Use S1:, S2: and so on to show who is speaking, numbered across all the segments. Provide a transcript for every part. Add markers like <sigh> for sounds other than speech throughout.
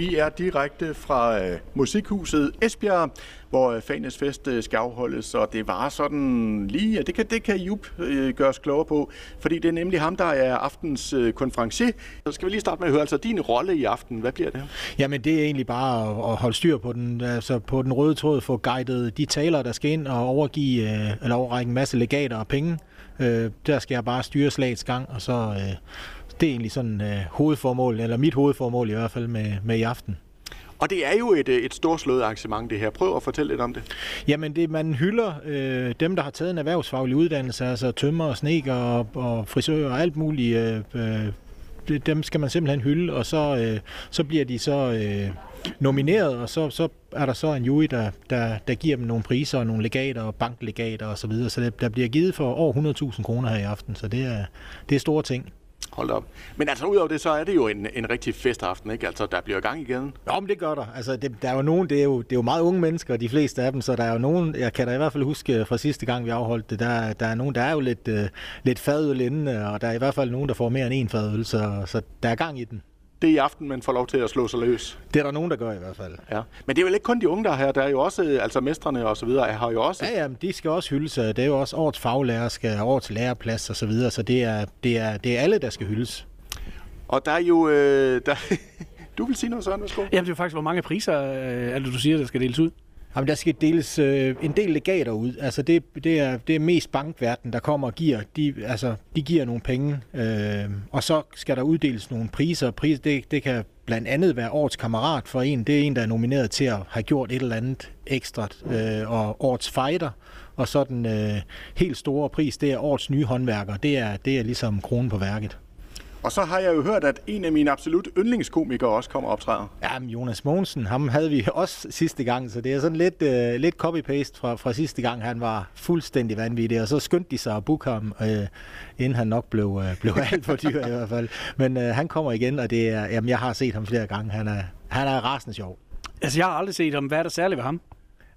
S1: Vi er direkte fra øh, Musikhuset Esbjerg, hvor øh, Fanes Fest øh, skal afholdes, og det var sådan lige, ja, det kan, det kan Jup øh, gøre os klogere på, fordi det er nemlig ham, der er aftens øh, konferencier. Så skal vi lige starte med at høre, altså din rolle i aften, hvad bliver det?
S2: Jamen det er egentlig bare at, at holde styr på den, altså på den røde tråd, få guidet de taler, der skal ind og overgive, øh, eller overrække en masse legater og penge. Øh, der skal jeg bare styre slagets gang, og så øh, det er egentlig sådan øh, hovedformål, eller mit hovedformål i hvert fald med, med i aften.
S1: Og det er jo et, et storslået arrangement, det her. Prøv at fortælle lidt om det.
S2: Jamen, det, man hylder øh, dem, der har taget en erhvervsfaglig uddannelse, altså tømmer og sneker og, og frisører og alt muligt. Øh, øh, dem skal man simpelthen hylde, og så, øh, så bliver de så øh, nomineret, og så, så er der så en jury, der, der, der giver dem nogle priser og nogle legater og banklegater osv., så, videre. så det, der bliver givet for over 100.000 kroner her i aften, så det er, det er store ting.
S1: Hold op. Men altså udover det, så er det jo en, en rigtig festaften, ikke? Altså, der bliver gang igen.
S2: Jo, men det gør der. Altså, det, der er jo nogen, det er jo, det er jo meget unge mennesker, de fleste af dem, så der er jo nogen, jeg kan da i hvert fald huske fra sidste gang, vi afholdt det, der, der er nogen, der er jo lidt, øh, lidt fadøl inde, og der er i hvert fald nogen, der får mere end en fadøl, så, så der er gang i den
S1: det er i aften, man får lov til at slå sig løs.
S2: Det er der nogen, der gør i hvert fald.
S1: Ja. Men det er jo ikke kun de unge, der er her. Der er jo også, altså mestrene og så videre, har jo også...
S2: Ja, ja, de skal også hyldes. Det er jo også årets faglærer, skal årets læreplads og så videre, så det er, det er, det er alle, der skal hyldes.
S1: Og der er jo... Øh, <laughs> der du vil sige noget, Søren, værsgo.
S3: Jamen, det er faktisk, hvor mange priser øh, er det, du siger, der skal deles ud?
S2: Jamen, der skal deles øh, en del legater ud. Altså, det, det, er, det er mest bankverden, der kommer og giver. De, altså, de giver nogle penge, øh, og så skal der uddeles nogle priser. Pris, det, det kan blandt andet være årets kammerat for en. Det er en, der er nomineret til at have gjort et eller andet ekstra. Øh, og årets fighter. Og så den øh, helt store pris, det er årets nye håndværker. Det er, det er ligesom kronen på værket.
S1: Og så har jeg jo hørt, at en af mine absolut yndlingskomikere også kommer og optræder.
S2: Ja, men Jonas Mogensen, ham havde vi <laughs> også sidste gang, så det er sådan lidt, uh, lidt copy-paste fra, fra sidste gang. Han var fuldstændig vanvittig, og så skyndte de sig at booke ham, uh, inden han nok blev, uh, blev <laughs> alt for dyr i hvert fald. Men uh, han kommer igen, og det er, jamen, jeg har set ham flere gange. Han er, han er rasende sjov.
S3: Altså, jeg har aldrig set ham. Hvad er der særligt ved ham?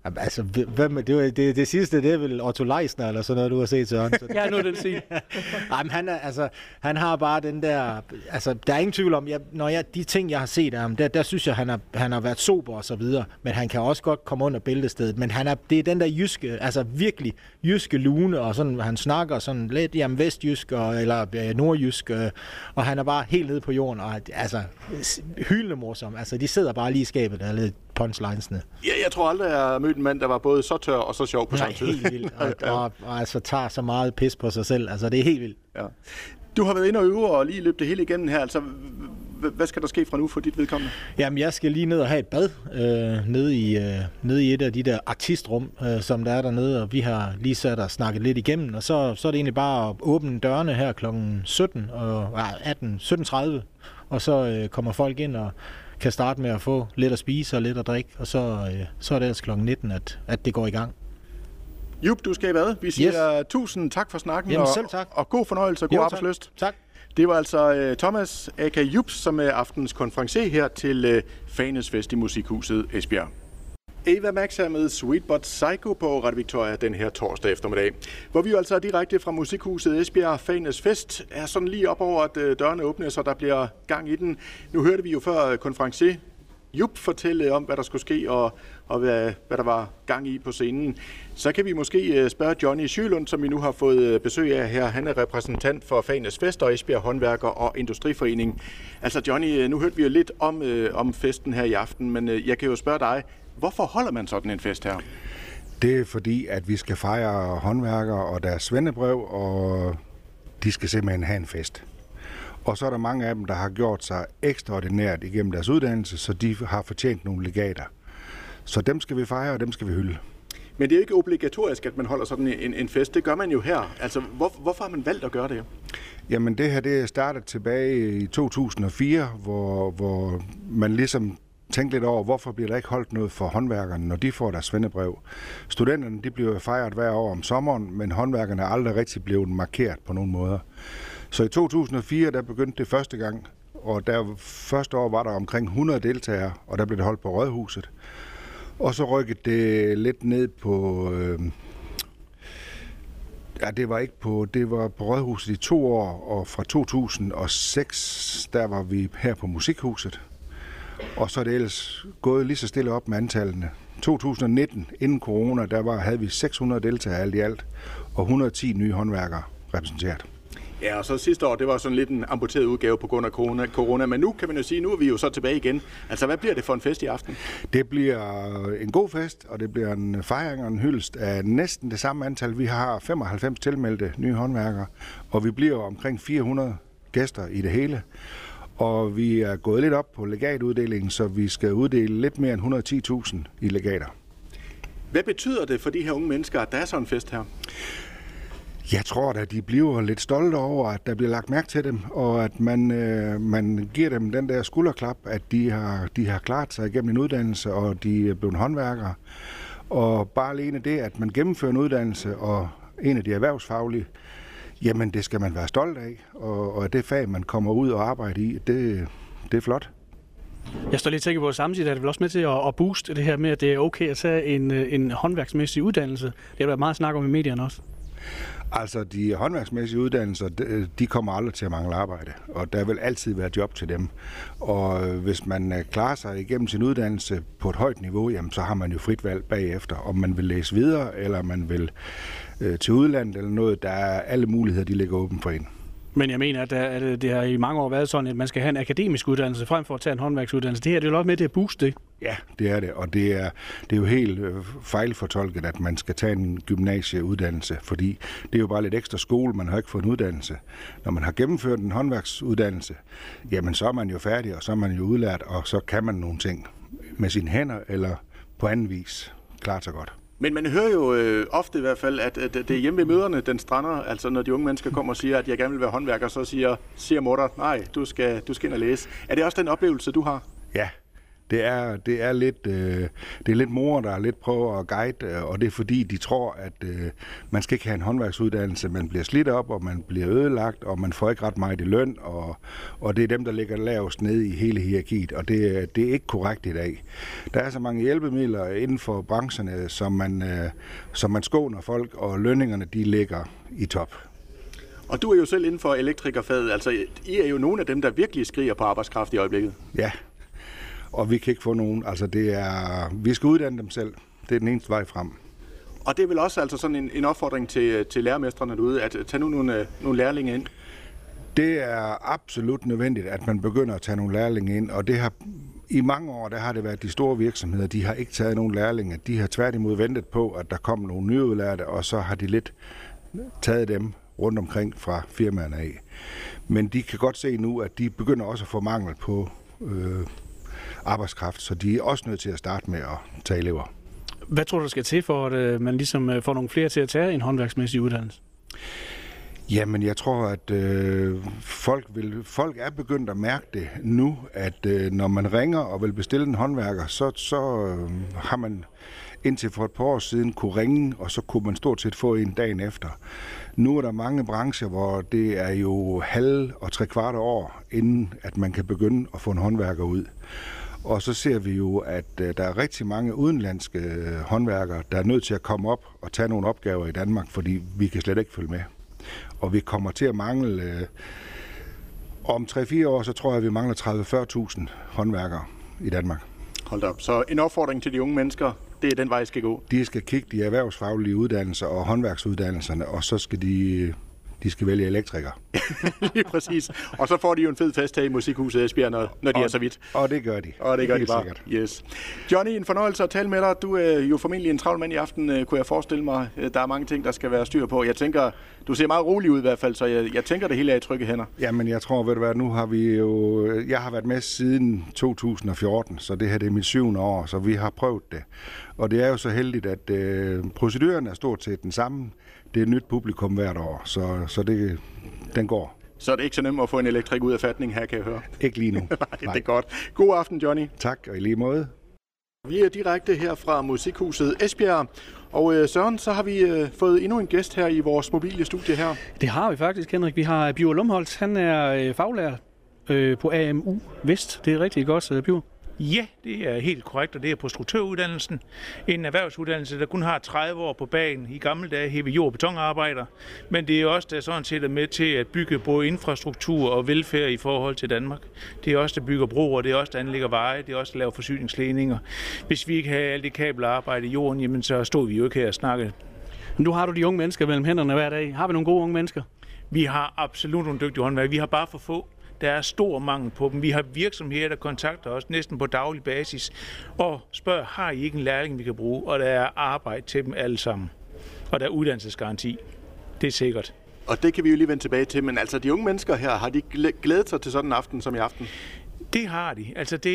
S2: Jamen, altså, hvem, det, det, det sidste, det er vel Otto Leisner, eller sådan noget, du har set, Søren. Så.
S3: ja, nu er det sige. <laughs>
S2: Jamen, han, er, altså, han har bare den der... Altså, der er ingen tvivl om, jeg, når jeg, de ting, jeg har set af ham, der, der synes jeg, han har, han har været sober og så videre. Men han kan også godt komme under bæltestedet. Men han er, det er den der jyske, altså virkelig jyske lune, og sådan, han snakker sådan lidt, jamen, vestjysk, og, eller øh, nordjysk, øh, og han er bare helt nede på jorden, og altså, hyldende morsom. Altså, de sidder bare lige i skabet, er lidt punchlinesene.
S1: Ja, jeg tror aldrig, jeg har mødt en mand, der var både så tør og så sjov på samme
S2: tid. helt vildt. Og, <laughs> og, og, og, altså tager så meget pis på sig selv. Altså, det er helt vildt. Ja.
S1: Du har været inde og øve og lige løbet det hele igennem her. Altså, hvad skal der ske fra nu for dit vedkommende?
S2: Jamen, jeg skal lige ned og have et bad øh, nede, i, øh, nede i et af de der artistrum, øh, som der er dernede, og vi har lige sat og snakket lidt igennem, og så, så er det egentlig bare at åbne dørene her kl. 17 og 18, 17.30, og så øh, kommer folk ind og kan starte med at få lidt at spise og lidt at drikke, og så, øh, så er det altså kl. 19, at, at det går i gang.
S1: Jup, du skal i bad. Vi siger yes. tusind tak for snakken,
S2: Jamen, selv tak.
S1: Og, og god fornøjelse og god jo, arbejdsløst.
S2: Tak.
S1: Det var altså uh, Thomas A.K. Jups, som er aftens konferencier her til uh, Fanes Fest i Musikhuset Esbjerg. Eva Max er med Sweet But Psycho på Radio Victoria den her torsdag eftermiddag. Hvor vi jo altså er direkte fra Musikhuset Esbjerg. Fanes Fest er sådan lige op over, at øh, dørene åbner, så der bliver gang i den. Nu hørte vi jo før øh, konferencier Jup fortælle om, hvad der skulle ske, og, og hvad, hvad der var gang i på scenen. Så kan vi måske øh, spørge Johnny Sjølund, som vi nu har fået besøg af her. Han er repræsentant for Fanes Fest og Esbjerg Håndværker og Industriforening. Altså Johnny, nu hørte vi jo lidt om, om festen her i aften, men jeg kan jo spørge dig, Hvorfor holder man sådan en fest her?
S4: Det er fordi, at vi skal fejre håndværkere og deres svendebrev, og de skal simpelthen have en fest. Og så er der mange af dem, der har gjort sig ekstraordinært igennem deres uddannelse, så de har fortjent nogle legater. Så dem skal vi fejre, og dem skal vi hylde.
S1: Men det er jo ikke obligatorisk, at man holder sådan en, en fest. Det gør man jo her. Altså, hvor, hvorfor har man valgt at gøre det?
S4: Jamen, det her det startede tilbage i 2004, hvor, hvor man ligesom tænke lidt over, hvorfor bliver der ikke holdt noget for håndværkerne, når de får deres svendebrev. Studenterne de bliver fejret hver år om sommeren, men håndværkerne er aldrig rigtig blevet markeret på nogen måder. Så i 2004, der begyndte det første gang, og der første år var der omkring 100 deltagere, og der blev det holdt på Rådhuset. Og så rykkede det lidt ned på... Øh, ja, det var ikke på... Det var på Rådhuset i to år, og fra 2006, der var vi her på Musikhuset. Og så er det ellers gået lige så stille op med antallene. 2019, inden corona, der var, havde vi 600 deltagere alt i alt, og 110 nye håndværkere repræsenteret.
S1: Ja, og så sidste år, det var sådan lidt en amputeret udgave på grund af corona, corona, men nu kan man jo sige, nu er vi jo så tilbage igen. Altså, hvad bliver det for en fest i aften?
S4: Det bliver en god fest, og det bliver en fejring og en hyldest af næsten det samme antal. Vi har 95 tilmeldte nye håndværkere, og vi bliver omkring 400 gæster i det hele. Og vi er gået lidt op på legatuddelingen, så vi skal uddele lidt mere end 110.000 i legater.
S1: Hvad betyder det for de her unge mennesker, at der er sådan en fest her?
S4: Jeg tror at de bliver lidt stolte over, at der bliver lagt mærke til dem, og at man, øh, man giver dem den der skulderklap, at de har, de har klaret sig igennem en uddannelse, og de er blevet håndværkere. Og bare alene det, at man gennemfører en uddannelse, og en af de erhvervsfaglige, jamen det skal man være stolt af, og, og det fag, man kommer ud og arbejder i, det, det er flot.
S3: Jeg står lidt tænker på, at samtidig er det vel også med til at, at booste det her med, at det er okay at tage en, øh, en håndværksmæssig uddannelse. Det har været meget snak om i medierne også.
S4: Altså, de håndværksmæssige uddannelser, de kommer aldrig til at mangle arbejde, og der vil altid være job til dem. Og hvis man øh, klarer sig igennem sin uddannelse på et højt niveau, jamen, så har man jo frit valg bagefter, om man vil læse videre, eller man vil øh, til udlandet eller noget. Der er alle muligheder, de ligger åben for en.
S3: Men jeg mener, at, at det har i mange år været sådan, at man skal have en akademisk uddannelse frem for at tage en håndværksuddannelse. Det her det er jo også med til at booste det.
S4: Ja, det er det, og det er, det er jo helt øh, fejlfortolket, at man skal tage en gymnasieuddannelse, fordi det er jo bare lidt ekstra skole, man har ikke fået en uddannelse. Når man har gennemført en håndværksuddannelse, jamen så er man jo færdig, og så er man jo udlært, og så kan man nogle ting med sine hænder eller på anden vis klart sig godt.
S1: Men man hører jo øh, ofte i hvert fald, at, at det er hjemme ved møderne, den strander. Altså når de unge mennesker kommer og siger, at jeg gerne vil være håndværker, så siger, siger mutter, nej, du skal, du skal ind og læse. Er det også den oplevelse, du har?
S4: Ja, det er, det er lidt, øh, det er lidt mor, der lidt prøver at guide, øh, og det er fordi, de tror, at øh, man skal ikke have en håndværksuddannelse, man bliver slidt op, og man bliver ødelagt, og man får ikke ret meget i løn, og, og det er dem, der ligger lavest ned i hele hierarkiet, og det, det er ikke korrekt i dag. Der er så mange hjælpemidler inden for brancherne, som man, øh, som man skåner folk, og lønningerne de ligger i top.
S1: Og du er jo selv inden for elektrikerfaget, altså I er jo nogle af dem, der virkelig skriger på arbejdskraft i øjeblikket.
S4: Ja, og vi kan ikke få nogen. Altså det er, vi skal uddanne dem selv. Det er den eneste vej frem.
S1: Og det er vel også altså sådan en, en opfordring til, til lærermestrene derude, at tage nu nogle, nogle lærlinge ind?
S4: Det er absolut nødvendigt, at man begynder at tage nogle lærlinge ind, og det har i mange år der har det været de store virksomheder, de har ikke taget nogen lærlinge. De har tværtimod ventet på, at der kom nogle nyudlærte, og så har de lidt taget dem rundt omkring fra firmaerne af. Men de kan godt se nu, at de begynder også at få mangel på øh, arbejdskraft, så de er også nødt til at starte med at tage elever.
S3: Hvad tror du, der skal til for, at øh, man ligesom øh, får nogle flere til at tage en håndværksmæssig uddannelse?
S4: Jamen, jeg tror, at øh, folk, vil, folk er begyndt at mærke det nu, at øh, når man ringer og vil bestille en håndværker, så, så øh, har man indtil for et par år siden kunne ringe, og så kunne man stort set få en dagen efter. Nu er der mange brancher, hvor det er jo halv og tre kvart år, inden at man kan begynde at få en håndværker ud. Og så ser vi jo, at øh, der er rigtig mange udenlandske øh, håndværkere, der er nødt til at komme op og tage nogle opgaver i Danmark, fordi vi kan slet ikke følge med. Og vi kommer til at mangle... Øh, om 3-4 år, så tror jeg, at vi mangler 30-40.000 håndværkere i Danmark.
S1: Hold op. Så en opfordring til de unge mennesker, det er den vej, I skal gå?
S4: De skal kigge de erhvervsfaglige uddannelser og håndværksuddannelserne, og så skal de de skal vælge elektriker. <laughs>
S1: Lige præcis. Og så får de jo en fed fest her i Musikhuset Esbjerg, når, når de
S4: og,
S1: er så vidt.
S4: Og det gør de.
S1: Og det gør de bare. Sikkert. Yes. Johnny, en fornøjelse at tale med dig. Du er jo formentlig en travl mand i aften, øh, kunne jeg forestille mig. Øh, der er mange ting, der skal være styr på. Jeg tænker, du ser meget rolig ud i hvert fald, så jeg, jeg tænker, det hele er i trygge hænder.
S4: Jamen, jeg tror, ved du hvad, nu har vi jo... Jeg har været med siden 2014, så det her det er mit syvende år, så vi har prøvet det. Og det er jo så heldigt, at øh, proceduren er stort set den samme det er et nyt publikum hvert år, så, så det, den går.
S1: Så er det ikke så nemt at få en elektrik ud af fatning her, kan jeg høre.
S4: Ikke lige nu. <laughs>
S1: Nej, det er godt. God aften, Johnny.
S4: Tak, og i lige måde.
S1: Vi er direkte her fra Musikhuset Esbjerg. Og øh, Søren, så har vi øh, fået endnu en gæst her i vores mobile studie her.
S3: Det har vi faktisk, Henrik. Vi har Bjørn Lumholtz. Han er øh, faglærer øh, på AMU Vest. Det er rigtig godt, øh, Bjørn.
S5: Ja, det er helt korrekt, og det er på struktøruddannelsen. En erhvervsuddannelse, der kun har 30 år på bagen. I gamle dage hæve jord- og betonarbejder. Men det er også der sådan set er med til at bygge både infrastruktur og velfærd i forhold til Danmark. Det er også der bygger broer, det er også der anlægger veje, det er også der laver forsyningsledninger. Hvis vi ikke havde alt det kabelarbejde i jorden, jamen så stod vi jo ikke her og snakke.
S3: Nu har du de unge mennesker mellem hænderne hver dag. Har vi nogle gode unge mennesker?
S5: Vi har absolut nogle dygtige håndværk. Vi har bare for få. Der er stor mangel på dem. Vi har virksomheder, der kontakter os næsten på daglig basis og spørger, har I ikke en lærling, vi kan bruge? Og der er arbejde til dem alle sammen. Og der er uddannelsesgaranti. Det er sikkert.
S1: Og det kan vi jo lige vende tilbage til, men altså de unge mennesker her, har de glædet sig til sådan en aften som i aften?
S5: Det har de. Altså det,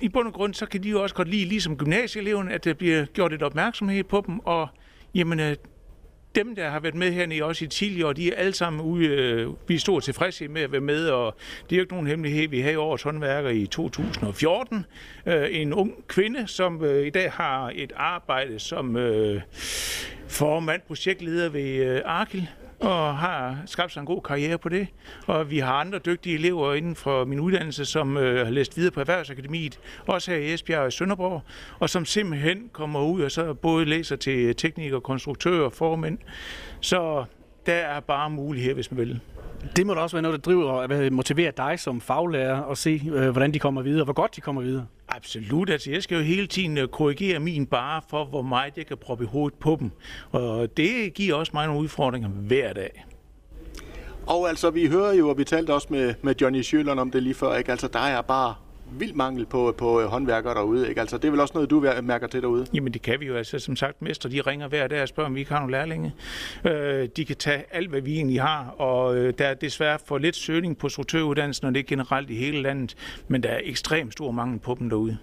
S5: I bund og grund, så kan de jo også godt lide, ligesom gymnasieeleverne, at der bliver gjort et opmærksomhed på dem, og jamen, øh, dem, der har været med hernede også i tidligere år, de er alle sammen ude, øh, vi er stort tilfredse med at være med, og det er jo ikke nogen hemmelighed. Vi har i årets håndværker i 2014 øh, en ung kvinde, som øh, i dag har et arbejde som øh, formand, projektleder ved øh, Arkil, og har skabt sig en god karriere på det. Og vi har andre dygtige elever inden for min uddannelse, som øh, har læst videre på Erhvervsakademiet, også her i Esbjerg og i Sønderborg, og som simpelthen kommer ud og så både læser til teknikere, konstruktører, formænd. Så der er bare mulighed, hvis man vil.
S3: Det må da også være noget, der driver og motiverer dig som faglærer at se, øh, hvordan de kommer videre, hvor godt de kommer videre.
S5: Absolut. Altså, jeg skal jo hele tiden øh, korrigere min bare for, hvor meget jeg kan proppe i hovedet på dem. Og det giver også mig nogle udfordringer hver dag.
S1: Og altså, vi hører jo, og vi talte også med, med Johnny Schøllern om det lige før, ikke? Altså, der er bare vild mangel på, på øh, håndværkere derude. Ikke? Altså, det er vel også noget, du mærker til derude?
S5: Jamen det kan vi jo. Altså, som sagt, mestre de ringer hver dag og spørger, om vi ikke har nogle lærlinge. Øh, de kan tage alt, hvad vi egentlig har, og øh, der er desværre for lidt søgning på struktøruddannelsen, og det er generelt i hele landet, men der er ekstremt stor mangel på dem derude.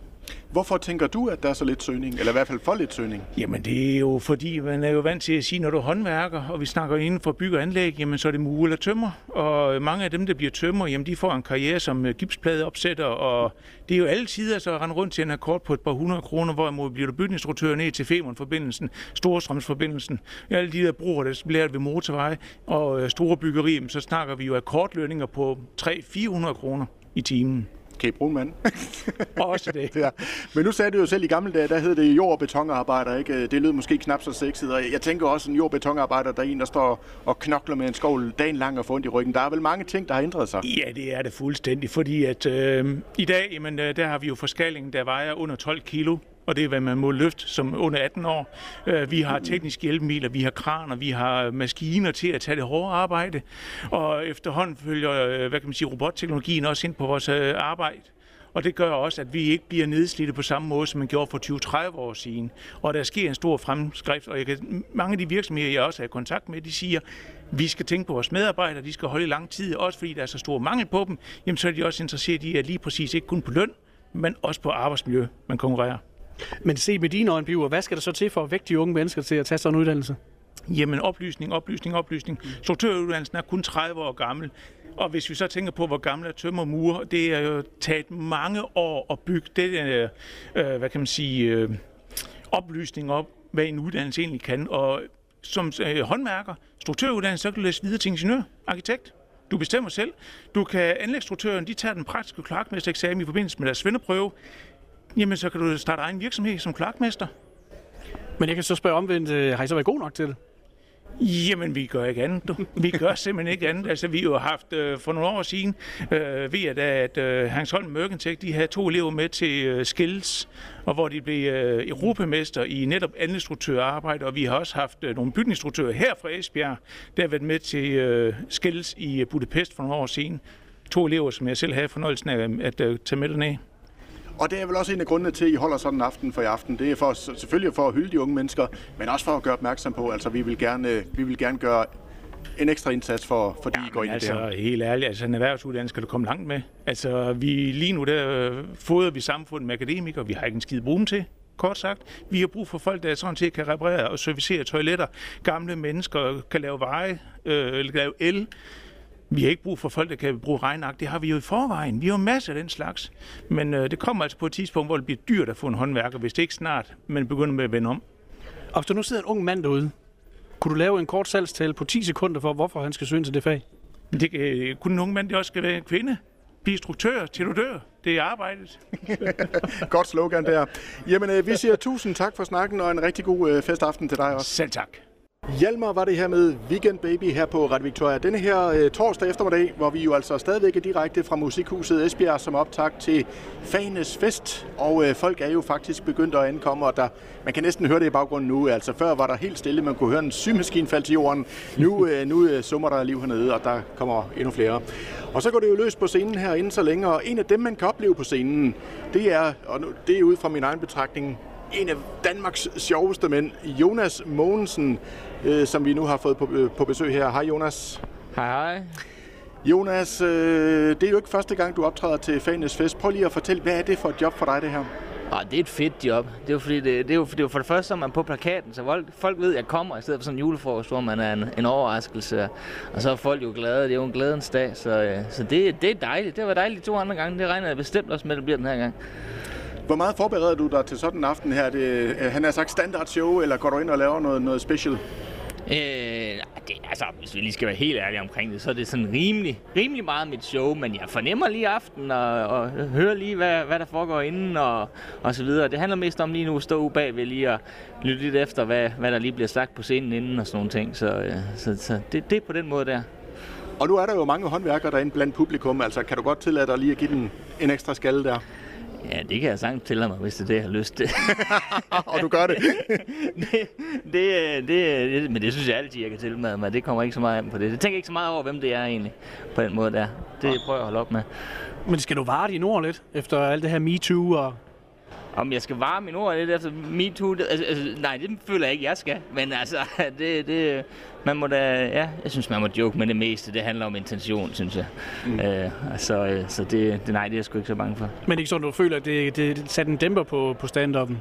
S1: Hvorfor tænker du, at der er så lidt søgning, eller i hvert fald for lidt søgning?
S5: Jamen det er jo fordi, man er jo vant til at sige, når du er håndværker, og vi snakker inden for bygge og anlæg, jamen så er det mure eller tømmer. Og mange af dem, der bliver tømmer, jamen de får en karriere som øh, gipspladeopsætter, og det er jo alle tider så altså, at rende rundt til en akkord på et par hundrede kroner, hvorimod bliver du bygningsinstruktør ned til Femern-forbindelsen, Storstrømsforbindelsen, alle de der broer, der bliver ved motorveje og øh, store byggerier, så snakker vi jo akkordlønninger på 300-400 kroner i timen.
S1: Kan I bruge en mand? <laughs>
S5: Også det.
S1: ja. Men nu sagde du jo selv i gamle dage, der hed det jord- og betonarbejder, ikke? Det lød måske knap så sexet, og jeg tænker også, en jord- og betonarbejder, der er en, der står og knokler med en skovl dagen lang og får ondt i ryggen. Der er vel mange ting, der har ændret sig?
S5: Ja, det er det fuldstændig, fordi at øh, i dag, jamen, øh, der har vi jo forskalling, der vejer under 12 kilo og det er, hvad man må løfte som under 18 år. Øh, vi har tekniske hjælpemidler, vi har kraner, vi har maskiner til at tage det hårde arbejde, og efterhånden følger, øh, hvad kan man sige, robotteknologien også ind på vores øh, arbejde. Og det gør også, at vi ikke bliver nedslidte på samme måde, som man gjorde for 20-30 år siden. Og der sker en stor fremskrift, og jeg kan, mange af de virksomheder, jeg også har i kontakt med, de siger, vi skal tænke på vores medarbejdere, de skal holde i lang tid, også fordi der er så stor mangel på dem, jamen så er de også interesseret i, at lige præcis ikke kun på løn, men også på arbejdsmiljø, man konkurrerer.
S3: Men se med dine øjne, Biver, hvad skal der så til for at vække de unge mennesker til at tage sådan en uddannelse?
S5: Jamen oplysning, oplysning, oplysning. Struktøruddannelsen er kun 30 år gammel. Og hvis vi så tænker på, hvor gamle er tømmermure, det er jo taget mange år at bygge det, øh, hvad kan man sige, øh, oplysning op, hvad en uddannelse egentlig kan. Og som øh, håndværker, struktøruddannelse, så kan du læse videre til ingeniør, arkitekt. Du bestemmer selv. Du kan anlægsstruktøren, de tager den praktiske kloakmestereksamen i forbindelse med deres svendeprøve. Jamen, så kan du starte egen virksomhed som kloakmester.
S3: Men jeg kan så spørge omvendt, øh, har I så været god nok til det?
S5: Jamen, vi gør ikke andet. Du. Vi gør <laughs> simpelthen ikke andet. Altså, vi har jo haft øh, for nogle år siden, øh, ved at, at øh, Hans Holm Mørkentech, de havde to elever med til øh, Skills, og hvor de blev øh, europamester i netop anlægsstruktørarbejde, og vi har også haft øh, nogle bygningsstruktører her fra Esbjerg, der har været med til øh, Skills i Budapest for nogle år siden. To elever, som jeg selv havde fornøjelsen af at øh, tage med derned.
S1: Og det er vel også en af grundene til, at I holder sådan en aften for i aften. Det er for, selvfølgelig for at hylde de unge mennesker, men også for at gøre opmærksom på, altså vi vil gerne, vi vil gerne gøre en ekstra indsats for, for de, ja, I går ind
S5: altså, her. helt ærligt, altså en erhvervsuddannelse skal du komme langt med. Altså vi, lige nu der fodrer vi samfundet med akademikere, vi har ikke en skid brug til. Kort sagt, vi har brug for folk, der sådan set kan reparere og servicere toiletter. Gamle mennesker kan lave veje, øh, lave el, vi har ikke brug for folk, der kan bruge regnark. Det har vi jo i forvejen. Vi har jo masser af den slags. Men øh, det kommer altså på et tidspunkt, hvor det bliver dyrt at få en håndværker, hvis det ikke snart man begynder med at vende om.
S3: Og hvis der nu sidder en ung mand derude, kunne du lave en kort salgstale på 10 sekunder for, hvorfor han skal søge til det fag?
S5: Det kan kun en ung mand, det også skal være en kvinde. blive instruktør til du dør. Det er arbejdet. <laughs>
S1: Godt slogan der. Jamen, øh, vi siger tusind tak for snakken, og en rigtig god øh, festaften til dig også.
S5: Selv tak.
S1: Hjalmar var det her med Weekend Baby her på Radio Victoria. Denne her øh, torsdag eftermiddag, hvor vi jo altså stadigvæk er direkte fra Musikhuset Esbjerg som optag til Fanes Fest. Og øh, folk er jo faktisk begyndt at ankomme, og der, man kan næsten høre det i baggrunden nu. Altså før var der helt stille, man kunne høre en symaskine falde til jorden. Nu, øh, nu øh, summer der liv hernede, og der kommer endnu flere. Og så går det jo løs på scenen her inden så længe, og en af dem, man kan opleve på scenen, det er, og nu, det er ud fra min egen betragtning, en af Danmarks sjoveste mænd, Jonas Mogensen, øh, som vi nu har fået på, øh, på besøg her. Hej Jonas.
S6: Hej hej.
S1: Jonas, øh, det er jo ikke første gang, du optræder til Fanes Fest. Prøv lige at fortælle, hvad er det for et job for dig, det her?
S6: Ah, det er et fedt job. Det er jo, fordi det, det er jo, det er jo for det første, er man på plakaten, så folk, folk ved, at jeg kommer i stedet for sådan en julefrokost, hvor man er en, en overraskelse. Og så er folk jo glade. Det er jo en glædens dag, så, øh, så det, det er dejligt. Det var dejligt de to andre gange. Det regner jeg bestemt også med, at det bliver den her gang.
S1: Hvor meget forbereder du dig til sådan en aften her? Det, øh, han har sagt standard show, eller går du ind og laver noget, noget special?
S6: Øh, det, altså, hvis vi lige skal være helt ærlige omkring det, så er det sådan rimelig, rimelig meget mit show, men jeg fornemmer lige aften og, og hører lige, hvad, hvad der foregår inden og, og så videre. Det handler mest om lige nu at stå bagved lige og lytte lidt efter, hvad, hvad der lige bliver sagt på scenen inden og sådan nogle ting. Så, øh, så, så det, det er på den måde der.
S1: Og nu er der jo mange håndværkere derinde blandt publikum. Altså, kan du godt tillade dig lige at give den en ekstra skalle der?
S6: Ja, det kan jeg sagtens tillade mig, hvis det er det, jeg har lyst til. <laughs>
S1: og du gør det. <laughs>
S6: det, det, det, det, men det synes jeg altid, jeg kan tillade mig. Det kommer ikke så meget an på det. Jeg tænker ikke så meget over, hvem det er egentlig, på den måde der. Det prøver jeg at holde op med.
S3: Men skal du vare dine ord lidt, efter alt det her MeToo og
S6: om jeg skal varme mine ord lidt efter MeToo? Altså, altså, nej, det føler jeg ikke, jeg skal. Men altså, <laughs> det, det, man må da, ja, jeg synes, man må joke med det meste. Det handler om intention, synes jeg. Mm. Øh, altså, øh, så det, det, nej, det er jeg sgu ikke så bange for.
S3: Men ikke sådan, du føler, at det, det satte en dæmper på, på stand-up'en?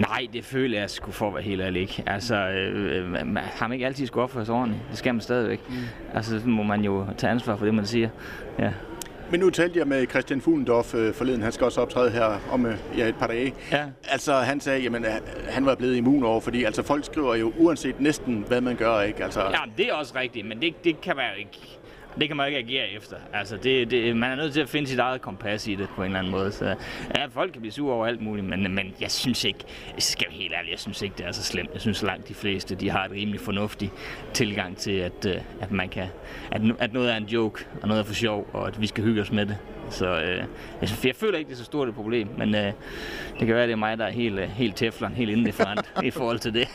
S6: Nej, det føler jeg sgu for at være helt ærlig ikke. Altså, øh, man, har man ikke altid skulle opføre sig ordentligt? Det skal man stadigvæk. Mm. Altså, så må man jo tage ansvar for det, man siger. Ja.
S1: Men nu talte jeg med Christian Fuglendorf øh, forleden, han skal også optræde her om øh, ja, et par dage.
S6: Ja.
S1: Altså han sagde, jamen han var blevet immun over, fordi altså folk skriver jo uanset næsten, hvad man gør, ikke? Altså...
S6: Ja, det er også rigtigt, men det, det kan være ikke det kan man ikke agere efter. Altså, det, det, man er nødt til at finde sit eget kompas i det på en eller anden måde. Så, ja, folk kan blive sure over alt muligt, men, men jeg synes ikke, jeg skal helt ærlig, jeg synes ikke, det er så slemt. Jeg synes langt de fleste, de har et rimelig fornuftig tilgang til, at, øh, at, man kan, at, at noget er en joke, og noget er for sjov, og at vi skal hygge os med det. Så øh, jeg, synes, jeg føler ikke, det er så stort et problem, men øh, det kan være, at det er mig, der er helt, øh, helt teflon, helt indifferent <laughs> i forhold til det.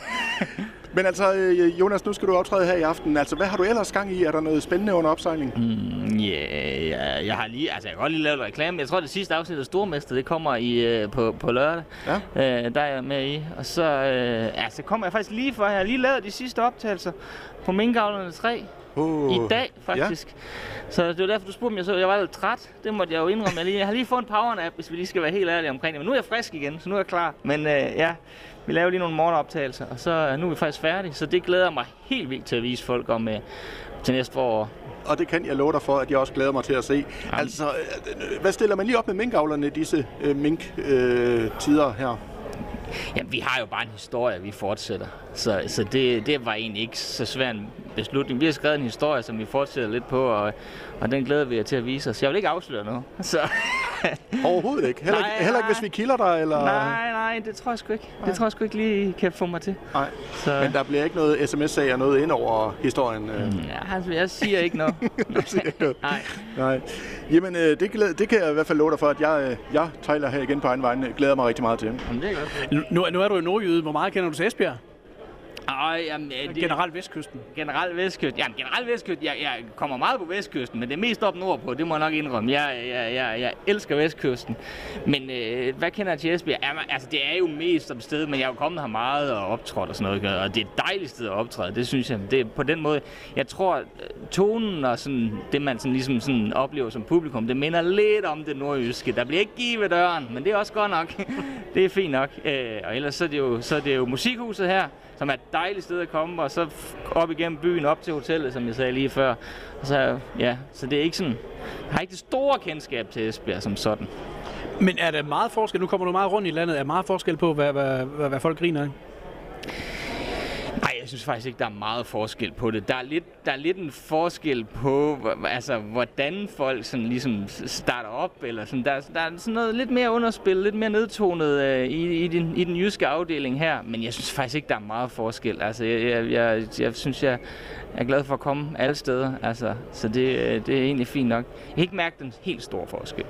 S1: Men altså, øh, Jonas, nu skal du optræde her i aften. Altså, hvad har du ellers gang i? Er der noget spændende under opsejling?
S6: Mm, yeah, ja, jeg har lige, altså jeg kan godt lige lave reklame. Jeg tror, det sidste afsnit af Stormester, det kommer i, uh, på, på lørdag. Ja. Uh, der er jeg med i. Og så, uh, ja, så kommer jeg faktisk lige for, jeg har lige lavet de sidste optagelser på Minkavlerne 3. Uh, I dag, faktisk. Ja. Så det var derfor, du spurgte mig. Så jeg var lidt træt. Det måtte jeg jo indrømme. Jeg, lige. jeg har lige fået en power-nap, hvis vi lige skal være helt ærlige omkring det. Men nu er jeg frisk igen, så nu er jeg klar. Men uh, ja, vi laver lige nogle morgenoptagelser, og så nu er vi faktisk færdige. Så det glæder mig helt vildt til at vise folk om uh, til næste år.
S1: Og det kan jeg love dig for, at jeg også glæder mig til at se. Jamen. Altså, hvad stiller man lige op med minkavlerne disse uh, mink-tider uh, her?
S6: Ja, vi har jo bare en historie, vi fortsætter. Så, så det, det var egentlig ikke så svær en beslutning. Vi har skrevet en historie, som vi fortsætter lidt på, og, og den glæder vi jer til at vise os. Jeg vil ikke afsløre noget. <laughs> Så.
S1: Overhovedet ikke? Heller, nej, ikke, heller ikke, hvis vi kilder dig? Eller?
S6: Nej, nej, det tror jeg sgu ikke. Nej. Det tror jeg sgu ikke lige kan få mig til.
S1: Nej, så. men der bliver ikke noget sms-sag og noget ind over historien? Øh.
S6: Mm, ja, altså, jeg siger ikke noget. <laughs>
S1: siger ikke noget. nej. nej. Jamen, øh, det, glæder, det kan jeg i hvert fald love dig for, at jeg, øh, jeg taler her igen på egen vej. Glæder mig rigtig meget til.
S6: Jamen, det er godt.
S3: Nu, nu er du i Nordjyde. Hvor meget kender du til Esbjerg?
S6: Ej, jamen, det,
S3: generelt vestkysten.
S6: Generelt vestkysten. Jamen, generelt vestkysten. Jeg, jeg kommer meget på vestkysten, men det er mest op nordpå, det må jeg nok indrømme. Jeg, jeg, jeg, jeg elsker vestkysten. Men øh, hvad kender jeg til Esbjerg? Jamen, altså, det er jo mest som sted, men jeg er jo kommet her meget og optrådt og sådan noget. Og det er et dejligt sted at optræde, det synes jeg. Det er på den måde, jeg tror, tonen og sådan, det man sådan, ligesom sådan oplever som publikum, det minder lidt om det nordjyske. Der bliver ikke givet døren, men det er også godt nok. <laughs> det er fint nok. Øh, og ellers så er, det jo, så er det jo musikhuset her, som er et dejligt sted at komme, og så op igennem byen, op til hotellet, som jeg sagde lige før. Og så, ja, så det er ikke sådan, jeg har ikke det store kendskab til Esbjerg som sådan.
S3: Men er der meget forskel, nu kommer du meget rundt i landet, er der meget forskel på, hvad, hvad, hvad, hvad folk griner af?
S6: Synes faktisk ikke, der er meget forskel på det. Der er lidt, der er lidt en forskel på, altså, hvordan folk sådan ligesom starter op, eller sådan. Der, der er sådan noget lidt mere underspil, lidt mere nedtonet øh, i, i, den, i den jyske afdeling her, men jeg synes faktisk ikke, der er meget forskel. Altså, jeg, jeg, jeg, jeg synes, jeg er glad for at komme alle steder, altså, så det, øh, det er egentlig fint nok. Jeg kan ikke mærke den helt store forskel.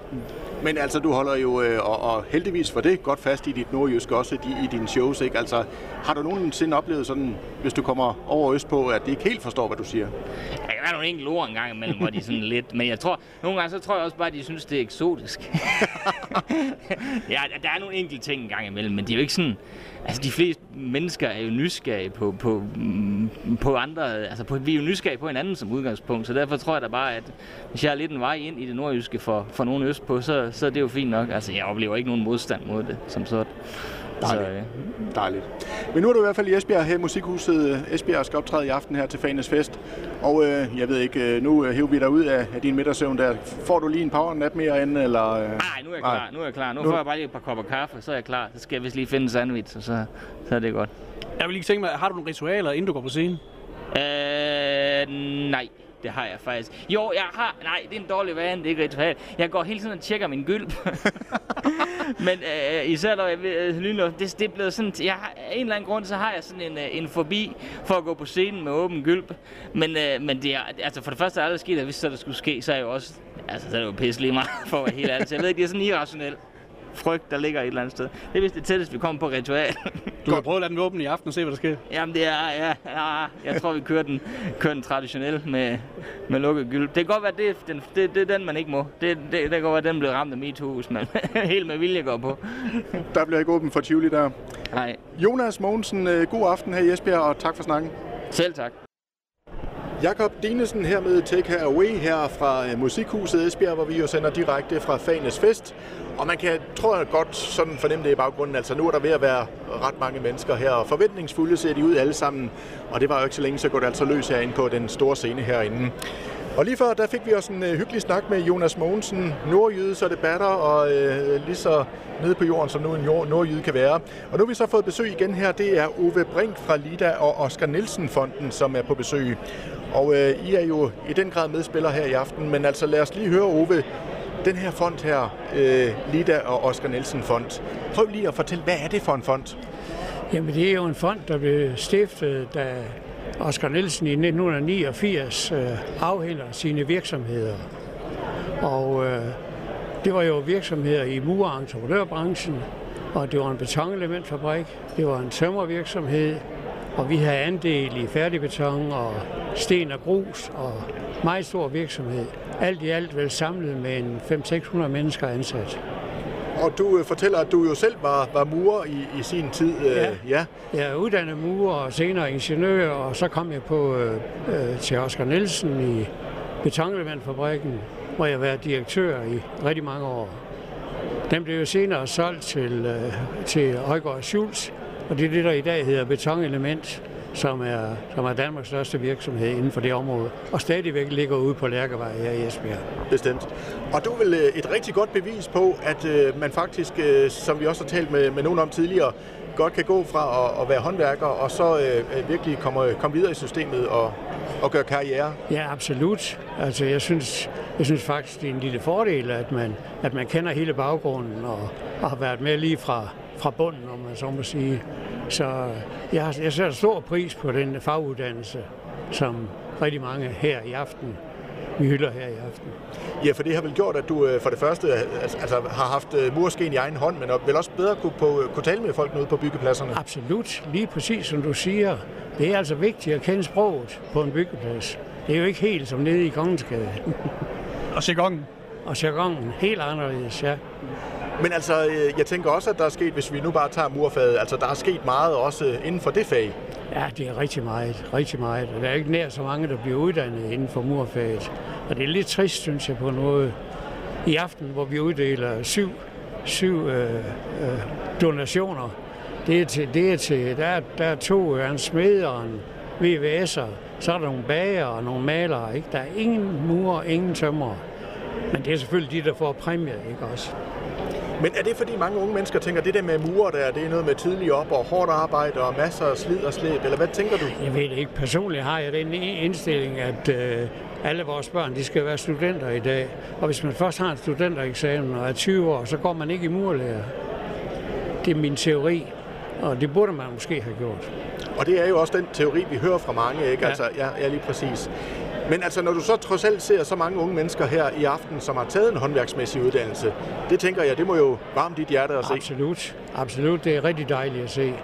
S1: Men altså, du holder jo, øh, og, og heldigvis for det, godt fast i dit nordjysk også i, i dine shows, ikke? Altså, har du nogensinde oplevet sådan, hvis du kommer over øst på, at de ikke helt forstår, hvad du siger?
S6: Der kan være nogle enkelte ord engang imellem, hvor de sådan lidt, men jeg tror, nogle gange så tror jeg også bare, at de synes, det er eksotisk. <laughs> ja, der er nogle enkelte ting engang imellem, men de er jo ikke sådan, altså de fleste mennesker er jo nysgerrige på, på, mm, på andre, altså på, vi er jo nysgerrige på hinanden som udgangspunkt, så derfor tror jeg da bare, at hvis jeg er lidt en vej ind i det nordjyske for, for nogen østpå, så, så er det jo fint nok. Altså jeg oplever ikke nogen modstand mod det, som sådan.
S1: Dejligt. Så, øh. Dejligt. Men nu er du i hvert fald i Esbjerg her i Musikhuset. Esbjerg skal optræde i aften her til Fanes Fest. Og øh, jeg ved ikke, øh, nu hæver vi dig ud af, af din middagssøvn der. Får du lige en power nap mere end, eller? Øh?
S6: Nej, nu er jeg klar. Nu er jeg klar. Nu, nu får jeg bare lige et par kopper kaffe, så er jeg klar. Så skal jeg vist lige finde en sandwich, og så, så er det godt.
S3: Jeg vil lige tænke mig, har du nogle ritualer, inden du går på scenen?
S6: Øh, nej. Det har jeg faktisk. Jo, jeg har... Nej, det er en dårlig vane, det er ikke ritual. Jeg går hele tiden og tjekker min gylp. <laughs> Men øh, især når jeg øh, lynluft, det, det er blevet sådan... Jeg har, af en eller anden grund, så har jeg sådan en, øh, en forbi for at gå på scenen med åben gylp. Men, øh, men det er, altså for det første er det aldrig sket, at hvis så der skulle ske, så er jeg jo også... Altså, så er det jo pisse lige meget <laughs> for at være helt ærlig. Så jeg ved ikke, det er sådan irrationelt frygt, der ligger et eller andet sted. Det er vist det tætteste, vi kommer på ritual.
S3: Du kan prøve at lade den åbne i aften og se, hvad der sker.
S6: Jamen, det er, ja, ja jeg tror, vi kører den, kører den traditionelt med, med lukket gyld. Det kan godt være, det, den, det, det er den, man ikke må. Det, det, det kan godt være, den bliver ramt af MeToo, hvis man <laughs> helt med vilje går på.
S1: Der bliver ikke åben for Tivoli der.
S6: Nej.
S1: Jonas Mogensen, øh, god aften her i Esbjerg, og tak for snakken.
S6: Selv tak.
S1: Jakob Dinesen her med Take Her Away her fra øh, Musikhuset Esbjerg, hvor vi jo sender direkte fra Fanes Fest. Og man kan, tror jeg godt, sådan fornemme det i baggrunden. Altså nu er der ved at være ret mange mennesker her, og forventningsfulde ser de ud alle sammen. Og det var jo ikke så længe, så går det altså løs herinde på den store scene herinde. Og lige før, der fik vi også en øh, hyggelig snak med Jonas Mogensen, nordjyde, så det batter, og øh, lige så nede på jorden, som nu en jord, nordjyde kan være. Og nu har vi så fået besøg igen her, det er Ove Brink fra Lida og Oscar Nielsen-fonden, som er på besøg. Og øh, I er jo i den grad medspillere her i aften, men altså lad os lige høre, Ove, den her fond her, øh, Lida og Oscar Nielsen Fond. Prøv lige at fortælle, hvad er det for en fond?
S7: Jamen det er jo en fond, der blev stiftet, da Oscar Nielsen i 1989 øh, afhænder sine virksomheder. Og øh, det var jo virksomheder i mur- og entreprenørbranchen, og det var en betonelementfabrik, det var en tømmervirksomhed, og vi havde andel i færdigbeton og sten og grus og meget stor virksomhed. Alt i alt vel samlet med en 500-600 mennesker ansat.
S1: Og du øh, fortæller, at du jo selv var, var murer i, i sin tid.
S7: Øh, ja. ja. Jeg er uddannet murer og senere ingeniør, og så kom jeg på øh, øh til Oscar Nielsen i Betonelementfabrikken, hvor jeg var direktør i rigtig mange år. Den blev jo senere solgt til, øh, til Højgaard Schultz, og det er det, der i dag hedder Betonelement, som er, som er Danmarks største virksomhed inden for det område, og stadigvæk ligger ude på Lærkevej her i Esbjerg.
S1: Bestemt. Og du er vel øh, et rigtig godt bevis på, at øh, man faktisk, øh, som vi også har talt med, med nogen om tidligere, godt kan gå fra at, at være håndværker og så øh, virkelig komme, komme videre i systemet og, og gøre karriere?
S7: Ja, absolut. Altså, jeg synes, jeg synes faktisk, det er en lille fordel, at man, at man kender hele baggrunden og, og har været med lige fra, fra bunden, om man så må sige. Så jeg, jeg sætter stor pris på den faguddannelse, som rigtig mange her i aften vi hylder her i aften.
S1: Ja, for det har vel gjort, at du øh, for det første altså, har haft øh, murskeen i egen hånd, men vel også bedre kunne, på, kunne tale med folk ude på byggepladserne?
S7: Absolut. Lige præcis som du siger. Det er altså vigtigt at kende sproget på en byggeplads. Det er jo ikke helt som nede i Kongensgade.
S3: Og jargonen.
S7: Og jargonen. Helt anderledes, ja.
S1: Men altså, øh, jeg tænker også, at der er sket, hvis vi nu bare tager murfaget, altså der er sket meget også inden for det fag.
S7: Ja, det er rigtig meget, rigtig meget. Og der er ikke nær så mange, der bliver uddannet inden for murfaget. Og det er lidt trist, synes jeg, på noget. I aften, hvor vi uddeler syv, syv øh, øh, donationer, det er til, det er til der, er, der er to, en smed og en VVS'er, så er der nogle bager og nogle malere. Ikke? Der er ingen murer, ingen tømmer. Men det er selvfølgelig de, der får præmie, ikke også?
S1: Men er det fordi mange unge mennesker tænker, at det der med murer der, det er noget med tidlig op og hårdt arbejde og masser af slid og slæb, eller hvad tænker du?
S7: Jeg ved ikke. Personligt har jeg den indstilling, at øh, alle vores børn, de skal være studenter i dag. Og hvis man først har en studentereksamen og er 20 år, så går man ikke i murlærer. Det er min teori, og det burde man måske have gjort.
S1: Og det er jo også den teori, vi hører fra mange, ikke? Ja. Altså, ja, ja, lige præcis. Men altså, når du så trods alt ser så mange unge mennesker her i aften, som har taget en håndværksmæssig uddannelse, det tænker jeg, det må jo varme dit hjerte at se.
S7: Absolut. Absolut. Det er rigtig dejligt at se.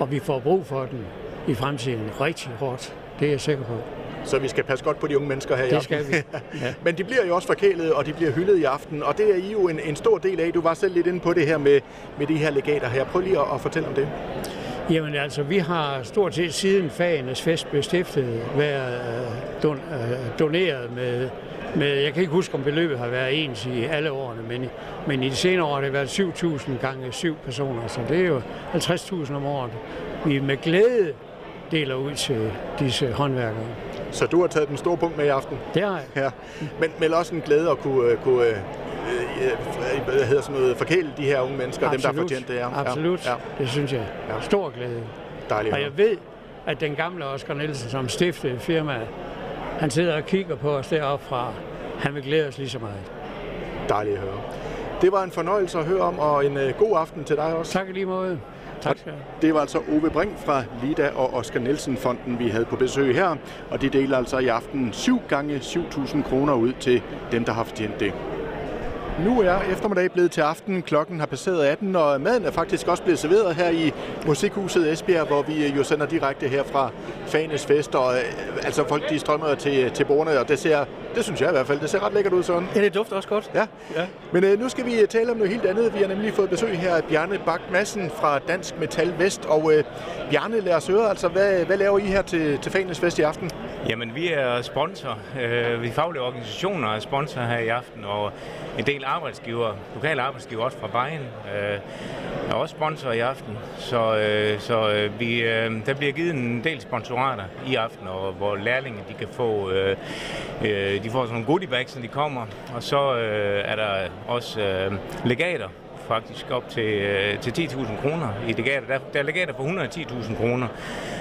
S7: Og vi får brug for den i fremtiden rigtig hårdt. Det er jeg sikker på.
S1: Så vi skal passe godt på de unge mennesker her i
S7: Det
S1: aften.
S7: skal vi. <laughs> Ja.
S1: Men de bliver jo også forkælet, og de bliver hyldet i aften, og det er I jo en, en stor del af. Du var selv lidt inde på det her med, med de her legater her. Prøv lige at, at fortælle om det.
S7: Jamen altså, vi har stort set siden fagenes fest blev stiftet været øh, don, øh, doneret med, med, jeg kan ikke huske, om beløbet har været ens i alle årene, men men i de senere år har det været 7.000 gange 7 personer, så det er jo 50.000 om året. Vi med glæde deler ud til disse håndværkere.
S1: Så du har taget den store punkt med i aften.
S7: Det har jeg.
S1: Ja. Men, men også en glæde at kunne, øh, kunne hvad hedder sådan noget, forkæle de her unge mennesker, dem der har fortjent det. Ja.
S7: Absolut,
S1: Ja,
S7: det synes jeg.
S1: Ja.
S7: Stor glæde.
S1: Dejligt.
S7: Og jeg ved, at den gamle Oscar Nielsen, som stiftede firmaet, han sidder og kigger på os deroppe fra. Han vil glæde os lige så meget.
S1: Dejligt at høre. Det var en fornøjelse at høre om, og en øh, god aften til dig også.
S7: Tak i lige måde. Tak skal.
S1: Det var altså Ove Brink fra Lida og Oscar Nielsen Fonden, vi havde på besøg her. Og de deler altså i aften 7 gange 7.000 kroner ud til dem, der har fortjent det. Nu er eftermiddag blevet til aften. Klokken har passeret 18, og maden er faktisk også blevet serveret her i Musikhuset Esbjerg, hvor vi jo sender direkte her fra Fanes Fest. Og øh, altså folk de strømmer til, til bordene, og det ser, det synes jeg i hvert fald, det ser ret lækkert ud sådan.
S3: Ja, det dufter også godt.
S1: Ja.
S3: Ja.
S1: Men øh, nu skal vi øh, tale om noget helt andet. Vi har nemlig fået besøg her af Bjarne Bak Madsen fra Dansk Metal Vest. Og øh, Bjarne, lad os høre, altså, hvad, hvad laver I her til, til Fanes Fest i aften?
S8: Jamen, vi er sponsor. Øh, vi faglige organisationer er sponsor her i aften, og en del arbejdsgiver, lokale arbejdsgiver også fra Vejen, øh, er også sponsor i aften. Så, øh, så vi, der bliver givet en del sponsorater i aften, og hvor lærlinge de kan få, de får sådan nogle goodie bags, når de kommer. Og så er der også legater faktisk op til, øh, til 10.000 kroner i legater. Der, der er legater på 110.000 kroner.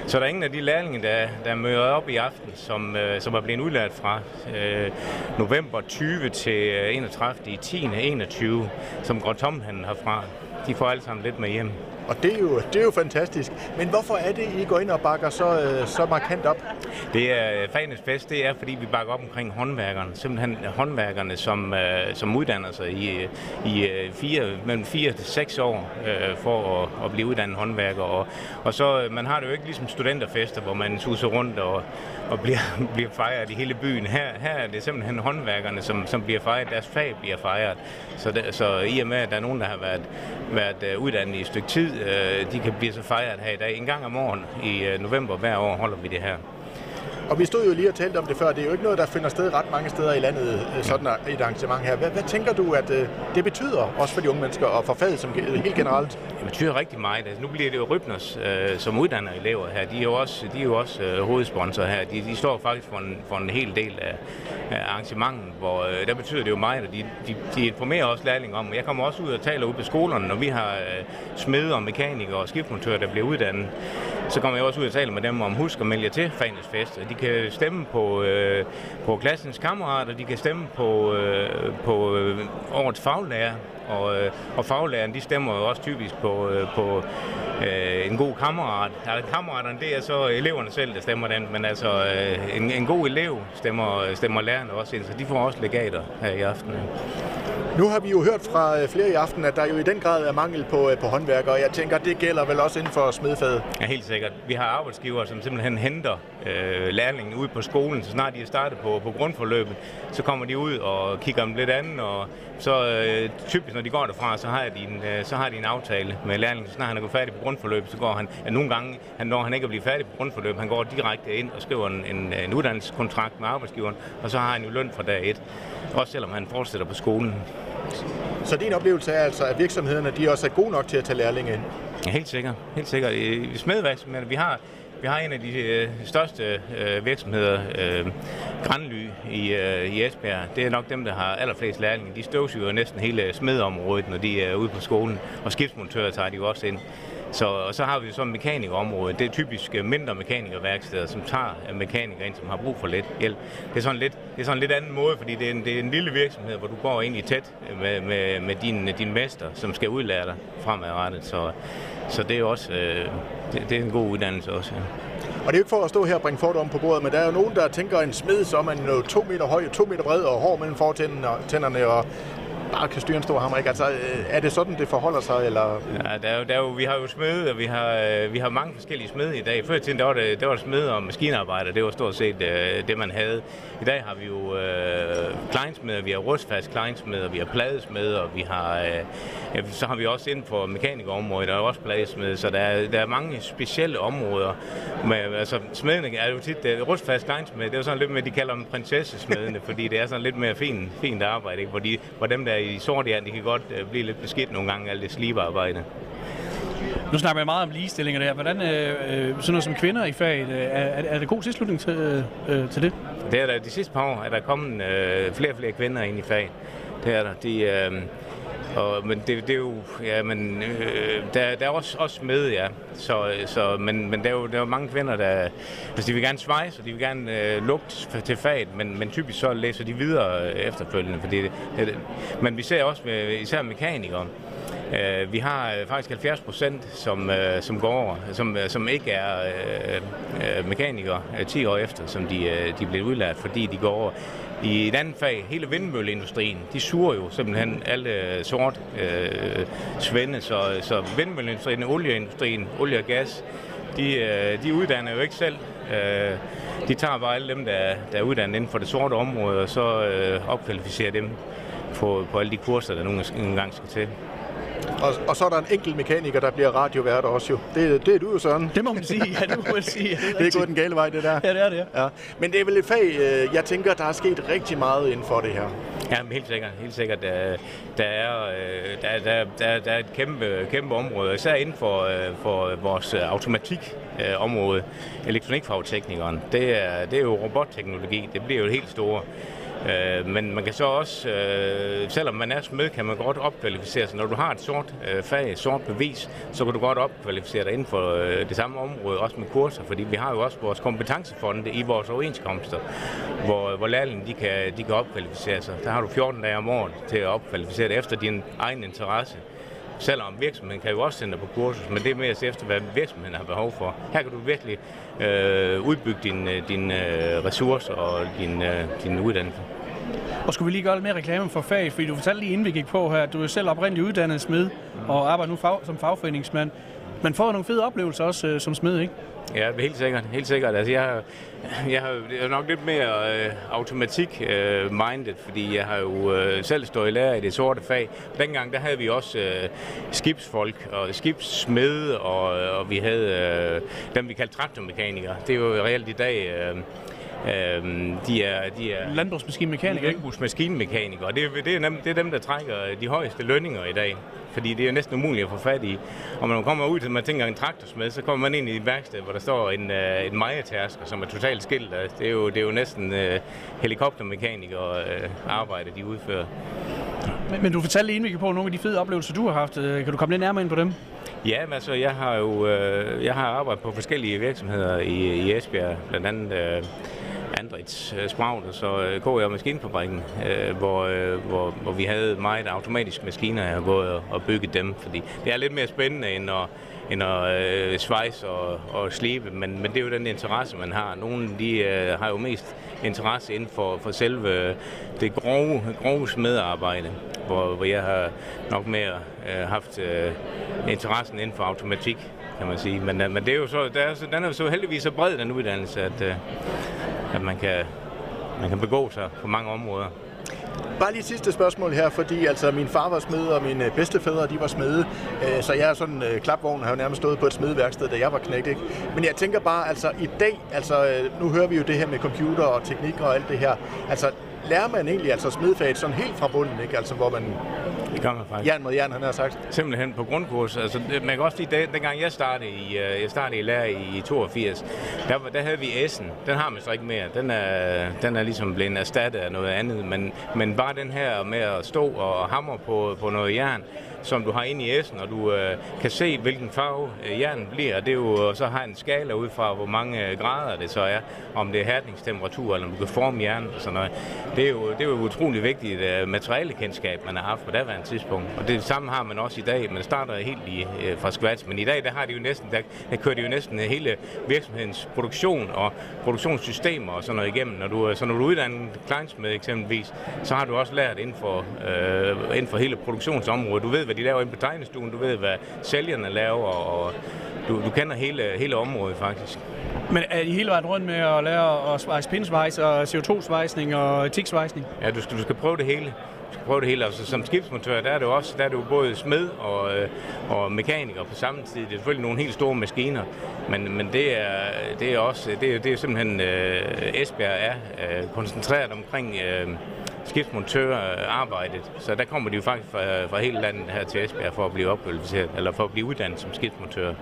S8: Så der er ingen af de lærlinge, der, der møder op i aften, som, øh, som er blevet udlært fra øh, november 20 til øh, 31. i 10. 21, som Gråtomhandlen har herfra. De får alle sammen lidt med hjem.
S1: Og det er, jo, det er jo fantastisk. Men hvorfor er det, I går ind og bakker så, øh, så markant op?
S8: Det er øh, Fagenes Fest, det er fordi vi bakker op omkring håndværkerne. Simpelthen håndværkerne, som, øh, som uddanner sig i, øh, i øh, fire, mellem 4 til 6 år øh, for at, at blive uddannet håndværker. Og, og så, øh, man har det jo ikke ligesom studenterfester, hvor man suser rundt og, og bliver, <laughs> bliver fejret i hele byen. Her, her er det simpelthen håndværkerne, som, som bliver fejret. Deres fag bliver fejret. Så, det, så i og med, at der er nogen, der har været, været uddannet i et stykke tid, øh, de kan blive så fejret her i dag. En gang om morgen i øh, november hver år holder vi det her.
S1: Og vi stod jo lige og talte om det før. Det er jo ikke noget, der finder sted ret mange steder i landet, øh, sådan et arrangement her. Hvad, hvad tænker du, at øh, det betyder også for de unge mennesker og for faget som helt generelt?
S8: Det betyder rigtig meget. Altså, nu bliver det jo Rybners, øh, som uddanner elever her. De er jo også, de er jo også øh, hovedsponsor her. De, de står faktisk for en, for en hel del af, af arrangementet, hvor øh, der betyder det jo meget, at de, de, de informerer også lærlinge om. Jeg kommer også ud og taler ud på skolerne, når vi har øh, smede og mekanikere og skiftmontører, der bliver uddannet. Så kommer jeg også ud og taler med dem om, husk at melde jer til Fanes Fest. De kan stemme på, øh, på klassens kammerater, de kan stemme på, øh, på øh, årets faglærer, og, øh, og faglæreren, de stemmer jo også typisk på, øh, på øh, en god kammerat. Altså, kammeraterne, det er så eleverne selv, der stemmer den, men altså øh, en, en god elev stemmer, stemmer lærerne også ind, så de får også legater her i aften.
S1: Nu har vi jo hørt fra øh, flere i aften, at der jo i den grad er mangel på, øh, på håndværkere. og Jeg tænker, det gælder vel også inden for smedfaget.
S8: Ja, helt sikkert. Vi har arbejdsgivere, som simpelthen henter øh, lærlingen ud på skolen, så snart de er startet på, på grundforløbet, så kommer de ud og kigger dem lidt an, og så øh, typisk, når de går derfra, så har, de en, øh, så har de en aftale med lærlingen. Så snart han er gået færdig på grundforløbet, så går han, ja, nogle gange, han, når han ikke er blevet færdig på grundforløbet, han går direkte ind og skriver en, en, en uddannelseskontrakt med arbejdsgiveren, og så har han jo løn fra dag et, også selvom han fortsætter på skolen.
S1: Så din oplevelse er altså, at virksomhederne de også er gode nok til at tage lærlinge ind?
S8: Ja, helt sikkert. Helt sikkert. I smedværksomheden, vi har vi har en af de øh, største øh, virksomheder, øh, Grandly i, øh, i Esbjerg. Det er nok dem, der har allerflest lærlinge. De støvsuger næsten hele smedområdet, når de er ude på skolen. Og skibsmontører tager de jo også ind. Så, og så har vi så mekanikerområdet. Det er typisk øh, mindre mekanikerværksteder, som tager øh, mekanikere ind, som har brug for lidt hjælp. Det er sådan lidt, det er sådan lidt anden måde, fordi det er, en, det er en lille virksomhed, hvor du går ind i tæt øh, med, med, med din, din mester, som skal udlære dig fremadrettet. Så, så det er også øh, det, det er en god uddannelse også. Ja.
S1: Og det er jo ikke for at stå her og bringe fordomme på bordet, men der er jo nogen, der tænker, en smed, så er man jo to meter høj, to meter bred og hård mellem fortænderne, og bare kan styre en stor hammer, ikke? Altså, øh, er det sådan, det forholder sig, eller?
S8: Ja, der er jo, der er jo, vi har jo smede, og vi har, øh, vi har mange forskellige smede i dag. Før i tiden, der var det, der var smede og maskinarbejder, det var stort set øh, det, man havde. I dag har vi jo øh, kleinsmeder, vi har rustfast kleinsmeder, vi har pladesmeder, og vi har, øh, så har vi også inden for mekanikerområdet, der er også pladesmede, så der er, der er mange specielle områder. Med, altså, smedene er jo tit, det, rustfast kleinsmed, det er jo sådan lidt med, de kalder dem prinsessesmedene, <laughs> fordi det er sådan lidt mere fint, fint arbejde, ikke? Hvor, de, hvor dem, der er i sort jern, de kan godt øh, blive lidt beskidt nogle gange, alt det slibearbejde.
S3: Nu snakker vi meget om ligestilling der. Hvordan, øh, øh, sådan noget som kvinder i faget, øh, er, er der god tilslutning til, øh, til det?
S8: Det er der. De sidste par år er der kommet øh, flere og flere kvinder ind i faget. Det er der. De, øh, og, men det, det er jo, ja, men øh, der, der er også, også med, ja. Så, så, men, men der er jo der er jo mange kvinder, der, altså de vil gerne svejse, og de vil gerne øh, lugte til faget, men, men typisk så læser de videre øh, efterfølgende, fordi det, det, men vi ser også med, især mekanikere, Øh, vi har øh, faktisk 70 procent, som, øh, som går over, som, øh, som ikke er øh, øh mekanikere øh, 10 år efter, som de, øh, de blev udlært, fordi de går over i et andet fag, hele vindmølleindustrien, de suger jo simpelthen alle øh, sort øh, svende, så, så vindmølleindustrien, olieindustrien, olie og gas, de, øh, de uddanner jo ikke selv. Øh, de tager bare alle dem, der, der er uddannet inden for det sorte område, og så øh, opkvalificerer dem på, på alle de kurser, der nogle gange skal til.
S1: Og, og så er der en enkelt mekaniker, der bliver radiovært også jo. Det, det er du jo, Søren.
S3: Det må man sige, ja, det må man sige. Ja,
S1: det, er det er gået den gale vej, det der.
S3: Ja, det er det,
S1: ja. ja. Men det er vel et fag, øh, jeg tænker, der er sket rigtig meget inden for det her.
S8: Ja, men helt sikkert. Helt sikkert. Der, der, er, øh, der, der, der, der er et kæmpe, kæmpe område, især inden for, øh, for vores automatikområde, elektronikfagteknikeren. Det er, det er jo robotteknologi. Det bliver jo helt store. Øh, men man kan så også, øh, selvom man er smed, kan man godt opkvalificere sig. Når du har et sort øh, fag, et sort bevis, så kan du godt opkvalificere dig inden for øh, det samme område, også med kurser, fordi vi har jo også vores kompetencefonde i vores overenskomster, hvor, hvor lærlingen de kan, de kan opkvalificere sig. Der har du 14 dage om året til at opkvalificere dig efter din egen interesse. Selvom virksomheden kan jo også sende dig på kursus, men det er mere at se efter, hvad virksomheden har behov for. Her kan du virkelig øh, udbygge din, øh, din øh, ressourcer og din, øh, din uddannelse.
S3: Og skulle vi lige gøre lidt mere reklame for fag, fordi du fortalte lige inden vi gik på her, at du er selv oprindeligt uddannet smed og arbejder nu fag, som fagforeningsmand. Man får nogle fede oplevelser også øh, som smed, ikke?
S8: Ja, helt sikkert. Helt sikkert. Altså, jeg, har, jeg har jeg er nok lidt mere øh, automatik-minded, øh, fordi jeg har jo øh, selv stået i lære i det sorte fag. Dengang der havde vi også øh, skibsfolk og skibssmede, og, og vi havde øh, dem, vi kaldte traktormekanikere. Det er jo reelt i dag... Øh,
S3: Øhm, de er, de er landbrugsmaskinmekanikere.
S8: Landbrugsmaskinmekanikere. Det, det, er dem, det er dem, der trækker de højeste lønninger i dag. Fordi det er næsten umuligt at få fat i. Og når man kommer ud til, man tænker en traktorsmed, så kommer man ind i et værksted, hvor der står en, uh, en majetasker, som er totalt skilt. Det er jo, det er jo næsten uh, helikoptermekanikere uh, arbejde, de udfører.
S3: Men, men du fortalte vi på nogle af de fede oplevelser, du har haft. Kan du komme lidt nærmere ind på dem?
S8: Ja, men altså, jeg har jo øh, jeg har arbejdet på forskellige virksomheder i, i Esbjerg, blandt andet øh, Andrits øh, og så øh, KR Maskinfabrikken, øh, hvor, øh, hvor, hvor vi havde meget automatiske maskiner, hvor og bygge dem, fordi det er lidt mere spændende end at, end at øh, svejse og, og slibe, men, men det er jo den interesse, man har. Nogle de øh, har jo mest interesse inden for, for selve det grove, grove smedarbejde, hvor, hvor jeg har nok mere øh, haft øh, interessen inden for automatik, kan man sige. Men, øh, men det er jo så, der er, så, den er jo så heldigvis så bred, den uddannelse, at, øh, at man, kan, man kan begå sig på mange områder.
S1: Bare lige sidste spørgsmål her, fordi altså min far var smed, og mine bedstefædre de var smede, øh, så jeg er sådan øh, klapvogn, har jo nærmest stået på et smedeværksted, da jeg var knægt, ikke? Men jeg tænker bare, altså i dag, altså øh, nu hører vi jo det her med computer og teknik og alt det her, altså lærer man egentlig altså smedfaget sådan helt fra bunden, ikke? Altså hvor man
S8: Det gør man faktisk.
S1: Jern mod jern, han har sagt.
S8: Simpelthen på grundkurs. Altså, man kan også sige, at dengang jeg startede i, øh, jeg startede i lærer i 82, der, var- der havde vi S'en. Den har man så ikke mere. Den er, den er ligesom blevet erstattet af noget andet. Men, men bare den her med at stå og hamre på, på noget jern, som du har inde i essen, og du øh, kan se, hvilken farve øh, jernen bliver. Det er jo, og så har en skala ud fra, hvor mange øh, grader det så er. Om det er hærdningstemperatur, eller om du kan forme jernen og sådan noget. Det er jo, det er jo utrolig vigtigt øh, materialekendskab, man har haft på daværende tidspunkt. Og det samme har man også i dag. Man starter helt i, øh, fra scratch. Men i dag, der har de jo næsten, der, der kører de jo næsten øh, hele virksomhedens produktion og produktionssystemer og sådan noget igennem. Når du, så når du uddanner en kleinsmed eksempelvis, så har du også lært inden for, øh, inden for hele produktionsområdet. Du ved, hvad de laver inde på tegnestuen, du ved, hvad sælgerne laver, og du, du kender hele, hele området faktisk.
S3: Men er I hele vejen rundt med at lære at svejse pindsvejs og CO2-svejsning og etiksvejsning?
S8: Ja, du skal, du skal prøve det hele. Du skal prøve det hele. Altså, som skibsmontør, der er det jo også der er jo både smed og, øh, og mekaniker på samme tid. Det er selvfølgelig nogle helt store maskiner, men, men det, er, det er også det er, det er simpelthen øh, Esbjerg er øh, koncentreret omkring øh, skibsmontørarbejdet. Så der kommer de jo faktisk fra, fra hele landet her til Esbjerg for at blive opkvalificeret, eller for at blive uddannet som skibsmontør.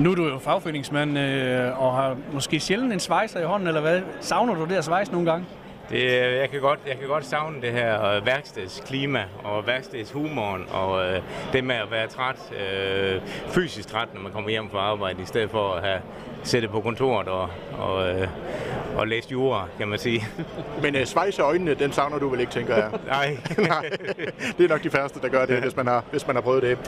S3: Nu er du jo fagforeningsmand øh, og har måske sjældent en svejser i hånden, eller hvad? Savner du det at svejse nogle gange?
S8: Det, øh, jeg, kan godt, jeg kan godt savne det her øh, værkstedsklima og værkstedshumoren og øh, det med at være træt, øh, fysisk træt, når man kommer hjem fra arbejde, i stedet for at have siddet på kontoret og, og, øh, og læst jura, kan man sige. <laughs>
S1: Men øh, svejs i øjnene, den savner du vel ikke, tænker jeg.
S8: Nej. <laughs>
S1: Nej, det er nok de færreste, der gør det, hvis man har, hvis man har prøvet det.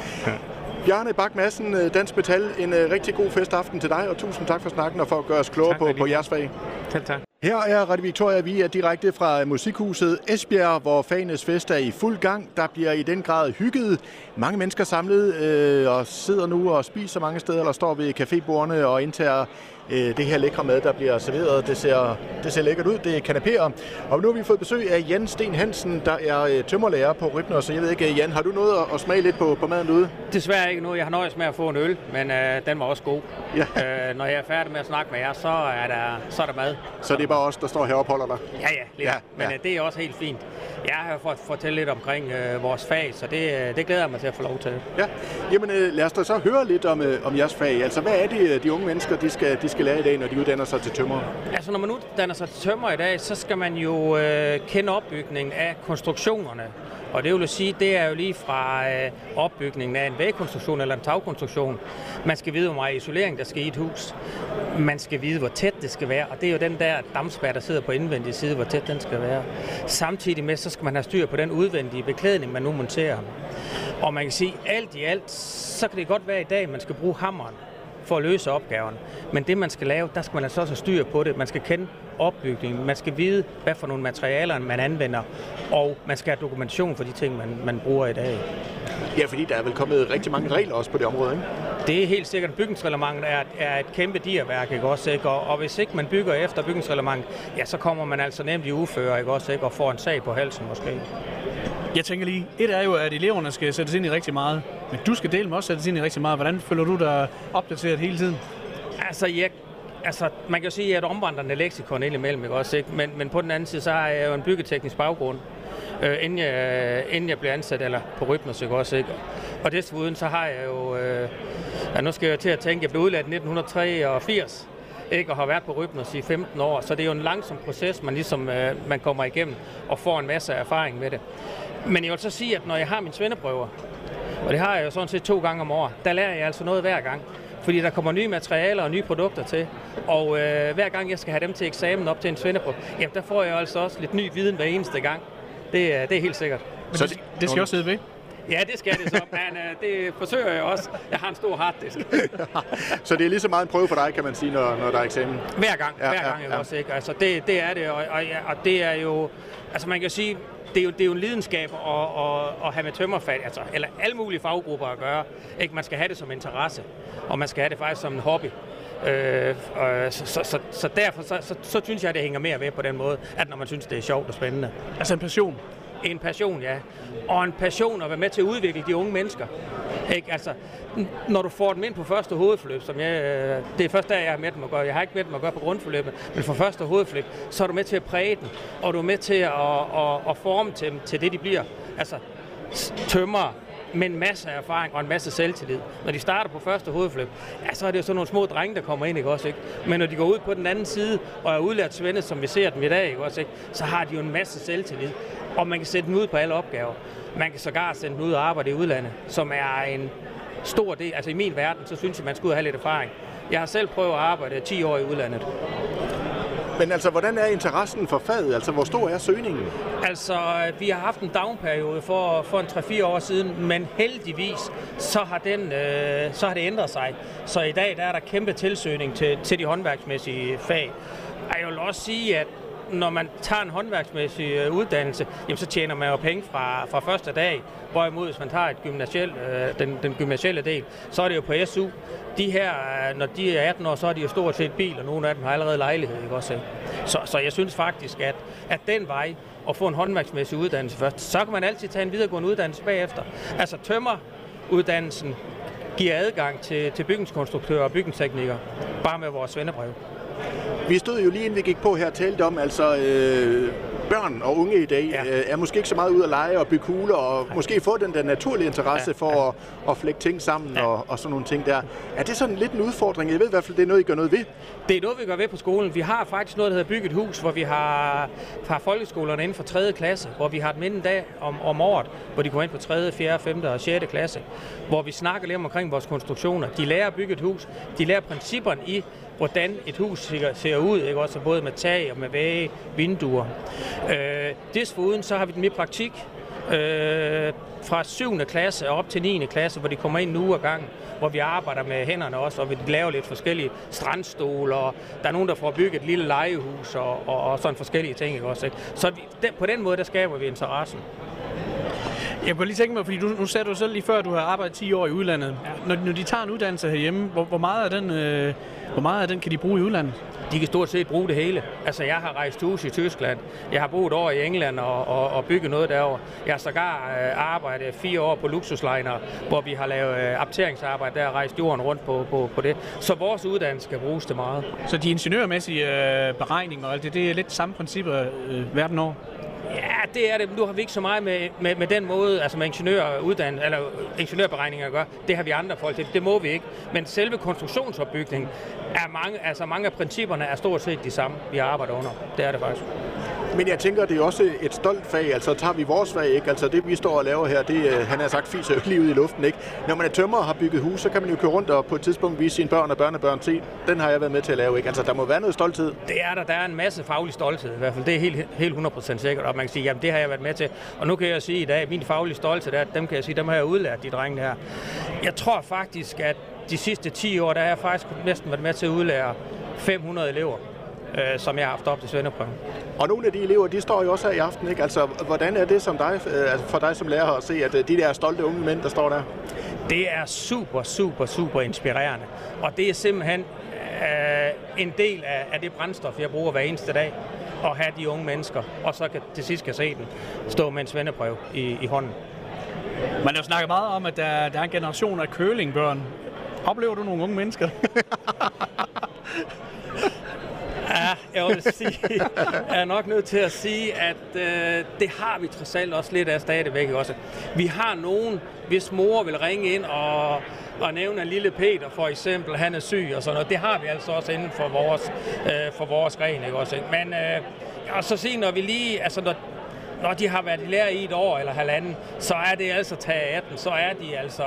S1: Bjarne Bak Madsen, øh, Dansk Metal, en øh, rigtig god festaften til dig, og tusind tak for snakken og for at gøre os klogere
S8: Tak,
S1: på, på jeres fag.
S8: tak, tak.
S1: Her er Radio Victoria. Vi er direkte fra Musikhuset Esbjerg, hvor fagenes fest er i fuld gang. Der bliver i den grad hygget. Mange mennesker samlet øh, og sidder nu og spiser mange steder, eller står ved cafébordene og indtager øh, det her lækre mad, der bliver serveret. Det ser, det ser lækkert ud. Det er kanapéer. Og nu har vi fået besøg af Jan Sten Hansen, der er øh, tømmerlærer på Rybner. Så jeg ved ikke, Jan, har du noget at, smage lidt på, på maden derude?
S9: Desværre ikke nu. Jeg har nøjes med at få en øl, men øh, den var også god.
S1: Ja. <laughs>
S9: Øh, når jeg er færdig med at snakke med jer, så er der, så er der mad.
S1: Så det er bare os, der står her og holder dig.
S9: Ja, ja, lidt.
S1: Ja,
S9: Ja, men
S1: ja.
S9: øh, det er også helt fint. Jeg har fået fortælle lidt omkring øh, vores fag, så det, øh, det glæder jeg mig til at få lov til.
S1: Ja, jamen øh, lad os da så høre lidt om, øh, om jeres fag. Altså, hvad er det, øh, de unge mennesker de skal, de skal lære i dag, når de uddanner sig til tømmer?
S9: Altså, når man uddanner sig til tømmer i dag, så skal man jo øh, kende opbygningen af konstruktionerne. Og det vil jo sige, det er jo lige fra øh, opbygningen af en vægkonstruktion eller en tagkonstruktion. Man skal vide, hvor meget isolering der skal i et hus. Man skal vide, hvor tæt det skal være. Og det er jo den der dampspær, der sidder på indvendige side, hvor tæt den skal være. Samtidig med, så skal man have styr på den udvendige beklædning, man nu monterer. Og man kan sige, alt i alt, så kan det godt være i dag, man skal bruge hammeren for at løse opgaven. Men det, man skal lave, der skal man altså også have styr på det. Man skal kende opbygningen. Man skal vide, hvad for nogle materialer man anvender. Og man skal have dokumentation for de ting, man, man bruger i dag.
S1: Ja, fordi der er vel kommet rigtig mange regler også på det område, ikke?
S9: Det er helt sikkert, bygningsreglementet er, er et kæmpe dirværk, ikke også? Ikke? Og, og hvis ikke man bygger efter bygningsreglementet, ja, så kommer man altså nemt i uføre, ikke også? Ikke? Og får en sag på halsen måske.
S3: Jeg tænker lige, et er jo, at eleverne skal sættes ind i rigtig meget, men du skal dele med også sættes ind i rigtig meget. Hvordan føler du dig opdateret hele tiden?
S9: Altså, jeg, altså, man kan jo sige, at jeg er et omvandrende leksikon indimellem, ikke også? Ikke? Men, men på den anden side, så har jeg jo en byggeteknisk baggrund, øh, inden, jeg, øh, inden jeg blev ansat, eller på Rytmus, ikke også? Ikke? Og desuden så har jeg jo, øh, ja, nu skal jeg til at tænke, jeg blev udlært i 1983, ikke, og har været på Rybners i 15 år, så det er jo en langsom proces, man ligesom øh, man kommer igennem og får en masse erfaring med det. Men jeg vil så sige, at når jeg har mine svendeprøver, og det har jeg jo sådan set to gange om året, der lærer jeg altså noget hver gang. Fordi der kommer nye materialer og nye produkter til. Og øh, hver gang jeg skal have dem til eksamen op til en svendeprøve, jamen der får jeg altså også lidt ny viden hver eneste gang. Det, er- det er helt sikkert.
S3: Men så det, det skal jeg også sidde ved.
S9: Ja, det skal det så, men øh, det forsøger jeg også. Jeg har en stor harddisk. <laughs>
S1: Så det er lige så meget en prøve for dig, kan man sige, når, når der er eksamen.
S9: Hver gang,
S1: Ja,
S9: hver gang, ja,
S1: ja.
S9: også, ikke? Altså, det, det er det, og, og, ja, og det er jo, altså man kan sige, det er jo, det er jo en lidenskab at, at, at have med tømmerfag, altså, eller alle mulige faggrupper at gøre. Ikke? Man skal have det som interesse, og man skal have det faktisk som en hobby. Øh, øh, så, så, så, så derfor så, så, så synes jeg, at det hænger mere ved på den måde, at når man synes, det er sjovt og spændende.
S3: Altså en passion.
S9: En passion, ja. Og en passion at være med til at udvikle de unge mennesker. Ikke? Altså, når du får dem ind på første hovedforløb, som jeg, øh, det er første dag, jeg har med dem at gøre. Jeg har ikke med dem at gøre på grundforløbet, men for første hovedforløb, så er du med til at præge dem, og du er med til at, at, at forme dem til det, de bliver. Altså, tømmer med en masse erfaring og en masse selvtillid. Når de starter på første hovedflip, ja, så er det jo sådan nogle små drenge, der kommer ind, ikke også, ikke? Men når de går ud på den anden side og er udlært svende, som vi ser dem i dag, ikke også, ikke? Så har de jo en masse selvtillid. Og man kan sætte dem ud på alle opgaver. Man kan sågar sende dem ud og arbejde i udlandet, som er en stor del. Altså i min verden, så synes jeg, man skal ud og have lidt erfaring. Jeg har selv prøvet at arbejde 10 år i udlandet.
S1: Men altså, hvordan er interessen for faget? Altså, hvor stor er søgningen?
S9: Altså, vi har haft en downperiode for, for en 3-4 år siden, men heldigvis, så har, den, øh, så har det ændret sig. Så i dag der er der kæmpe tilsøgning til, til de håndværksmæssige fag. Jeg vil også sige, at når man tager en håndværksmæssig øh, uddannelse, jamen, så tjener man jo penge fra, fra første dag. Hvorimod, hvis man tager et gymnasiel, øh, den, den gymnasielle del, så er det jo på SU. De her, øh, når de er 18 år, så er de jo stort set bil, og nogle af dem har allerede lejlighed. Ikke også? Så, så jeg synes faktisk, at, at den vej, at få en håndværksmæssig uddannelse først, så kan man altid tage en videregående uddannelse bagefter. Altså tømmer uddannelsen giver adgang til, til bygningskonstruktører og bygningsteknikere, bare med vores svendebrev.
S1: Vi stod jo lige inden vi gik på her og talte om, altså øh, børn og unge i dag ja. øh, er måske ikke så meget ude at lege og bygge kugler, og ja. måske få den der naturlige interesse ja. for ja. At, at flække ting sammen ja. og, og sådan nogle ting der. Er det sådan lidt en udfordring? Jeg ved i hvert fald, det er noget, I gør noget ved.
S9: Det er noget, vi gør ved på skolen. Vi har faktisk noget, der hedder Bygget Hus, hvor vi har, har folkeskolerne inden for 3. klasse, hvor vi har et minde dag om, om året, hvor de kommer ind på 3., 4., 5. og 6. klasse, hvor vi snakker lidt omkring vores konstruktioner. De lærer at bygge et hus. De lærer principperne i hvordan et hus ser, ser ud, ikke? også både med tag og med væge, vinduer. Øh, desuden så har vi den med praktik øh, fra 7. klasse op til 9. klasse, hvor de kommer ind nu ad gang, hvor vi arbejder med hænderne også, og vi laver lidt forskellige strandstole, og der er nogen, der får bygget et lille legehus, og, og, og sådan forskellige ting. Ikke? Også, ikke? Så vi, den, på den måde, der skaber vi interessen.
S3: Jeg kunne lige tænke mig, fordi du, nu sagde du selv lige før, at du har arbejdet 10 år i udlandet. Ja. Når, når de tager en uddannelse herhjemme, hvor, hvor meget af den... Øh hvor meget af den kan de bruge i udlandet?
S9: De kan stort set bruge det hele. Altså, jeg har rejst hus i Tyskland. Jeg har boet over i England og, og, og bygget noget derovre. Jeg har sågar øh, arbejdet fire år på luksusliner, hvor vi har lavet øh, apteringsarbejde der og rejst jorden rundt på, på, på det. Så vores uddannelse skal bruges til meget.
S3: Så de ingeniørmæssige øh, beregninger og alt det, det er lidt samme principper øh, verden over?
S9: Ja, det er det. Nu har vi ikke så meget med, med, med den måde, altså med ingeniøruddannet, eller ingeniørberegninger at gøre. Det har vi andre folk til. Det må vi ikke. Men selve konstruktionsopbygningen er mange, altså mange af principperne er stort set de samme, vi arbejder under. Det er det faktisk.
S1: Men jeg tænker, det er også et stolt fag. Altså tager vi vores fag, ikke? Altså det, vi står og laver her, det øh, han har sagt, fiser lige ud i luften, ikke? Når man er tømmer og har bygget hus, så kan man jo køre rundt og på et tidspunkt vise sine børn og børnebørn til. Den har jeg været med til at lave, ikke? Altså der må være noget stolthed.
S9: Det er der. Der er en masse faglig stolthed i hvert fald. Det er helt, helt 100% sikkert. Og man kan sige, jamen det har jeg været med til. Og nu kan jeg sige i dag, at min faglige stolthed, der, dem kan jeg sige, dem har jeg udlært, de drenge her. Jeg tror faktisk, at de sidste 10 år, der har jeg faktisk næsten været med til at udlære 500 elever øh, som jeg har haft op til Svendeprøven.
S1: Og nogle af de elever, de står jo også her i aften, ikke? Altså, hvordan er det som dig, øh, altså for dig som lærer at se, at øh, de der stolte unge mænd, der står der?
S9: Det er super, super, super inspirerende. Og det er simpelthen øh, en del af, af det brændstof, jeg bruger hver eneste dag at have de unge mennesker, og så kan, til sidst kan se den stå med en svendeprøve i, i hånden.
S3: Man har jo snakket meget om, at der, der er en generation af kølingbørn. Oplever du nogle unge mennesker? <laughs>
S9: Ja, jeg vil sige, jeg er nok nødt til at sige, at øh, det har vi trods alt også lidt af stadigvæk også. Vi har nogen, hvis mor vil ringe ind og, og nævne en lille Peter for eksempel, han er syg og sådan noget. Det har vi altså også inden for vores, øh, for vores gren, ikke også? Men øh, og så sige, når vi lige, altså når, når de har været i lære i et år eller halvanden, så er det altså tage 18, så er de altså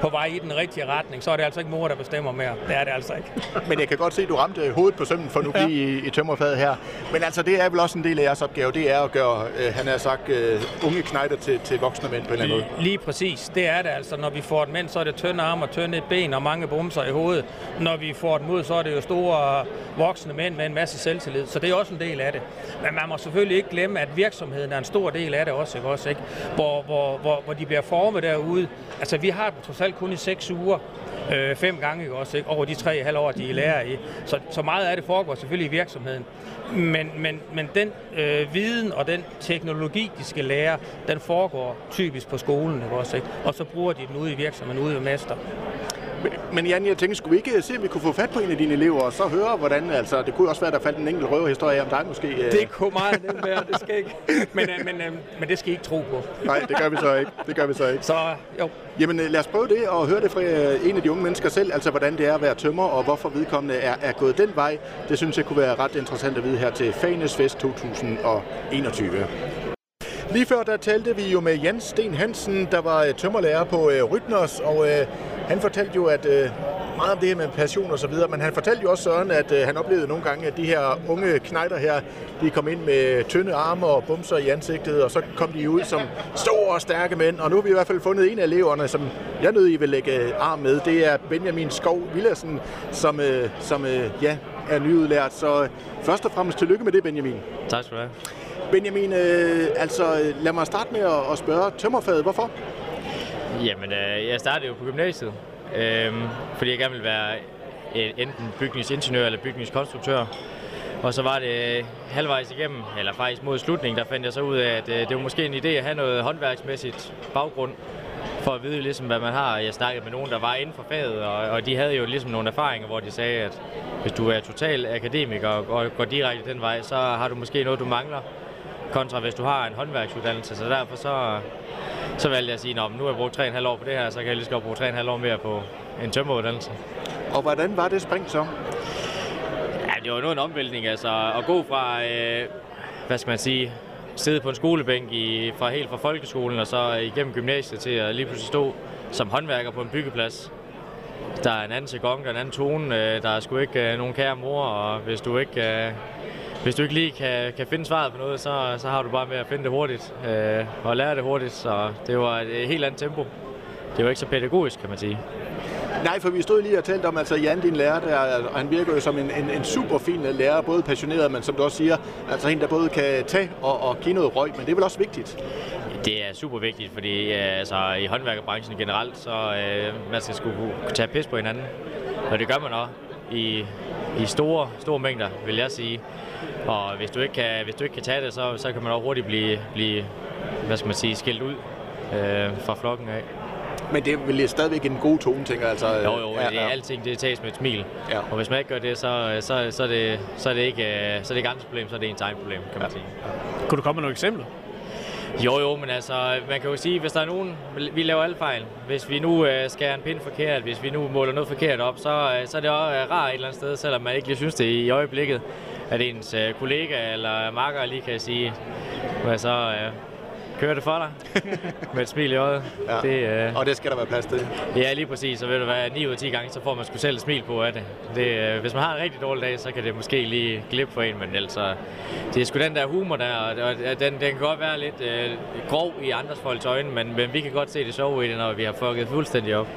S9: på vej i den rigtige retning. Så er det altså ikke mor, der bestemmer mere. Det er det altså ikke. <laughs>
S1: Men jeg kan godt se, at du ramte hovedet på sømmen for nu ja. i, i tømmerfaget her. Men altså, det er vel også en del af jeres opgave. Det er at gøre, øh, han har sagt, øh, unge knejder til, til voksne mænd på en eller anden
S9: måde. Lige præcis. Det er det altså. Når vi får et mænd, så er det tynde arme og tynde ben og mange bumser i hovedet. Når vi får et mod, så er det jo store voksne mænd med en masse selvtillid. Så det er også en del af det. Men man må selvfølgelig ikke glemme, at virksomheden er en stor del af det også ikke også, ikke? Hvor, hvor, hvor, hvor de bliver formet derude. Altså, vi har dem trods alt kun i seks uger, øh, fem gange, ikke også, ikke? Over de tre halve år, de er lærer i. Så, så meget af det foregår selvfølgelig i virksomheden. Men, men, men den øh, viden og den teknologi, de skal lære, den foregår typisk på skolen, ikke også, ikke? Og så bruger de den ude i virksomheden, ude i mester.
S1: Men Jan, jeg tænkte, skulle vi ikke se, om vi kunne få fat på en af dine elever, og så høre, hvordan, altså, det kunne også være, der faldt en enkelt røverhistorie om dig måske.
S9: Øh. Det kunne meget nemt være, det skal ikke. Men, øh, men, øh, men det skal I ikke tro på.
S1: Nej, det gør vi så ikke. Det gør vi så ikke.
S9: Så jo,
S1: Jamen øh, lad os prøve det og høre det fra en af de unge mennesker selv, altså hvordan det er at være tømmer, og hvorfor vedkommende er, er gået den vej. Det synes jeg kunne være ret interessant at vide her til Fanes Fest 2021. Lige før der talte vi jo med Jens Sten Hansen, der var øh, tømmerlærer på øh, Rytners, og øh, han fortalte jo, at øh, meget om det her med passion og så videre, men han fortalte jo også Søren, at øh, han oplevede nogle gange, at de her unge knejder her, de kom ind med tynde arme og bumser i ansigtet, og så kom de ud som store og stærke mænd, og nu har vi i hvert fald fundet en af eleverne, som jeg nødig I vil lægge øh, arm med. Det er Benjamin Skov Villersen, som, øh, som øh, ja, er nyudlært. Så øh, først og fremmest tillykke med det, Benjamin.
S10: Tak skal du have.
S1: Benjamin, øh, altså lad mig starte med at, at spørge tømmerfaget, hvorfor?
S10: Jamen, øh, jeg startede jo på gymnasiet, øh, fordi jeg gerne ville være øh, enten bygningsingeniør eller bygningskonstruktør. Og så var det øh, halvvejs igennem, eller faktisk mod slutningen, der fandt jeg så ud af, at øh, det var måske en idé at have noget håndværksmæssigt baggrund, for at vide ligesom, hvad man har. Jeg snakkede med nogen, der var inden for faget, og, og de havde jo ligesom nogle erfaringer, hvor de sagde, at hvis du er total akademiker og går direkte den vej, så har du måske noget, du mangler, kontra hvis du har en håndværksuddannelse. Så derfor så, så valgte jeg at sige, at nu har jeg brugt 3,5 år på det her, så kan jeg lige så godt bruge 3,5 år mere på en tømmeruddannelse.
S1: Og hvordan var det spring så?
S10: Ja, det var noget en omvæltning, altså at gå fra, øh, hvad skal man sige, sidde på en skolebænk i, fra helt fra folkeskolen og så igennem gymnasiet til at lige pludselig stå som håndværker på en byggeplads. Der er en anden segon, der er en anden tone, øh, der er sgu ikke øh, nogen kære mor, og hvis du ikke, øh, hvis du ikke lige kan, kan finde svaret på noget, så, så har du bare med at finde det hurtigt øh, og lære det hurtigt, så det var et helt andet tempo. Det var ikke så pædagogisk, kan man sige.
S1: Nej, for vi stod lige og talte om, altså Jan, din lærer, der, og han virker jo som en, en, en super fin lærer, både passioneret, men som du også siger, altså en, der både kan tage og, og give noget røg, men det er vel også vigtigt?
S10: Det er super vigtigt, fordi øh, altså, i håndværkerbranchen generelt, så øh, man skal sgu kunne tage pis på hinanden. Og det gør man også i, i store, store mængder, vil jeg sige. Og hvis du ikke kan, hvis du ikke kan tage det, så, så kan man også hurtigt blive, blive hvad skal man sige, skilt ud øh, fra flokken af.
S1: Men det er vel stadigvæk en god tone, tænker jeg. Altså,
S10: Jo, jo, ja, det er alting, det tages med et smil.
S1: Ja.
S10: Og hvis man ikke gør det, så, så, så, er, det, så, er, det ikke, øh, så er det ikke andres problem, så er det ens egen problem, kan man sige.
S3: Kunne du komme med nogle eksempler?
S10: Jo, jo, men altså, man kan jo sige, hvis der er nogen, vi laver alle fejl. Hvis vi nu øh, skærer en pind forkert, hvis vi nu måler noget forkert op, så, øh, så er det også øh, rart et eller andet sted, selvom man ikke lige synes det i øjeblikket, at ens øh, kollega eller makker lige kan sige, hvad så, øh, kører det for dig? <laughs> Med et smil i øjet.
S1: Ja.
S10: Det, øh,
S1: Og det skal der være plads til.
S10: Ja, lige præcis. Så ved du hvad, 9 ud af 10 gange, så får man sgu selv et smil på af det. det øh, hvis man har en rigtig dårlig dag, så kan det måske lige glippe for en, men ellers, det er sgu den der humor der, og og den, den kan godt være lidt øh, grov i andres folks øjne, men, men vi kan godt se det sjove i det, når vi har fucket fuldstændig op.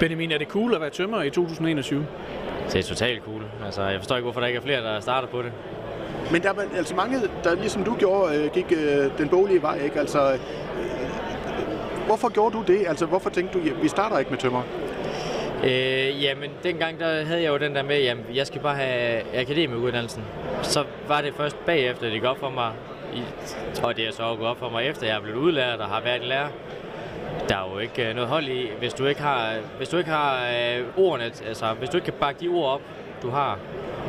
S3: Benjamin, er det cool at være tømmer i 2021?
S10: Det er totalt cool. Altså, jeg forstår ikke, hvorfor der ikke er flere, der starter på det.
S1: Men der er altså mange, der ligesom du gjorde, øh, gik øh, den boglige vej, ikke? Altså, øh, hvorfor gjorde du det? Altså, hvorfor tænkte du, ja, vi starter ikke med tømmer?
S10: Øh, jamen, dengang der havde jeg jo den der med, at jeg skal bare have akademikuddannelsen. Så var det først bagefter, det gik op for mig, i, og det er så gået op for mig efter, jeg er blevet udlært og har været lærer. Der er jo ikke øh, noget hold i, hvis du ikke har, hvis du ikke har øh, ordene, altså hvis du ikke kan bakke de ord op, du har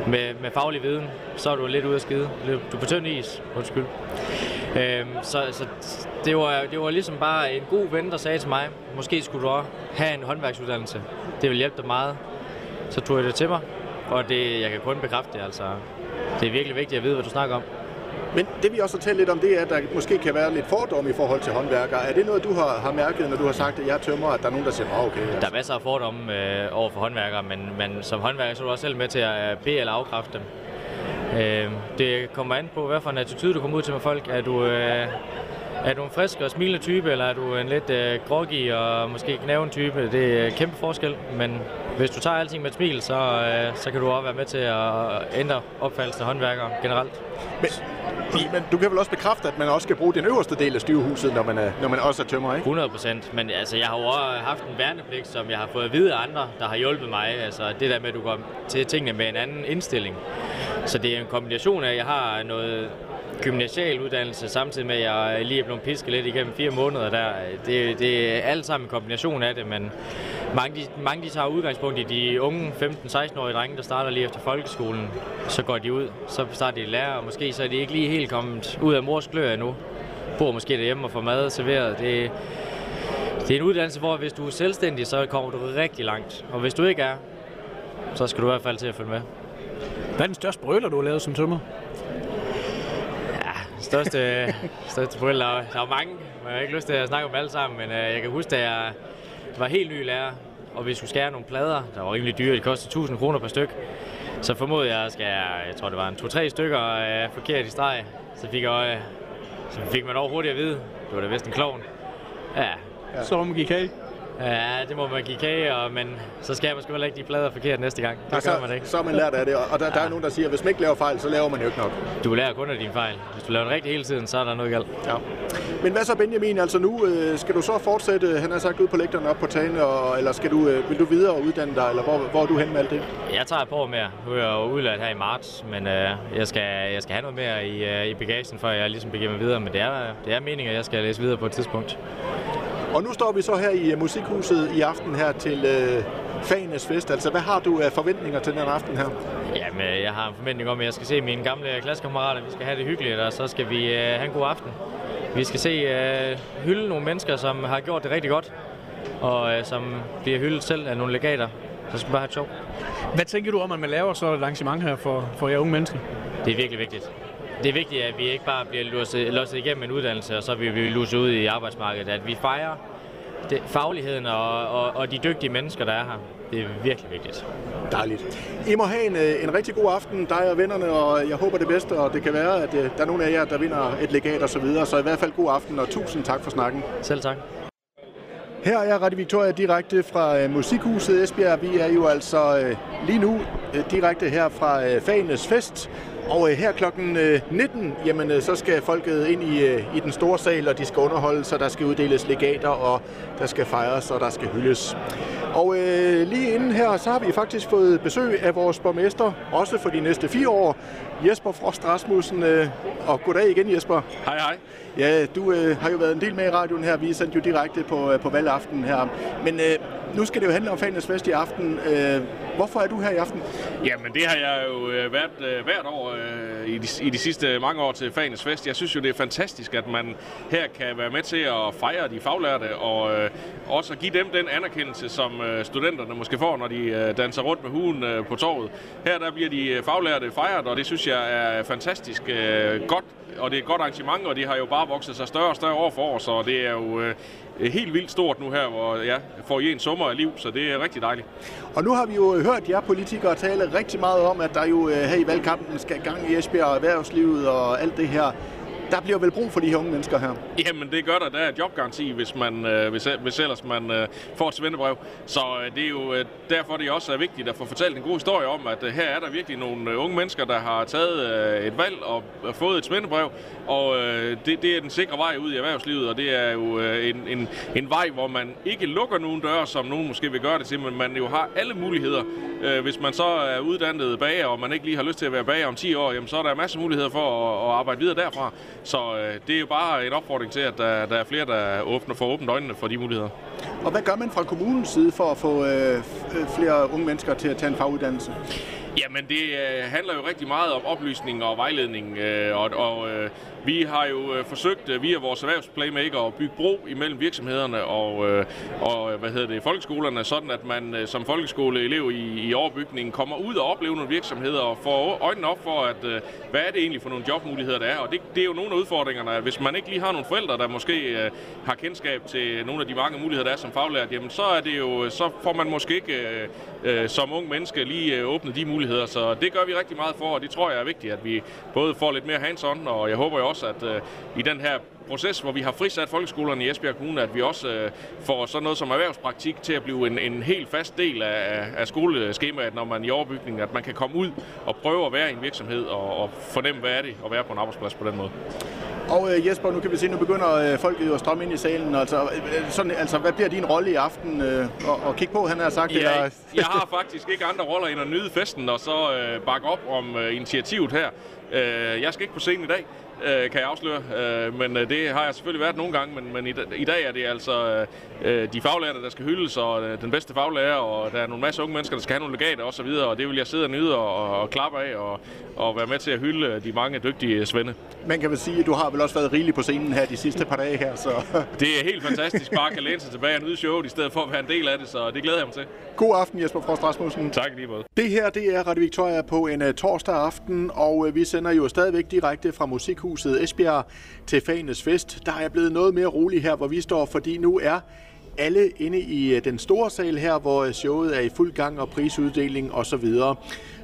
S10: med, med faglig viden, så er du lidt ude af skide. Du er på tynd is, undskyld. Øhm, så så det, var, det var ligesom bare en god ven, der sagde til mig, måske skulle du også have en håndværksuddannelse. Det vil hjælpe dig meget. Så tog jeg det til mig, og det, jeg kan kun bekræfte det. Altså, det er virkelig vigtigt at vide, hvad du snakker om.
S1: Men det vi også har talt lidt om, det er, at der måske kan være lidt fordom i forhold til håndværkere. Er det noget, du har, har mærket, når du har sagt, at jeg er tømmer, at der er nogen, der siger, oh, okay. Altså.
S10: Der er masser af fordomme øh, over for håndværkere, men, men som håndværker så er du også selv med til at bede eller afkræfte dem. Øh, det kommer an på, hvad for en attitude du kommer ud til med folk. Er du, øh, er du en frisk og smilende type, eller er du en lidt øh, groggy og måske knæven type? Det er kæmpe forskel, men hvis du tager alting med et smil, så, øh, så kan du også være med til at ændre opfattelsen af håndværkere generelt.
S1: Men, men du kan vel også bekræfte, at man også skal bruge den øverste del af styrehuset, når man, er, når man også er tømmer, ikke?
S10: 100 procent, men altså, jeg har jo også haft en værnepligt, som jeg har fået at vide af andre, der har hjulpet mig. Altså det der med, at du går til tingene med en anden indstilling. Så det er en kombination af, at jeg har noget gymnasial uddannelse, samtidig med, at jeg lige er blevet pisket lidt igennem fire måneder der. Det, det er alt sammen en kombination af det, men mange, de, mange de tager udgangspunkt i de unge 15-16-årige drenge, der starter lige efter folkeskolen. Så går de ud, så starter de lærer, og måske så er de ikke lige helt kommet ud af mors klør endnu. bor måske derhjemme og får mad serveret. Det, det er en uddannelse, hvor hvis du er selvstændig, så kommer du rigtig langt. Og hvis du ikke er, så skal du i hvert fald til at følge med.
S3: Hvad er den største brøler, du har lavet som tømmer?
S10: Største, største forældre. der, der er mange. jeg har ikke lyst til at snakke om alle sammen, men øh, jeg kan huske, da jeg var helt ny lærer, og vi skulle skære nogle plader, der var rimelig dyre, det kostede 1000 kroner per styk, så formodede jeg at skære, jeg tror det var en to-tre stykker øh, forkert i streg. Så fik, jeg, øh, så fik man over hurtigt at vide, det var da vist en klovn. Ja,
S3: Ja. Så må man.
S10: Ja, det må man give kage, og, men så skal man sgu heller ikke de plader forkert næste gang. Det
S1: så,
S10: gør man ikke.
S1: så er man lært af det, og der, der er nogen, der siger, at hvis man ikke laver fejl, så laver man jo ikke nok.
S10: Du lærer kun af dine fejl. Hvis du laver det rigtigt hele tiden, så er der noget galt.
S1: Ja. Men hvad så Benjamin, altså nu øh, skal du så fortsætte, han har sagt, ud på lægterne op på Tane, og, eller skal du, øh, vil du videre og uddanne dig, eller hvor, hvor er du hen med alt det?
S10: Jeg tager et par år mere. Nu er jeg jo udlært her i marts, men øh, jeg, skal, jeg skal have noget mere i, øh, i bagagen, før jeg ligesom begiver mig videre. Men det er, det er meningen, at jeg skal læse videre på et tidspunkt.
S1: Og nu står vi så her i øh, Musikhuset i aften her til øh, Fagenes Fest. Altså, hvad har du af forventninger til den aften her?
S10: Jamen, øh, jeg har en forventning om, at jeg skal se mine gamle klassekammerater. Vi skal have det hyggeligt, og så skal vi øh, have en god aften. Vi skal se øh, hylde nogle mennesker, som har gjort det rigtig godt, og øh, som bliver hyldet selv af nogle legater. Så skal vi bare have sjovt.
S3: Hvad tænker du om, at man laver så et arrangement her for, for jer unge mennesker?
S10: Det er virkelig vigtigt. Det er vigtigt, at vi ikke bare bliver låst, låst igennem en uddannelse, og så bliver vi luset ud i arbejdsmarkedet. At vi fejrer det, fagligheden og, og, og de dygtige mennesker, der er her. Det er virkelig vigtigt.
S1: Dejligt. I må have en, øh, en rigtig god aften, dig og vennerne, og jeg håber det bedste, og det kan være, at øh, der er nogle af jer, der vinder et legat og så videre. Så i hvert fald god aften, og tusind tak for snakken.
S10: Selv tak.
S1: Her er Radio Victoria direkte fra øh, Musikhuset Esbjerg. Vi er jo altså lige nu direkte her fra øh, Fagenes Fest. Og øh, her klokken øh, 19, jamen, øh, så skal folket ind i, øh, i den store sal, og de skal underholde, så der skal uddeles legater, og der skal fejres, og der skal hyldes. Og øh, lige inden her, så har vi faktisk fået besøg af vores borgmester, også for de næste fire år, Jesper Frost Rasmussen. Øh, og goddag igen, Jesper.
S11: Hej, hej.
S1: Ja, du øh, har jo været en del med i radioen her. Vi er sendt jo direkte på, øh, på valgaften her. Men øh, nu skal det jo handle om Fanes Fest i aften. Øh, hvorfor er du her i aften?
S11: Jamen, det har jeg jo øh, været øh, hvert år øh, i, de, i de sidste mange år til Fanes Fest. Jeg synes jo, det er fantastisk, at man her kan være med til at fejre de faglærte, og øh, også at give dem den anerkendelse, som øh, studenterne måske får, når de øh, danser rundt med huen øh, på torvet. Her der bliver de øh, faglærte fejret, og det synes jeg er fantastisk øh, godt og det er et godt arrangement, og de har jo bare vokset sig større og større år for år, så det er jo øh, helt vildt stort nu her, hvor ja, får I en sommer af liv, så det er rigtig dejligt.
S1: Og nu har vi jo øh, hørt jer politikere tale rigtig meget om, at der jo øh, her i valgkampen skal gang i Esbjerg og erhvervslivet og alt det her. Der bliver vel brug for de her unge mennesker her?
S11: Jamen det gør der. Der er jobgaranti, hvis, man, øh, hvis, hvis ellers man øh, får et svendebrev. Så øh, det er jo øh, derfor, det også er vigtigt at få fortalt en god historie om, at øh, her er der virkelig nogle øh, unge mennesker, der har taget øh, et valg og øh, fået et svendebrev. Og øh, det, det er den sikre vej ud i erhvervslivet, og det er jo øh, en, en, en vej, hvor man ikke lukker nogen døre, som nogen måske vil gøre det til, men man jo har alle muligheder. Øh, hvis man så er uddannet bager, og man ikke lige har lyst til at være bager om 10 år, jamen, så er der masser af muligheder for at, at arbejde videre derfra. Så øh, det er jo bare en opfordring til, at der, der er flere, der åbner for åbent øjnene for de muligheder.
S1: Og hvad gør man fra kommunens side for at få øh, flere unge mennesker til at tage en faguddannelse?
S11: Jamen, det øh, handler jo rigtig meget om oplysning og vejledning, øh, og, og øh, vi har jo øh, forsøgt øh, via vores erhvervsplaymaker at bygge bro imellem virksomhederne og, øh, og øh, hvad hedder det, folkeskolerne, sådan at man øh, som folkeskoleelev i, i overbygningen kommer ud og oplever nogle virksomheder og får øjnene op for, at øh, hvad er det egentlig for nogle jobmuligheder, der er. Og det, det er jo nogle af udfordringerne, hvis man ikke lige har nogle forældre, der måske øh, har kendskab til nogle af de mange muligheder, der er som faglært, jamen så, er det jo, øh, så får man måske ikke øh, øh, som ung menneske lige øh, åbne de muligheder. Så det gør vi rigtig meget for, og det tror jeg er vigtigt, at vi både får lidt mere hands-on, og jeg håber jo også, at øh, i den her proces, hvor vi har frisat folkeskolerne i Esbjerg Kommune, at vi også øh, får sådan noget som erhvervspraktik til at blive en, en helt fast del af, af skoleskemaet, når man er i overbygningen, at man kan komme ud og prøve at være i en virksomhed og, og fornemme, hvad er det at være på en arbejdsplads på den måde.
S1: Og øh, Jesper, nu kan vi se, nu begynder øh, folket jo at strømme ind i salen. Altså, øh, sådan, altså hvad bliver din rolle i aften øh, og, og kigge på, han har sagt?
S11: Ja,
S1: eller?
S11: jeg har faktisk ikke andre roller end at nyde festen og så øh, bakke op om øh, initiativet her. Øh, jeg skal ikke på scenen i dag, øh, kan jeg afsløre. Øh, men øh, det har jeg selvfølgelig været nogle gange, men, men i, i dag er det altså øh, de faglærte, der skal hyldes, og øh, den bedste faglærer, og der er nogle masse unge mennesker, der skal have nogle legater osv., og, og det vil jeg sidde og nyde og, og klappe af, og, og være med til at hylde de mange dygtige svende.
S1: Man kan vel sige, at du har vel også været rigelig på scenen her de sidste par dage her, så...
S11: det er helt fantastisk bare at læne sig tilbage og nyde showet, i stedet for at være en del af det, så det glæder jeg mig til.
S1: God aften, Jesper Frost Rasmussen.
S11: Tak lige måde.
S1: Det her, det er Radio Victoria på en uh, torsdag aften, og uh, vi sender jo stadigvæk direkte fra Musikhuset Esbjerg til Fagenes Fest. Der er blevet noget mere roligt her, hvor vi står, fordi nu er alle inde i øh, den store sal her, hvor øh, showet er i fuld gang og prisuddeling osv.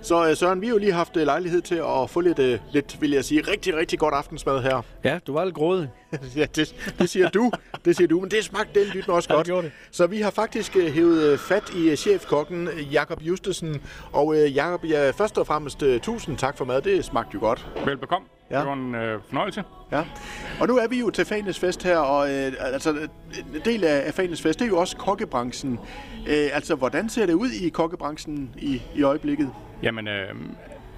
S1: Så Søren, vi har jo lige haft lejlighed til at få lidt, lidt vil jeg sige, rigtig, rigtig godt aftensmad her.
S3: Ja, du var lidt grådig. <laughs>
S1: ja, det, det siger du. Det siger du, men det smagte den dyt også godt.
S3: Ja, det.
S1: Så vi har faktisk hævet fat i chefkokken Jakob Justesen. Og Jakob, ja, først og fremmest tusind tak for mad. Det smagte jo godt.
S12: Velbekomme. Ja. Det var en øh, fornøjelse.
S1: Ja. Og nu er vi jo til Fanes Fest her, og øh, altså, en del af, af Fanes Fest, det er jo også kokkebranchen. Øh, altså, hvordan ser det ud i kokkebranchen i, i øjeblikket?
S12: Jamen, øh,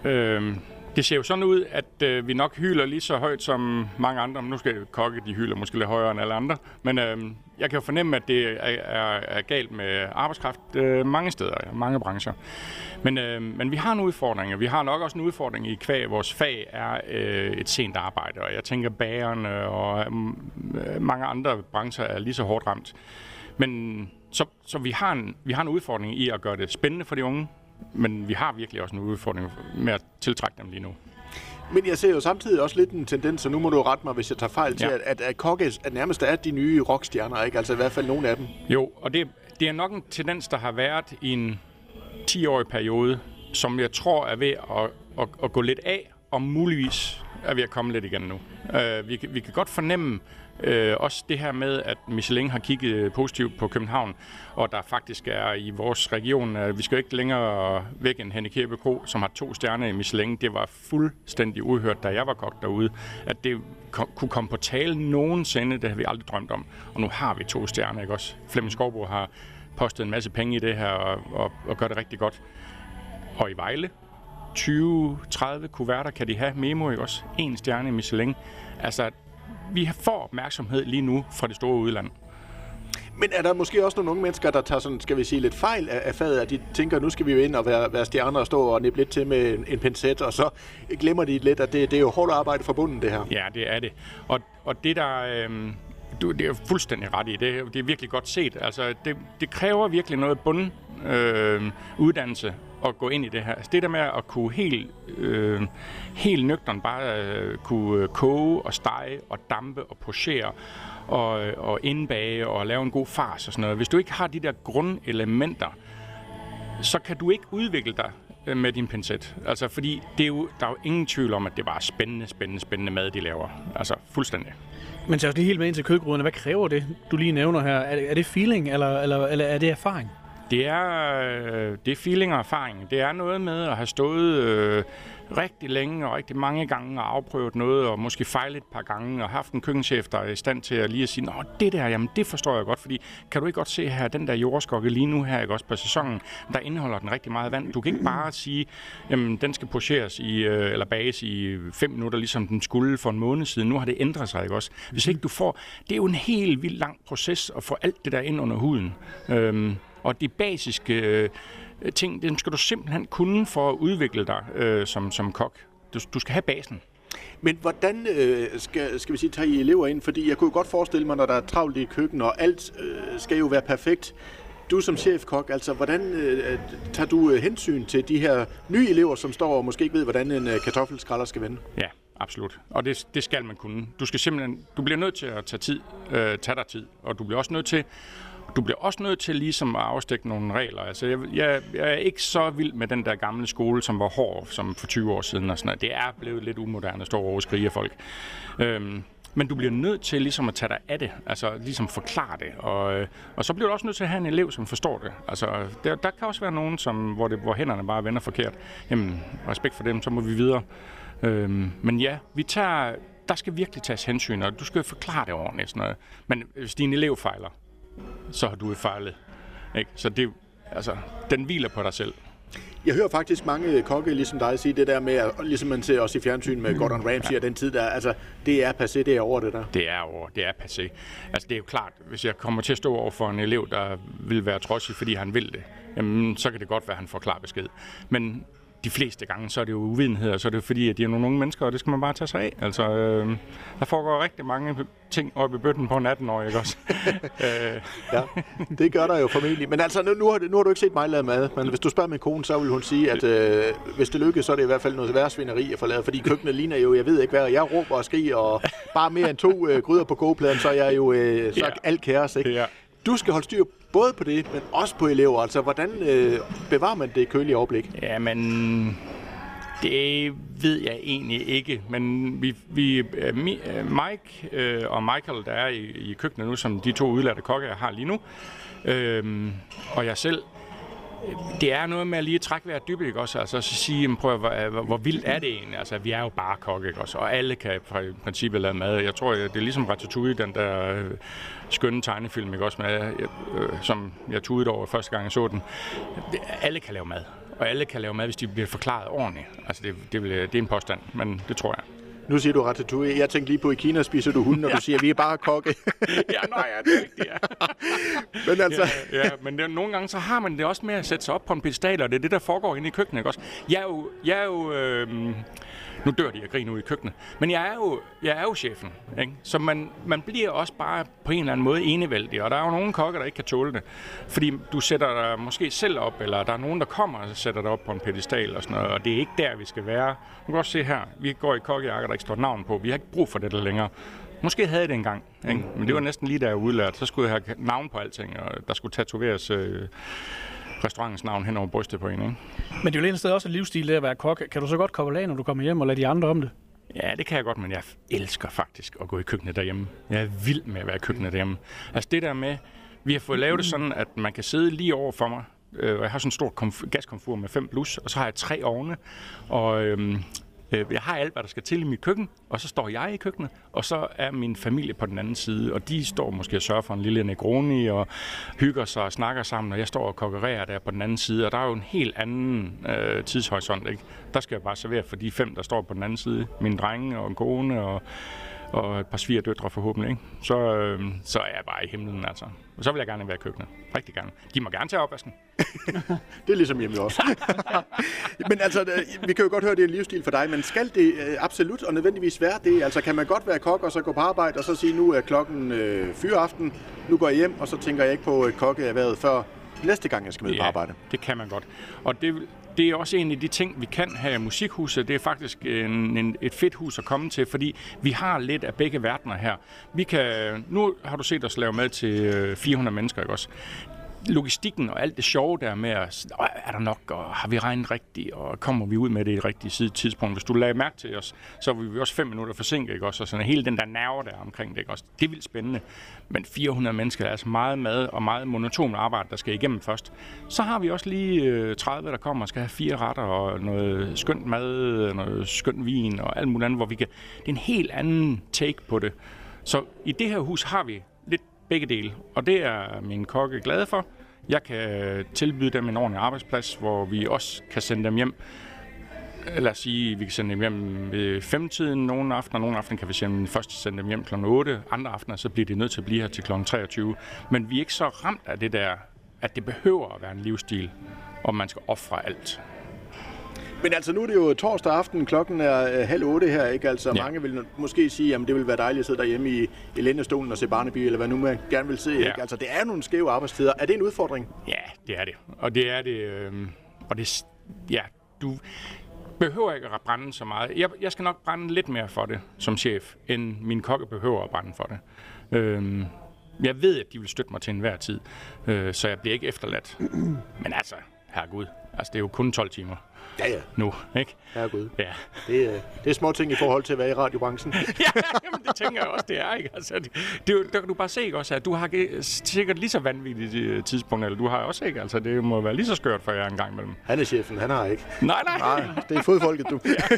S12: øh, det ser jo sådan ud, at øh, vi nok hyler lige så højt som mange andre. Nu skal kokke, de hyler måske lidt højere end alle andre. Men øh, jeg kan jo fornemme, at det er, er, er galt med arbejdskraft øh, mange steder, mange brancher. Men, øh, men vi har en udfordring, vi har nok også en udfordring i kvæg. Vores fag er øh, et sent arbejde, og jeg tænker bagerne og øh, mange andre brancher er lige så hårdt ramt. Men så, så vi, har en, vi har en udfordring i at gøre det spændende for de unge, men vi har virkelig også en udfordring med at tiltrække dem lige nu.
S1: Men jeg ser jo samtidig også lidt en tendens, og nu må du rette mig, hvis jeg tager fejl, til, ja. at, at, at kokke at nærmest er de nye rockstjerner, ikke? Altså i hvert fald nogle af dem.
S12: Jo, og det, det er nok en tendens, der har været i en 10-årig periode, som jeg tror er ved at, at, at gå lidt af, og muligvis er ved at komme lidt igen nu. Uh, vi, vi kan godt fornemme Øh, også det her med, at Michelin har kigget øh, positivt på København, og der faktisk er i vores region, uh, vi skal jo ikke længere væk end Henne Kirby Kro, som har to stjerner i Michelin. Det var fuldstændig uhørt, da jeg var kok derude, at det kom, kunne komme på tale nogensinde, det har vi aldrig drømt om. Og nu har vi to stjerner, ikke også? Flemming Skovbo har postet en masse penge i det her og, og, og gør det rigtig godt. Og i Vejle, 20-30 kuverter kan de have memo, ikke også? En stjerne i Michelin. Altså, vi får opmærksomhed lige nu fra det store udland.
S1: Men er der måske også nogle unge mennesker, der tager sådan, skal vi sige, lidt fejl af, af faget, at de tænker, nu skal vi jo ind og være, være stjerner og stå og nippe lidt til med en, en pincet, og så glemmer de lidt, at det, det er jo hårdt arbejde forbundet, det her.
S12: Ja, det er det. Og, og det der... Øh, du, det er fuldstændig ret i. Det, det er virkelig godt set. Altså, det, det kræver virkelig noget bund øh, uddannelse at gå ind i det her. Altså, det der med at kunne helt, øh, helt nøgteren bare øh, kunne øh, koge og stege og dampe og pochere og, øh, og indbage og lave en god fars og sådan noget. Hvis du ikke har de der grundelementer, så kan du ikke udvikle dig øh, med din pincet. Altså, fordi det er jo, der er jo ingen tvivl om, at det var spændende, spændende, spændende mad, de laver. Altså, fuldstændig.
S3: Men så lige helt med ind til kødgryderne. Hvad kræver det, du lige nævner her? Er det, er det feeling, eller, eller, eller er det erfaring?
S12: Det er, det er feeling og erfaring. Det er noget med at have stået øh, rigtig længe og rigtig mange gange og afprøvet noget, og måske fejlet et par gange, og haft en køkkenchef, der er i stand til at lige at sige, Nå, det der, jamen det forstår jeg godt, fordi kan du ikke godt se her, den der jordskokke lige nu her, ikke også på sæsonen, der indeholder den rigtig meget vand. Du kan ikke bare sige, jamen den skal pocheres i, øh, eller bages i fem minutter, ligesom den skulle for en måned siden. Nu har det ændret sig, ikke også? Hvis ikke du får, det er jo en helt vildt lang proces at få alt det der ind under huden. Øhm, og de basiske øh, ting, dem skal du simpelthen kunne for at udvikle dig øh, som, som kok. Du, du skal have basen.
S1: Men hvordan øh, skal, skal vi sige, tager I elever ind? Fordi jeg kunne godt forestille mig, når der er travlt i køkken, og alt øh, skal jo være perfekt. Du som chefkok, altså hvordan øh, tager du øh, hensyn til de her nye elever, som står og måske ikke ved, hvordan en øh, kartoffelskralder skal vende?
S12: Ja, absolut. Og det, det skal man kunne. Du skal simpelthen, du bliver nødt til at tage tid, øh, tage dig tid, og du bliver også nødt til du bliver også nødt til ligesom at afstikke nogle regler. Altså, jeg, jeg, jeg er ikke så vild med den der gamle skole, som var hård som for 20 år siden. Og sådan noget. Det er blevet lidt umoderne at stå over og skrige folk. Øhm, men du bliver nødt til ligesom at tage dig af det, altså ligesom forklare det. Og, øh, og så bliver du også nødt til at have en elev, som forstår det. Altså, der, der kan også være nogen, som, hvor, det, hvor hænderne bare vender forkert. Jamen, respekt for dem, så må vi videre. Øhm, men ja, vi tager, der skal virkelig tages hensyn, og du skal forklare det ordentligt. Sådan noget. Men øh, hvis din elev fejler, så har du fejlet. Ikke? Så det, altså, den hviler på dig selv.
S1: Jeg hører faktisk mange kokke, ligesom dig, sige det der med, at, ligesom man ser også i fjernsyn med Gordon Ramsay og den tid der, altså det er passé, det er over det der.
S12: Det er over, det er passé. Altså det er jo klart, hvis jeg kommer til at stå over for en elev, der vil være trodsig, fordi han vil det, jamen, så kan det godt være, at han får klar besked. Men de fleste gange, så er det jo uvidenhed, og så er det fordi, at de er nogle unge mennesker, og det skal man bare tage sig af. Altså, øh, der foregår rigtig mange ting oppe i bøtten på en 18-årig, ikke også?
S1: øh. <laughs> Ja, det gør der jo formentlig. Men altså, nu, nu, har, nu har du ikke set mig lave mad, men hvis du spørger min kone, så vil hun sige, at øh, hvis det lykkes, så er det i hvert fald noget værre svineri at få lavet, fordi køkkenet ligner jo, jeg ved ikke hvad, jeg råber og skriger, og bare mere end to øh, gryder på kogepladen, så er jeg jo øh, så ja. alt kaos, ikke? Ja. Du skal holde styr både på det, men også på elever. Altså, hvordan øh, bevarer man det kølige overblik?
S12: Ja, men det ved jeg egentlig ikke, men vi, vi øh, øh, Mike øh, og Michael, der er i, i køkkenet nu, som de to udlærte kokke, jeg har lige nu, øh, og jeg selv, det er noget med at lige trække vejret dybt, ikke også? Altså så sige, prøv, hvor, hvor, hvor vildt er det egentlig? Altså, vi er jo bare kokke, ikke også? Og alle kan i princippet lave mad. Jeg tror, det er ligesom Ratatouille, den der øh, skønne tegnefilm, ikke også? Med, øh, øh, som jeg tudede over første gang, jeg så den. Alle kan lave mad. Og alle kan lave mad, hvis de bliver forklaret ordentligt. Altså, det, det, det er en påstand, men det tror jeg.
S1: Nu siger du ratatouille. Jeg tænkte lige på, i Kina spiser du hunden, når ja. du siger, at vi er bare kokke. <laughs>
S12: ja, nå ja, det er rigtigt, ja. <laughs>
S1: men altså...
S12: ja, ja, men det, nogle gange så har man det også med at sætte sig op på en pedestal, og det er det, der foregår inde i køkkenet, ikke også? Jeg er jo... Jeg er jo øh, nu dør de af grin ud i køkkenet. Men jeg er jo, jeg er jo chefen, ikke? Så man, man bliver også bare på en eller anden måde enevældig, og der er jo nogle kokker, der ikke kan tåle det. Fordi du sætter dig måske selv op, eller der er nogen, der kommer og sætter dig op på en pedestal og sådan noget, og det er ikke der, vi skal være. Du kan også se her, vi går i kokkejakker, der ikke står navn på. Vi har ikke brug for det der længere. Måske havde jeg det engang, ikke? men det var næsten lige da jeg udlærte, Så skulle jeg have navn på alting, og der skulle tatoveres øh, restaurantens navn hen over brystet på en. Ikke?
S3: Men det er jo et sted også et livsstil, det at være kok. Kan du så godt koble af, når du kommer hjem og lade de andre om det?
S12: Ja, det kan jeg godt, men jeg elsker faktisk at gå i køkkenet derhjemme. Jeg er vild med at være i køkkenet derhjemme. Altså det der med, vi har fået lavet det sådan, at man kan sidde lige over for mig, øh, jeg har sådan en stor gaskomfur med fem blus, og så har jeg tre ovne, og øhm, Øh, Øh, jeg har alt, hvad der skal til i mit køkken, og så står jeg i køkkenet, og så er min familie på den anden side, og de står måske og sørger for en lille Negroni og hygger sig og snakker sammen, og jeg står og konkurrerer der på den anden side, og der er jo en helt anden øh, tidshorisont. Ikke? Der skal jeg bare servere for de fem, der står på den anden side. Min drenge og en kone og og et par svigerdøtre forhåbentlig, ikke? Så, øh, så er jeg bare i himlen, altså. Og så vil jeg gerne være i køkkenet. Rigtig gerne. De må gerne tage opvasken. <laughs>
S1: det er ligesom hjemme også. <laughs> men altså, vi kan jo godt høre, det er en livsstil for dig, men skal det øh, absolut og nødvendigvis være det? Altså, kan man godt være kok og så gå på arbejde og så sige, nu er klokken øh, fyreaften, nu går jeg hjem, og så tænker jeg ikke på et kokkeerhvervet før næste gang, jeg skal med ja, på arbejde.
S12: det kan man godt. Og det, det er også en af de ting, vi kan have i Musikhuset. Det er faktisk en, en, et fedt hus at komme til, fordi vi har lidt af begge verdener her. Vi kan, nu har du set os lave med til øh, 400 mennesker, ikke også? Logistikken og alt det sjove der med, at, er der nok, og har vi regnet rigtigt, og kommer vi ud med det i et rigtigt tidspunkt. Hvis du lagde mærke til os, så var vi også fem minutter forsinket, ikke også? Og sådan hele den der nerve der omkring det, ikke også? Det er vildt spændende. Men 400 mennesker der er altså meget mad og meget monoton arbejde, der skal igennem først. Så har vi også lige øh, 30, der kommer og skal have fire retter og noget skønt mad, noget skønt vin og alt muligt andet, hvor vi kan... Det er en helt anden take på det. Så i det her hus har vi lidt begge dele, og det er min kokke glad for. Jeg kan tilbyde dem en ordentlig arbejdsplads, hvor vi også kan sende dem hjem. Lad os sige, at vi kan sende dem hjem ved femtiden nogle aftener. Nogle aftener kan vi sende, først sende dem hjem kl. 8. Andre aftener, så bliver de nødt til at blive her til kl. 23. Men vi er ikke så ramt af det der, at det behøver at være en livsstil, og man skal ofre alt.
S1: Men altså, nu er det jo torsdag aften, klokken er øh, halv otte her, ikke? Altså, ja. mange vil måske sige, at det vil være dejligt at sidde derhjemme i, i lændestolen og se Barnaby, eller hvad nu man gerne vil se, ja. ikke? Altså, det er nogle skæve arbejdstider. Er det en udfordring?
S12: Ja, det er det. Og det er det, øh, og det, ja, du behøver ikke at brænde så meget. Jeg, jeg skal nok brænde lidt mere for det som chef, end min kokke behøver at brænde for det. Øh, jeg ved, at de vil støtte mig til enhver tid, øh, så jeg bliver ikke efterladt. Men altså, herregud, altså det er jo kun 12 timer.
S1: Ja, ja.
S12: Nu, ikke?
S1: Herregud.
S12: Ja.
S1: Det, er, det er små ting i forhold til at være i radiobranchen. <laughs>
S12: ja, jamen, det tænker jeg også, det er, ikke? Altså, det, det, der kan du bare se, ikke, også, at du har sikkert lige så vanvittigt øh, tidspunkt, eller du har også, ikke? Altså, det må være lige så skørt for jer en gang imellem.
S1: Han er chefen, han har ikke.
S12: Nej, nej.
S1: Nej, det er fodfolket, du. <laughs> ja.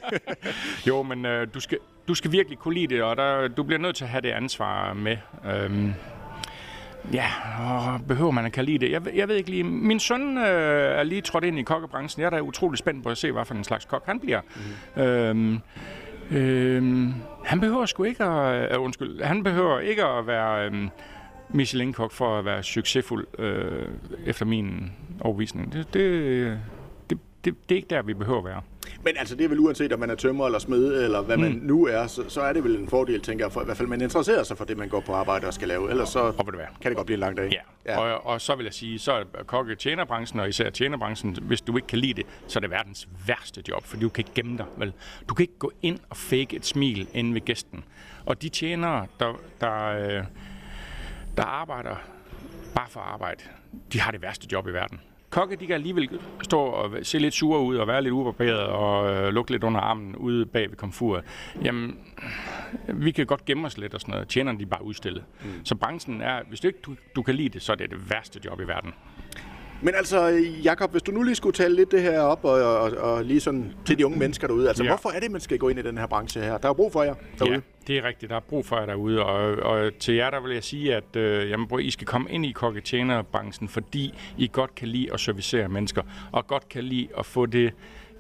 S12: Jo, men øh, du, skal, du skal virkelig kunne lide det, og der, du bliver nødt til at have det ansvar med. Øhm, Ja, åh, behøver man at kan lide det? Jeg, ved- jeg ved ikke lige. Min søn øh, er lige trådt ind i kokkebranchen. Jeg er da utrolig spændt på at se, hvad for en slags kok han bliver. Mm. Øhm, øhm, han behøver sgu ikke at... Øh, undskyld. Han behøver ikke at være øh, Michelin-kok for at være succesfuld øh, efter min overvisning. Det, det, det, det, det er ikke der, vi behøver at være.
S1: Men altså, det er vel uanset, om man er tømmer eller smed, eller hvad mm. man nu er, så, så er det vel en fordel, tænker jeg, for i hvert fald man interesserer sig for det, man går på arbejde og skal lave. Ellers så
S12: Og du hvad?
S1: kan det godt blive en lang dag.
S12: Ja. ja. Og, og så vil jeg sige, så er kokke tjenerbranchen, og især tjenerbranchen, hvis du ikke kan lide det, så er det verdens værste job, for du kan ikke gemme dig. Vel? Du kan ikke gå ind og fake et smil inde ved gæsten. Og de tjenere, der, der, øh, der arbejder bare for arbejde, de har det værste job i verden. Kokke, de kan alligevel stå og se lidt sure ud og være lidt ubarberet og øh, lukke lidt under armen ude bag ved komfuret. Jamen, vi kan godt gemme os lidt og sådan noget. Tjenerne, de er bare udstillet. Mm. Så branchen er, hvis du ikke du, du kan lide det, så er det det værste job i verden.
S1: Men altså, Jakob, hvis du nu lige skulle tale lidt det her op, og, og, og lige sådan til de unge mennesker derude, altså
S12: Ja.
S1: hvorfor er det, man skal gå ind i den her branche her? Der er brug for jer derude.
S12: Ja, det er rigtigt. Der er brug for jer derude. Og, og til jer, der vil jeg sige, at øh, jamen, I skal komme ind i kokketjenerbranchen, fordi I godt kan lide at servicere mennesker, og godt kan lide at få det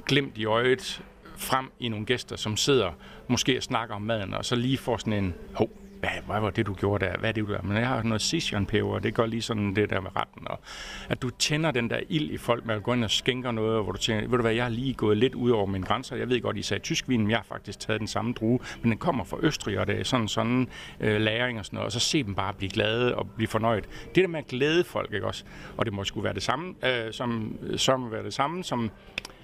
S12: glimt i øjet frem i nogle gæster, som sidder måske og snakker om maden, og så lige får sådan en, hov, hvad, hvad var det, du gjorde der? Hvad er det, du gør? Men jeg har noget Sichuan-peber, og det gør lige sådan det der med retten. Og at du tænder den der ild i folk med at gå ind og skænker noget, hvor du tænker, ved du hvad, jeg har lige gået lidt ud over mine grænser. Jeg ved godt, I sagde tysk vin, men jeg har faktisk taget den samme drue, men den kommer fra Østrig, og det er sådan sådan øh, læring og sådan noget. Og så se dem bare blive glade og blive fornøjet. Det der med at glæde folk, ikke også? Og det må sgu være det samme, øh, som, som være det samme, som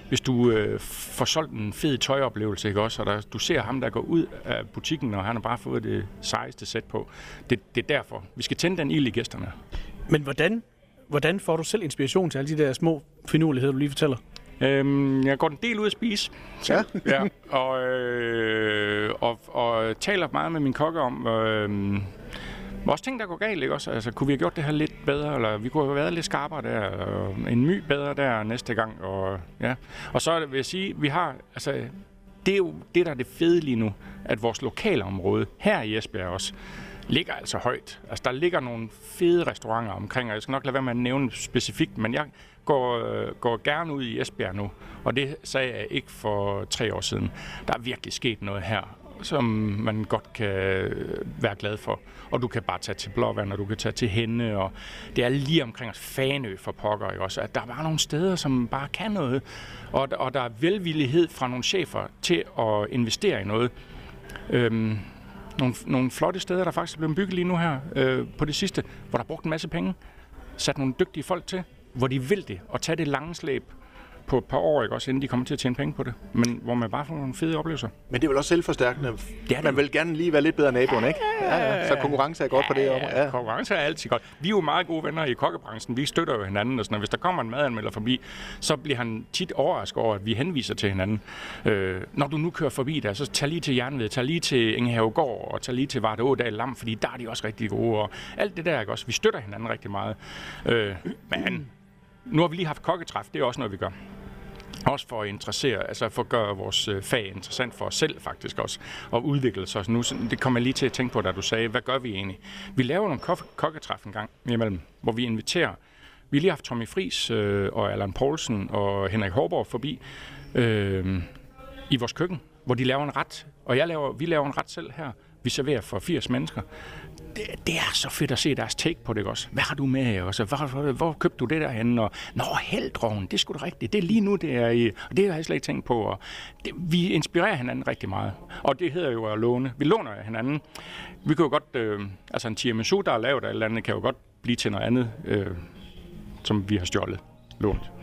S12: hvis du øh, får solgt en fed tøjoplevelse, ikke også, og der, du ser ham, der går ud af butikken, og han har bare fået det sejeste sæt på. Det, det er derfor. Vi skal tænde den ild i gæsterne.
S3: Men hvordan, hvordan får du selv inspiration til alle de der små finurligheder, du lige fortæller?
S12: Øhm, jeg går en del ud at spise. Ja. ja. Og, øh, og, og taler meget med min kokke om, øh, også ting, der går galt, ikke også? Altså, kunne vi have gjort det her lidt bedre, eller vi kunne have været lidt skarpere der, og en my bedre der næste gang, og ja. Og så vil jeg sige, vi har, altså, det er jo det, der er det fede lige nu, at vores lokalområde, her i Esbjerg også, ligger altså højt. Altså, der ligger nogle fede restauranter omkring, og jeg skal nok lade være med at nævne specifikt, men jeg går, øh, går gerne ud i Esbjerg nu, og det sagde jeg ikke for tre år siden. Der er virkelig sket noget her, som man godt kan øh, være glad for. Og du kan bare tage til Blåvand, og du kan tage til Henne, og det er lige omkring os Fanø for pokker, ikke også? At der er bare nogle steder, som bare kan noget, og, og der er velvillighed fra nogle chefer til at investere i noget. Øhm, nogle, nogle flotte steder, der faktisk er blevet bygget lige nu her øh, på det sidste, hvor der er brugt en masse penge, sat nogle dygtige folk til, hvor de vil det, og tage det lange slæb på et par år, ikke også, inden de kommer til at tjene penge på det. Men hvor man bare får nogle fede oplevelser.
S1: Men det er vel også selvforstærkende.
S12: Det er
S1: Man vil gerne lige være lidt bedre naboen, ikke? Ja, ja. Så konkurrence er godt på det.
S12: Ja, ja. konkurrence er altid godt. Vi er jo meget gode venner i kokkebranchen. Vi støtter jo hinanden. Og sådan, noget. hvis der kommer en madanmelder forbi, så bliver han tit overrasket over, at vi henviser til hinanden. Øh, når du nu kører forbi der, så tag lige til Jernved, tag lige til Ingehavegård, og tag lige til Varde Ådal Lam, fordi der er de også rigtig gode. Og alt det der, ikke også? Vi støtter hinanden rigtig meget. Øh, men nu har vi lige haft kokketræf. Det er også noget, vi gør. Også for at interessere, altså for at gøre vores øh, fag interessant for os selv faktisk også, og udvikle sig. Så nu, det kommer jeg lige til at tænke på, da du sagde, hvad gør vi egentlig? Vi laver nogle kokketræf en gang imellem, hvor vi inviterer, vi har lige haft Tommy Fris øh, og Allan Poulsen og Henrik Hårborg forbi øh, i vores køkken, hvor de laver en ret, og jeg laver, vi laver en ret selv her. Vi serverer for 80 mennesker. Det, det er så fedt at se deres take på det også. Hvad har du med? Og så, hvor, hvor, hvor købte du det derhenne? Og, Nå, heldroven, det skulle da rigtigt. Det er lige nu, det er i. Og det har jeg slet ikke tænkt på. Og det, vi inspirerer hinanden rigtig meget. Og det hedder jo at låne. Vi låner af hinanden. Vi kan jo godt, øh, altså en tiramisu, der er lavet af et eller andet, kan jo godt blive til noget andet, øh, som vi har stjålet, lånt.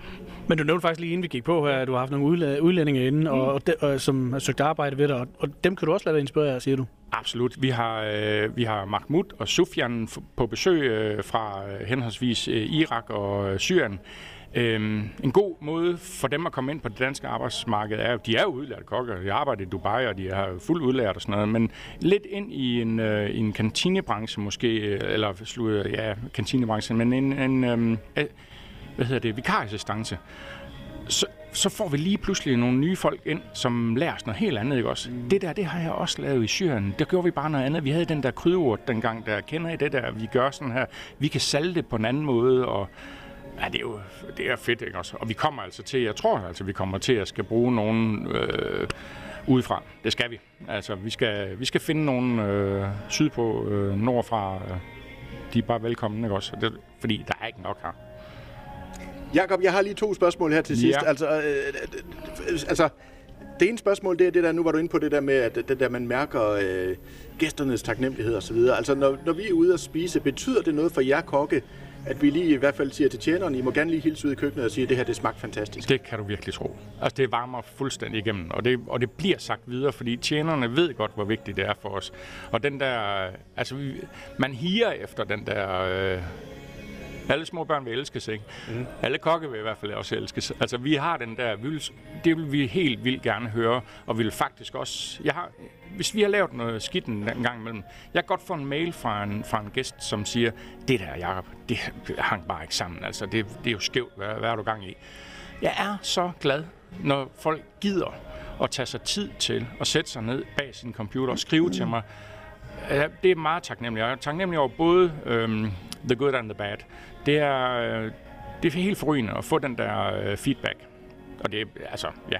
S3: Men du nævnte faktisk lige inden vi gik på her, at du har haft nogle udlændinge inde, og, og, de, og, som har søgt arbejde ved dig, og, og dem kan du også lade dig inspirere, siger du?
S12: Absolut. Vi har, øh, vi har Mahmoud og Sufjan på besøg øh, fra øh, henholdsvis øh, Irak og øh, Syrien. Øhm, en god måde for dem at komme ind på det danske arbejdsmarked er, de er udlærte kokker, de arbejder i Dubai, og de har fuldt udlært og sådan noget, men lidt ind i en, øh, en kantinebranche måske, øh, eller slut, ja, kantinebranchen, men en, en øh, øh, hvad hedder det, vikarassistance. så, så får vi lige pludselig nogle nye folk ind, som lærer os noget helt andet, ikke også? Mm. Det der, det har jeg også lavet i Syrien. Der gjorde vi bare noget andet. Vi havde den der krydderurt dengang, der kender I det der, vi gør sådan her. Vi kan salte på en anden måde, og Ja, det er jo det er fedt, ikke også? Og vi kommer altså til, jeg tror altså, vi kommer til at skal bruge nogen øh, udefra. Det skal vi. Altså, vi skal, vi skal finde nogen øh, sydpå, øh, nordfra. Øh, de er bare velkomne, ikke også? Det, fordi der er ikke nok her.
S1: Jakob, jeg har lige to spørgsmål her til sidst.
S12: Ja.
S1: Altså, øh, øh, altså, det ene spørgsmål, det er det der, nu var du inde på det der med, at det der, man mærker øh, gæsternes taknemmelighed osv. Altså, når, når vi er ude at spise, betyder det noget for jer kokke, at vi lige i hvert fald siger til tjeneren, I må gerne lige hilse ud i køkkenet og sige, at det her det smagte fantastisk.
S12: Det kan du virkelig tro. Altså, det varmer fuldstændig igennem, og det, og det bliver sagt videre, fordi tjenerne ved godt, hvor vigtigt det er for os. Og den der, altså, vi, man higer efter den der... Øh, alle små børn vil elskes, ikke? Mm. Alle kokke vil i hvert fald også elskes. Altså, vi har den der, vi vil, det vil vi helt vildt gerne høre, og vi vil faktisk også... Jeg har, hvis vi har lavet noget skidt en gang imellem, jeg kan godt få en mail fra en, fra en gæst, som siger, det der, Jacob, det hang bare ikke sammen. Altså, det, det er jo skævt. Hvad, hvad er du gang i? Jeg er så glad, når folk gider at tage sig tid til at sætte sig ned bag sin computer og skrive til mig. Ja, Det er meget taknemmelig. Jeg er taknemmelig over både øhm, the good and the bad. Det er, øh, det er helt forrygende at få den der øh, feedback. Og det er, altså, ja.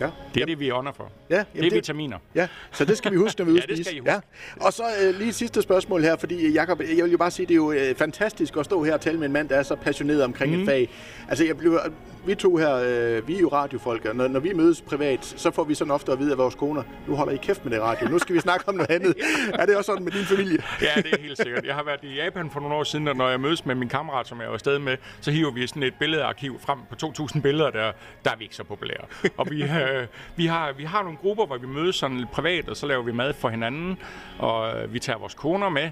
S1: Ja.
S12: Det er det, vi ånder for.
S1: Ja,
S12: det er vitaminer.
S1: Ja, så det skal vi huske, når vi er <laughs> ude
S12: Ja, det skal. I huske.
S1: Ja. Og så øh, lige sidste spørgsmål her, fordi Jakob, jeg vil jo bare sige, det er jo øh, fantastisk at stå her og tale med en mand, der er så passioneret omkring mm. et fag. Altså, jeg blev, vi to her, øh, vi er jo radiofolk, og når, når vi mødes privat, så får vi sådan ofte at vide af vores koner, nu holder I kæft med det radio, nu skal vi snakke om noget andet. <laughs> Er det også sådan med din familie?
S12: Ja, det er helt sikkert. Jeg har været i Japan for nogle år siden, og når jeg mødes med min kammerat, som jeg var afsted med, så hiver vi sådan et billedarkiv frem på 2.000 billeder, der, der er vi ikke så populære. Og vi, øh, vi, har, vi har nogle grupper, hvor vi mødes sådan privat, og så laver vi mad for hinanden, og vi tager vores koner med.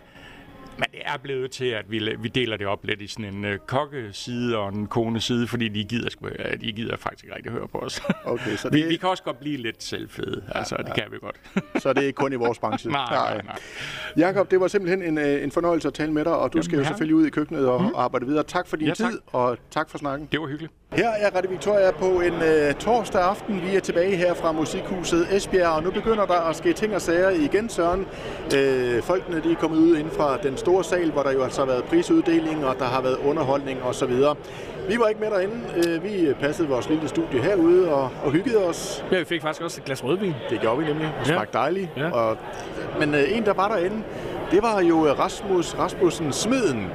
S12: Men det er blevet til, at vi, vi deler det op lidt i sådan en øh, kokkeside og en koneside, fordi de gider, sgu- øh, de gider faktisk ikke rigtig høre på os.
S1: Okay, så <laughs>
S12: vi,
S1: det-
S12: vi kan også godt blive lidt selvfede, ja, altså det
S1: ja.
S12: kan vi godt. <laughs>
S1: Så det er ikke kun i vores branche. <laughs>
S12: nej, nej, nej.
S1: Jakob, det var simpelthen en, øh, en fornøjelse at tale med dig, og du
S12: Jamen,
S1: skal jo selvfølgelig ud i køkkenet og, og arbejde videre. Tak for din
S12: Ja, tak.
S1: tid, og tak for snakken.
S12: Det var hyggeligt.
S1: Her er Radio Victoria på en øh, torsdag aften. Vi er tilbage her fra Musikhuset Esbjerg, og nu begynder der at ske ting og sager igen, Søren. Øh, folkene de er kommet ud ind fra den store sal, hvor der jo altså har været prisuddeling, og der har været underholdning osv. Vi var ikke med derinde. Øh, vi passede vores lille studie herude og, og hyggede os.
S3: Ja, vi fik faktisk også et glas rødvin.
S1: Det gjorde vi nemlig. Det
S3: Ja.
S1: smagte dejligt.
S3: Ja.
S1: Og, men øh, en, der var derinde, det var jo Rasmus Rasmussen Smeden.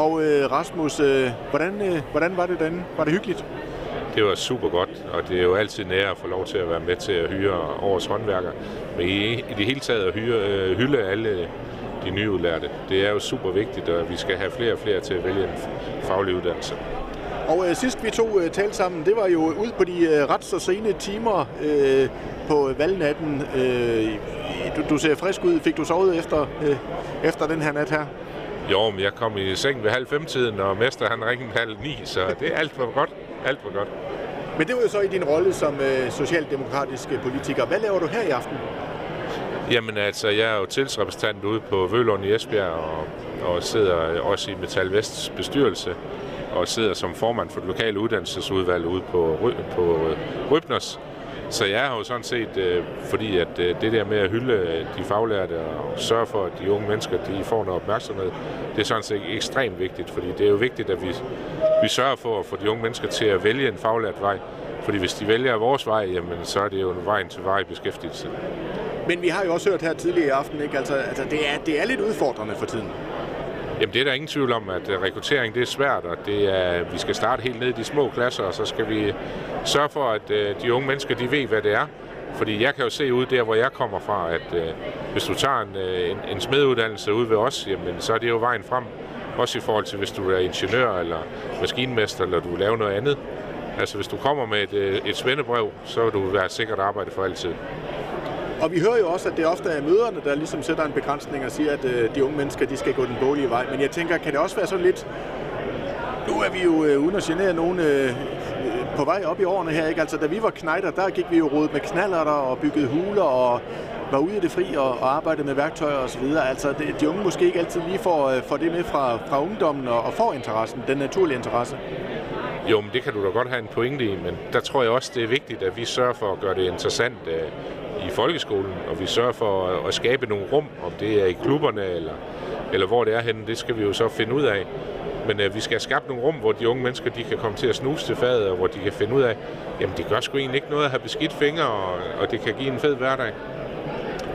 S1: Og øh, Rasmus, øh, hvordan, øh, hvordan var det derinde? Var det hyggeligt?
S13: Det var super godt, og det er jo altid nære at få lov til at være med til at hyre årets håndværker. Men i, i det hele taget at hyre, øh, hylde alle de nyudlærte. Det er jo super vigtigt, og vi skal have flere og flere til at vælge en faglig uddannelse.
S1: Og øh, sidst vi to øh, talte sammen, det var jo ud på de øh, ret så sene timer øh, på valgnatten. Øh, du, du ser frisk ud. Fik du sovet efter, øh, efter den her nat her?
S13: Jo, men jeg kom i seng ved halv fem-tiden, og mester han ringede halv ni, så det er alt for godt. Alt for godt.
S1: Men det var jo så i din rolle som øh, socialdemokratisk politiker. Hvad laver du her i aften?
S13: Jamen altså, jeg er jo tilsrepræsentant ude på Vølund i Esbjerg, og, og sidder også i Metal Vests bestyrelse, og sidder som formand for det lokale uddannelsesudvalg ude på, på Rybners. Så jeg har jo sådan set, øh, fordi at øh, det der med at hylde øh, de faglærte og sørge for, at de unge mennesker de får noget opmærksomhed, det er sådan set ekstremt vigtigt, fordi det er jo vigtigt, at vi, vi sørger for at få de unge mennesker til at vælge en faglært vej. Fordi hvis de vælger vores vej, jamen, så er det jo en vej til vej beskæftigelse.
S1: Men vi har jo også hørt her tidligere i aften, ikke? Altså, altså det, er, det er lidt udfordrende for tiden.
S13: Jamen det er der ingen tvivl om, at øh, rekruttering det er svært, og det er, vi skal starte helt ned i de små klasser, og så skal vi sørge for, at øh, de unge mennesker de ved, hvad det er. Fordi jeg kan jo se ud der, hvor jeg kommer fra, at øh, hvis du tager en, øh, en, en smeduddannelse ud ved os, jamen, så er det jo vejen frem. Også i forhold til, hvis du er ingeniør eller maskinmester, eller du vil lave noget andet. Altså hvis du kommer med et, øh, et svendebrev, så vil du være sikkert arbejde for altid.
S1: Og vi hører jo også, at det ofte er møderne, der ligesom sætter en begrænsning og siger, at øh, de unge mennesker de skal gå den bolige vej. Men jeg tænker, kan det også være sådan lidt... Nu er vi jo øh, uden at genere nogen øh, øh på vej op i årene her, ikke? Altså, da vi var knejder, der gik vi jo rodet med knallerter og byggede huler og var ude i det fri og, og arbejdede med værktøjer og så videre. Altså, det, de unge måske ikke altid lige får, øh, får det med fra, fra ungdommen og, og får interessen, den naturlige interesse.
S13: Jo, men det kan du da godt have en pointe i, men der tror jeg også, det er vigtigt, at vi sørger for at gøre det interessant øh, i folkeskolen, og vi sørger for at, at skabe nogle rum, om det er i klubberne eller, eller hvor det er henne, det skal vi jo så finde ud af. Men uh, vi skal have skabt nogle rum, hvor de unge mennesker de kan komme til at snuse til fadet, og hvor de kan finde ud af, jamen det gør sgu egentlig ikke noget at have beskidt fingre, og, og det kan give en fed hverdag.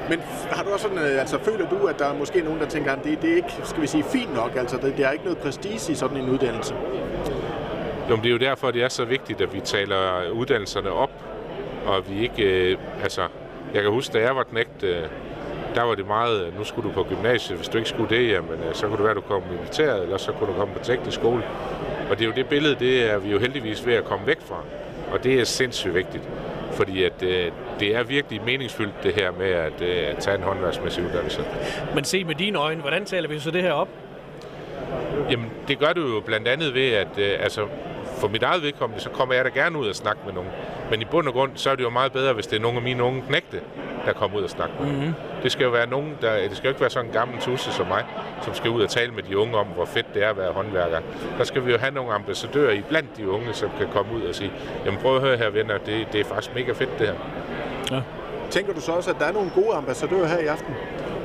S1: Men har du også sådan, øh, altså føler du, at der er måske nogen, der tænker, at det, det er ikke, skal vi sige, fint nok, altså det, der er ikke noget prestige i sådan en uddannelse?
S13: Jo, det er jo derfor, det er så vigtigt, at vi taler uddannelserne op, og vi ikke, øh, altså, jeg kan huske, da jeg var knægt, øh, der var det meget, nu skulle du på gymnasiet, hvis du ikke skulle det, jamen, øh, så kunne det være, at du kom i militæret, eller så kunne du komme på teknisk skole. Og det er jo det billede, det er vi jo heldigvis ved at komme væk fra, og det er sindssygt vigtigt. Fordi at, øh, det er virkelig meningsfyldt det her med at, øh, tage en håndværksmæssig uddannelse.
S3: Men se med dine øjne, hvordan taler vi så det her op?
S13: Jamen, det gør du jo blandt andet ved, at øh, altså, for mit eget vedkommende, så kommer jeg da gerne ud og snakke med nogen. Men i bund og grund, så er det jo meget bedre, hvis det er nogle af mine unge knægte, der kommer ud og snakke med.
S3: Mhm.
S13: Det skal jo være nogen, der, det skal jo ikke være sådan en gammel tusse som mig, som skal ud og tale med de unge om, hvor fedt det er at være håndværker. Der skal vi jo have nogle ambassadører i blandt de unge, som kan komme ud og sige, jamen prøv at høre her venner, det, det er faktisk mega fedt det her.
S1: Ja. Tænker du så også, at der er nogle gode ambassadører her i aften?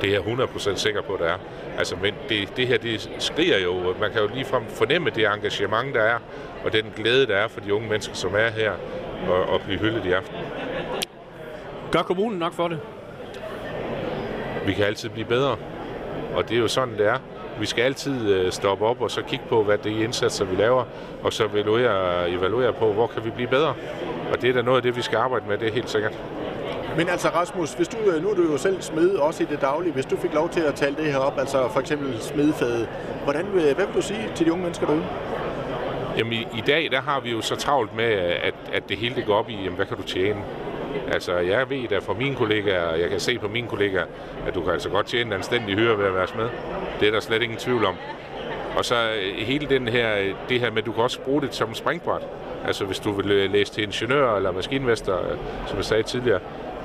S13: Det er jeg 100% sikker på, der er. Altså, men det, det her, det skriger jo, man kan jo ligefrem fornemme det engagement, der er, og den glæde, der er for de unge mennesker, som er her, og, og blive hyldet i aften.
S3: Gør kommunen nok for det?
S13: Vi kan altid blive bedre, og det er jo sådan, det er. Vi skal altid øh, stoppe op og så kigge på, hvad det er indsatser, vi laver, og så evaluere, evaluere på, hvor kan vi blive bedre. Og det er da noget af det, vi skal arbejde med, det er helt sikkert.
S1: Men altså Rasmus, hvis du, øh, nu er du jo selv smed også i det daglige, hvis du fik lov til at tale det her op, altså for eksempel smedefaget, hvordan, vil- hvad vil du sige til de unge mennesker derude?
S13: Jamen i, i dag, der har vi jo så travlt med, at, at det hele det går op i, jamen, hvad kan du tjene? Altså, jeg ved da fra mine kollegaer, jeg kan se på mine kollegaer, at du kan altså godt tjene en anstændig hyre ved at være med. Det er der slet ingen tvivl om. Og så øh, hele den her, øh, det her med, at du kan også bruge det som springbræt. Altså, hvis du vil øh, læse til ingeniør eller maskinmester, som jeg sagde tidligere,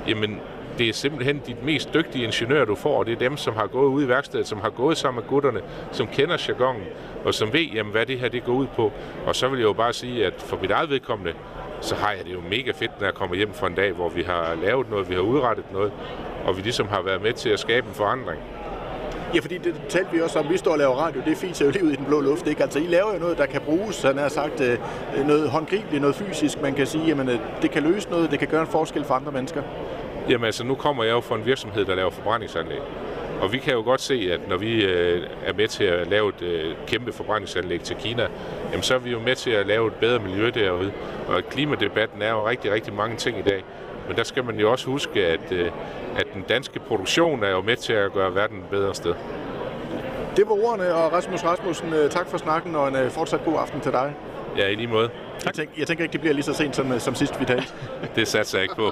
S13: jamen, det er simpelthen de mest dygtige ingeniører, du får, det er dem, som har gået ud i værkstedet, som har gået sammen med gutterne, som kender jargonen, og som ved, jamen, hvad det her det går ud på. Og så vil jeg jo bare sige, at for mit eget vedkommende, så har jeg det jo mega fedt, når jeg kommer hjem fra en dag, hvor vi har lavet noget, vi har udrettet noget, og vi ligesom har været med til at skabe en forandring.
S1: Ja, fordi det talte vi også om, vi står og laver radio, det fiser jo lige ud i den blå luft, ikke? Altså, I laver jo noget, der kan bruges, han har sagt, øh, noget håndgribeligt, noget fysisk, man kan sige, jamen, øh, det kan løse noget, det kan gøre en forskel for andre mennesker.
S13: Jamen altså, nu kommer jeg jo fra en virksomhed, der laver forbrændingsanlæg. Og vi kan jo godt se, at når vi øh, er med til at lave et øh, kæmpe forbrændingsanlæg til Kina, jamen så er vi jo med til at lave et bedre miljø derude. Og klimadebatten er jo rigtig, rigtig mange ting i dag. Men der skal man jo også huske, at, øh, at den danske produktion er jo med til at gøre verden et bedre sted.
S1: Det var ordene, og Rasmus Rasmussen, øh, tak for snakken, og en øh, fortsat god aften til dig.
S13: Ja, i lige måde.
S1: Jeg, tænker, jeg tænker ikke, det bliver lige så sent som, øh, som sidst, vi talte. <laughs>
S13: Det satser jeg ikke på.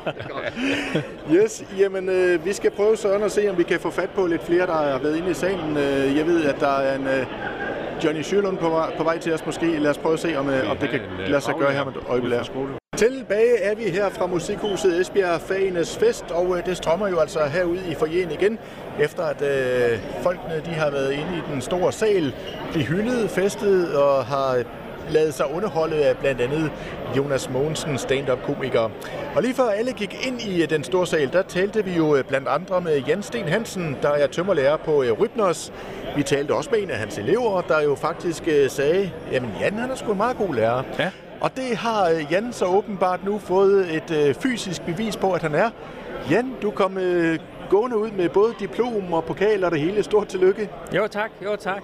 S13: <laughs>
S1: Yes, jamen øh, vi skal prøve sådan at se, om vi kan få fat på lidt flere, der har været inde i salen. Øh, jeg ved, at der er en øh, Johnny Sjølund på, vej- på vej til os måske. Lad os prøve at se, om, øh, om det kan lade sig gøre her med et øjeblik. Tilbage er vi her fra Musikhuset Esbjerg Fagenes Fest, og øh, det strømmer jo altså herude i forjen igen, efter at øh, folkene de har været inde i den store sal, blive hyldet, festet og har lavet sig underholde af blandt andet Jonas Mogensen, stand-up-komiker. Og lige før alle gik ind i øh, den store sal, der talte vi jo øh, blandt andre med Jan Sten Hansen, der er tømmerlærer på øh, Rybners. Vi talte også med en af hans elever, der jo faktisk sagde, jamen Jan han er sgu en meget god lærer.
S3: Ja.
S1: Og det har Jan så åbenbart nu fået et øh, fysisk bevis på, at han er. Jan, du kom øh, gående ud med både diplom og pokal og det hele. Stort tillykke.
S9: Jo tak, jo tak.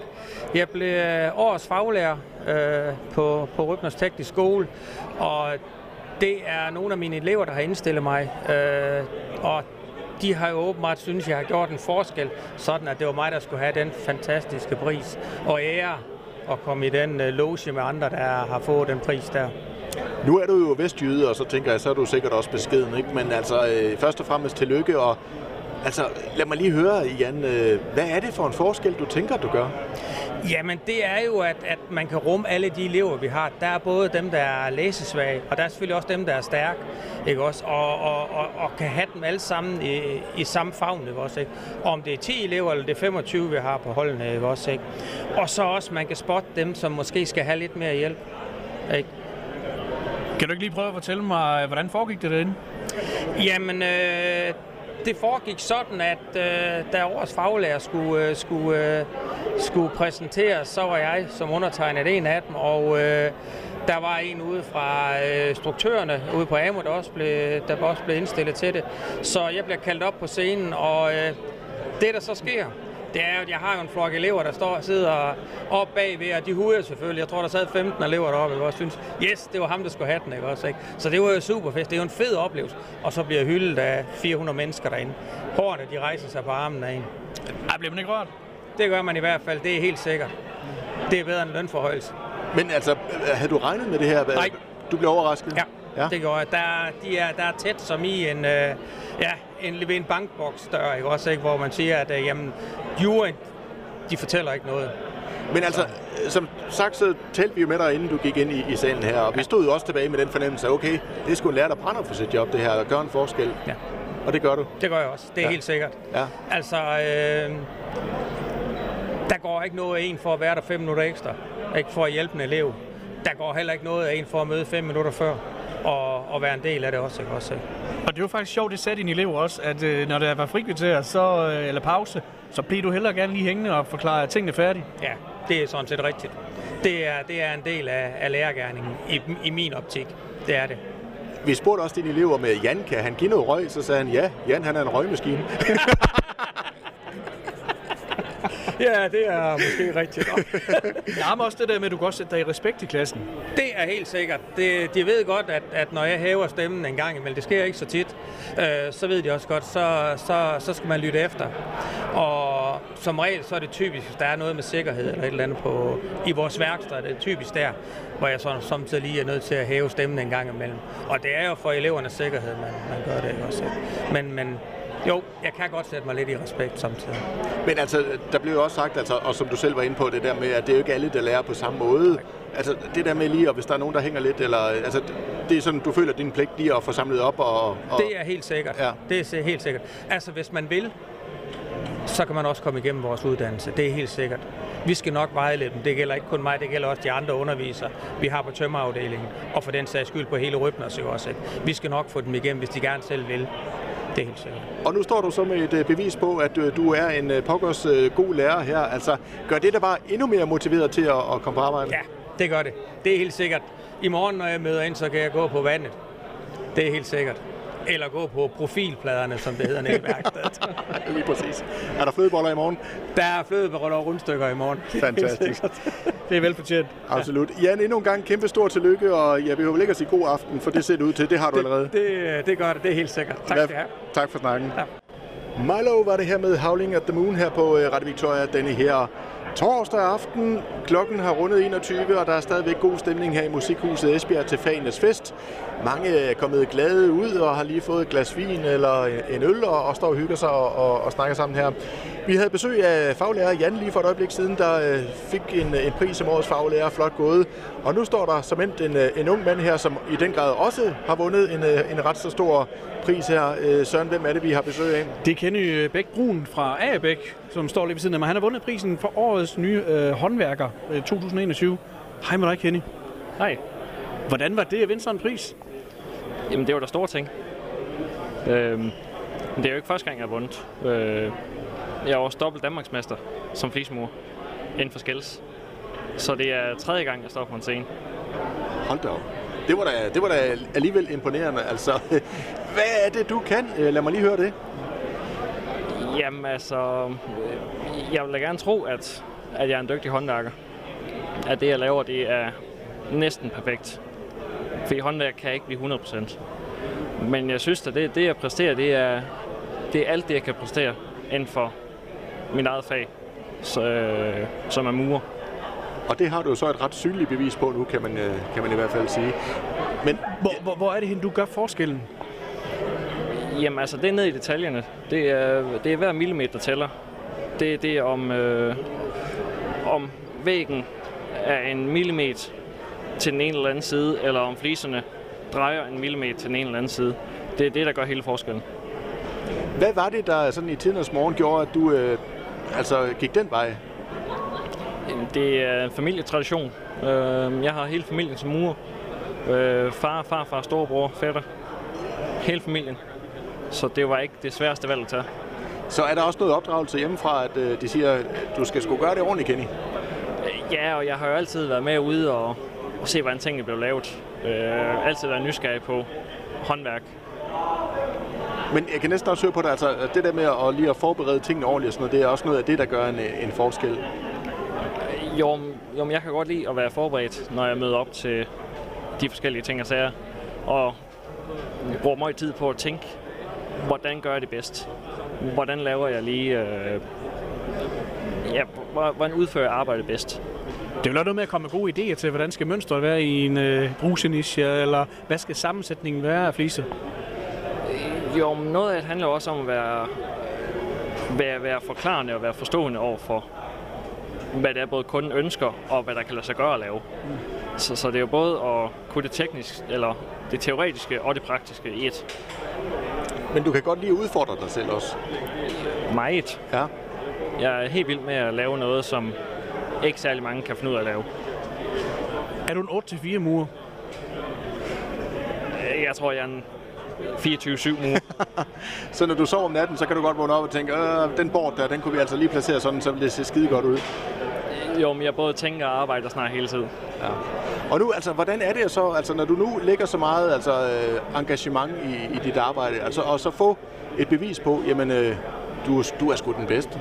S9: Jeg blev årets faglærer øh, på, på Røbners Teknisk Skole, og det er nogle af mine elever, der har indstillet mig. Øh, og de har jo åbenbart synes, jeg har gjort en forskel, sådan at det var mig, der skulle have den fantastiske pris og ære at komme i den øh, loge med andre, der har fået den pris der.
S1: Nu er du jo vestjyde, og så tænker jeg, så er du sikkert også beskeden, ikke? Men altså, øh, først og fremmest tillykke, og altså, lad mig lige høre, Jan, øh, hvad er det for en forskel, du tænker, du gør?
S9: Jamen, det er jo, at, at man kan rumme alle de elever, vi har. Der er både dem, der er læsesvage, og der er selvfølgelig også dem, der er stærke, ikke også? Og, og, og, og kan have dem alle sammen i, i samme favn, ikke også? Ikke? Og om det er 10 elever, eller det er 25, vi har på holdene, ikke også? Ikke? Og så også, man kan spotte dem, som måske skal have lidt mere hjælp, ikke?
S3: Kan du ikke lige prøve at fortælle mig, hvordan foregik det derinde?
S9: Jamen, øh, det foregik sådan, at øh, da årets faglærer skulle, øh, skulle, øh, skulle præsenteres, så var jeg som undertegnet en af dem, og øh, der var en ude fra øh, struktørerne ude på AMO, der også, blev, der også blev indstillet til det. Så jeg blev kaldt op på scenen, og øh, det der så sker, det er at jeg har jo en flok elever, der står og sidder op bagved, og de huder selvfølgelig. Jeg tror, der sad 15 elever deroppe, og synes, yes, det var ham, der skulle have den, ikke også? Ikke? Så det var jo super fedt. Det er jo en fed oplevelse. Og så bliver hyldet af 400 mennesker derinde. Hårene, de rejser sig på armen af en.
S3: Ej, bliver man ikke rørt?
S9: Det gør man i hvert fald, det er helt sikkert. Det er bedre end lønforhøjelse.
S1: Men altså, havde du regnet med det her?
S9: Nej.
S1: Du blev overrasket?
S9: Ja, ja. det gjorde jeg. Der, de er, der er tæt som i en, øh, ja, en, ved en bankboks dør, ikke? Også, ikke? hvor man siger, at øh, jamen, juryen, de fortæller ikke noget.
S1: Men altså, som sagt, så talte vi jo med dig, inden du gik ind i, i salen her, og vi stod jo også tilbage med den fornemmelse, at okay, det sgu en lærer, der brænder for sit job, det her, og gør en forskel.
S9: Ja.
S1: Og det gør du?
S9: Det gør jeg også, det er
S1: Ja.
S9: helt sikkert.
S1: Ja.
S9: Altså, øh, der går ikke noget af en for at være der fem minutter ekstra, ikke for at hjælpe en elev. Der går heller ikke noget af en for at møde fem minutter før, og, og være en del af det også. Ikke? også ikke?
S3: Og det er jo faktisk sjovt, det satte dine elever også, at øh, når der var frikvarter, så, øh, eller pause, så blev du hellere gerne lige hængende og forklare, at tingene er færdige.
S9: Ja, det er sådan set rigtigt. Det er, det er en del af, af lærergærningen i, i min optik. Det er det.
S1: Vi spurgte også dine elever med, Jan, kan han give noget røg? Så sagde han, ja, Jan han er en røgmaskine. <laughs> <laughs>
S9: Ja, det er måske rigtigt. <laughs>
S3: Ja, men også det der med, at du kan også sætte dig i respekt i klassen.
S9: Det er helt sikkert. Det, de ved godt, at, at når jeg hæver stemmen en gang imellem, det sker ikke så tit, øh, så ved de også godt, så, så, så skal man lytte efter. Og som regel, så er det typisk, hvis der er noget med sikkerhed eller et eller andet på, i vores værksted, det er typisk der, hvor jeg så samtidig lige er nødt til at hæve stemmen en gang imellem. Og det er jo for elevernes sikkerhed, man, man gør det også. Men, men jo, jeg kan godt sætte mig lidt i respekt samtidig.
S1: Men altså, der blev jo også sagt, altså, og som du selv var inde på, det der med, at det er jo ikke alle, der lærer på samme måde. Altså, det der med lige, og hvis der er nogen, der hænger lidt, eller, altså, det er sådan, du føler din pligt lige at få samlet op og... og
S9: Det er helt sikkert.
S1: Ja.
S9: Det er helt sikkert. Altså, hvis man vil, så kan man også komme igennem vores uddannelse. Det er helt sikkert. Vi skal nok vejlede dem. Det gælder ikke kun mig, det gælder også de andre undervisere, vi har på tømmerafdelingen, og for den sags skyld på hele Rybners jo også. ikke? Vi skal nok få dem igennem, hvis de gerne selv vil. Det er helt sikkert.
S1: Og nu står du så med et øh, bevis på, at øh, du er en øh, pokkers god lærer her. Altså, gør det dig bare endnu mere motiveret til at, at komme på arbejde?
S9: Ja, det gør det. Det er helt sikkert. I morgen, når jeg møder ind, så kan jeg gå på vandet. Det er helt sikkert. Eller gå på profilpladerne, som det hedder nede i værkstedet. <laughs>
S1: Lige præcis. Er der flødeboller i morgen?
S9: Der er flødeboller og rundstykker i morgen. <laughs>
S1: Fantastisk.
S3: Det er velfortjent.
S1: Absolut. Jan, endnu en gang kæmpe stor tillykke, og jeg behøver ikke at sige god aften, for det ser det ud til. Det har du allerede.
S9: Det, det gør det, det er helt sikkert. Tak skal I have.
S1: Tak for snakken.
S9: Ja.
S1: Milo var det her med Howling at the Moon her på øh, Radio Victoria denne her torsdag aften. Klokken har rundet 21, og der er stadigvæk god stemning her i Musikhuset Esbjerg til Fagenes Fest. Mange er kommet glade ud og har lige fået et glas vin eller en øl og, og står og hygger sig og, og, og snakker sammen her. Vi havde besøg af faglærer Jan lige for et øjeblik siden, der øh, fik en, en pris som årets faglærer. Flot gået. Og nu står der som endt en, øh, en ung mand her, som i den grad også har vundet en, øh, en ret så stor pris her. Øh, Søren, hvem er det, vi har besøg af?
S3: Det er Kenny Bæk Brun fra Agerbæk, som står lige ved siden af mig. Han har vundet prisen for årets nye øh, håndværker øh, 2021. Hej med dig, Kenny.
S14: Hej.
S3: Hvordan var det at vinde sådan en pris?
S14: Jamen, det var da store ting. Øhm, det er jo ikke første gang, jeg har vundet. Øh, jeg er også dobbelt Danmarksmester som flismur inden for skills. Så det er tredje gang, jeg står på en scene.
S1: Hold da op. Det var da, det var da alligevel imponerende. Altså, <laughs> hvad er det, du kan? Øh, Lad mig lige høre det.
S14: Jamen altså, jeg vil da gerne tro, at, at jeg er en dygtig håndværker. At det, jeg laver, det er næsten perfekt. Fordi håndværk kan ikke blive 100%. Men jeg synes, at det, det jeg præsterer, det er, det er alt det, jeg kan præstere inden for mit eget fag, så, øh, som er murer.
S1: Og det har du jo så et ret synligt bevis på nu, kan man, øh, kan man i hvert fald sige. Men
S3: Hvor, hvor, hvor er det hen, du gør forskellen?
S14: Jamen altså, det er ned i detaljerne. Det er, det er hver millimeter, tæller. Det, det er om, øh, om væggen er en millimeter til den ene eller anden side, eller om fliserne drejer en millimeter til den ene eller anden side. Det er det, der gør hele forskellen.
S1: hvad var det, der sådan i tidens morgen gjorde, at du øh, altså, gik den vej?
S14: Det er en familietradition. Øh, Jeg har hele familien som murer, Øh, far, farfar, storebror, fætter. Hele familien. Så det var ikke det sværeste valg at tage.
S1: Så er der også noget opdragelse hjemmefra, at øh, de siger, at du skal sgu gøre det ordentligt, Kenny?
S14: Ja, og jeg har jo altid været med ude og, og se, hvordan tingene blev lavet. Øh, altid været nysgerrig på håndværk.
S1: Men jeg kan næsten også høre på dig, altså det der med at lige at forberede tingene ordentligt og sådan noget, det er også noget af det, der gør en, en forskel.
S14: Jo, jo, men jeg kan godt lide at være forberedt, når jeg møder op til de forskellige ting og sager. Og bruger meget tid på at tænke, hvordan gør jeg det bedst? Hvordan laver jeg lige... Øh, ja, hvordan udfører jeg arbejdet bedst?
S3: Det er jo noget med at komme med gode idéer til, hvordan skal mønstret være i en øh, brugsinitier, eller hvad skal sammensætningen være af flise?
S14: Jo, men noget af det handler også om at være, være, være forklarende og være forstående over for, hvad det er, både kunden ønsker, og hvad der kan lade sig gøre at lave. Så, så det er jo både at kunne det tekniske, eller det teoretiske og det praktiske i et.
S1: Men du kan godt lige udfordre dig selv også.
S14: Meget.
S1: Ja.
S14: Jeg er helt vild med at lave noget, som ikke særlig mange kan finde ud af at lave.
S3: Er du en 8-4 mur?
S14: Jeg tror, jeg er en 24-7 mur. <laughs>
S1: så når du sover om natten, så kan du godt vågne op og tænke, øh, den bord der, den kunne vi altså lige placere sådan, så vil det se skide godt ud.
S14: Jo, men jeg både tænker og arbejder snart hele tiden.
S1: Ja. Og nu, altså, hvordan er det så, altså, når du nu lægger så meget altså, øh, engagement i, i dit arbejde, altså, og så få et bevis på, jamen, øh, du, du er sgu den bedste?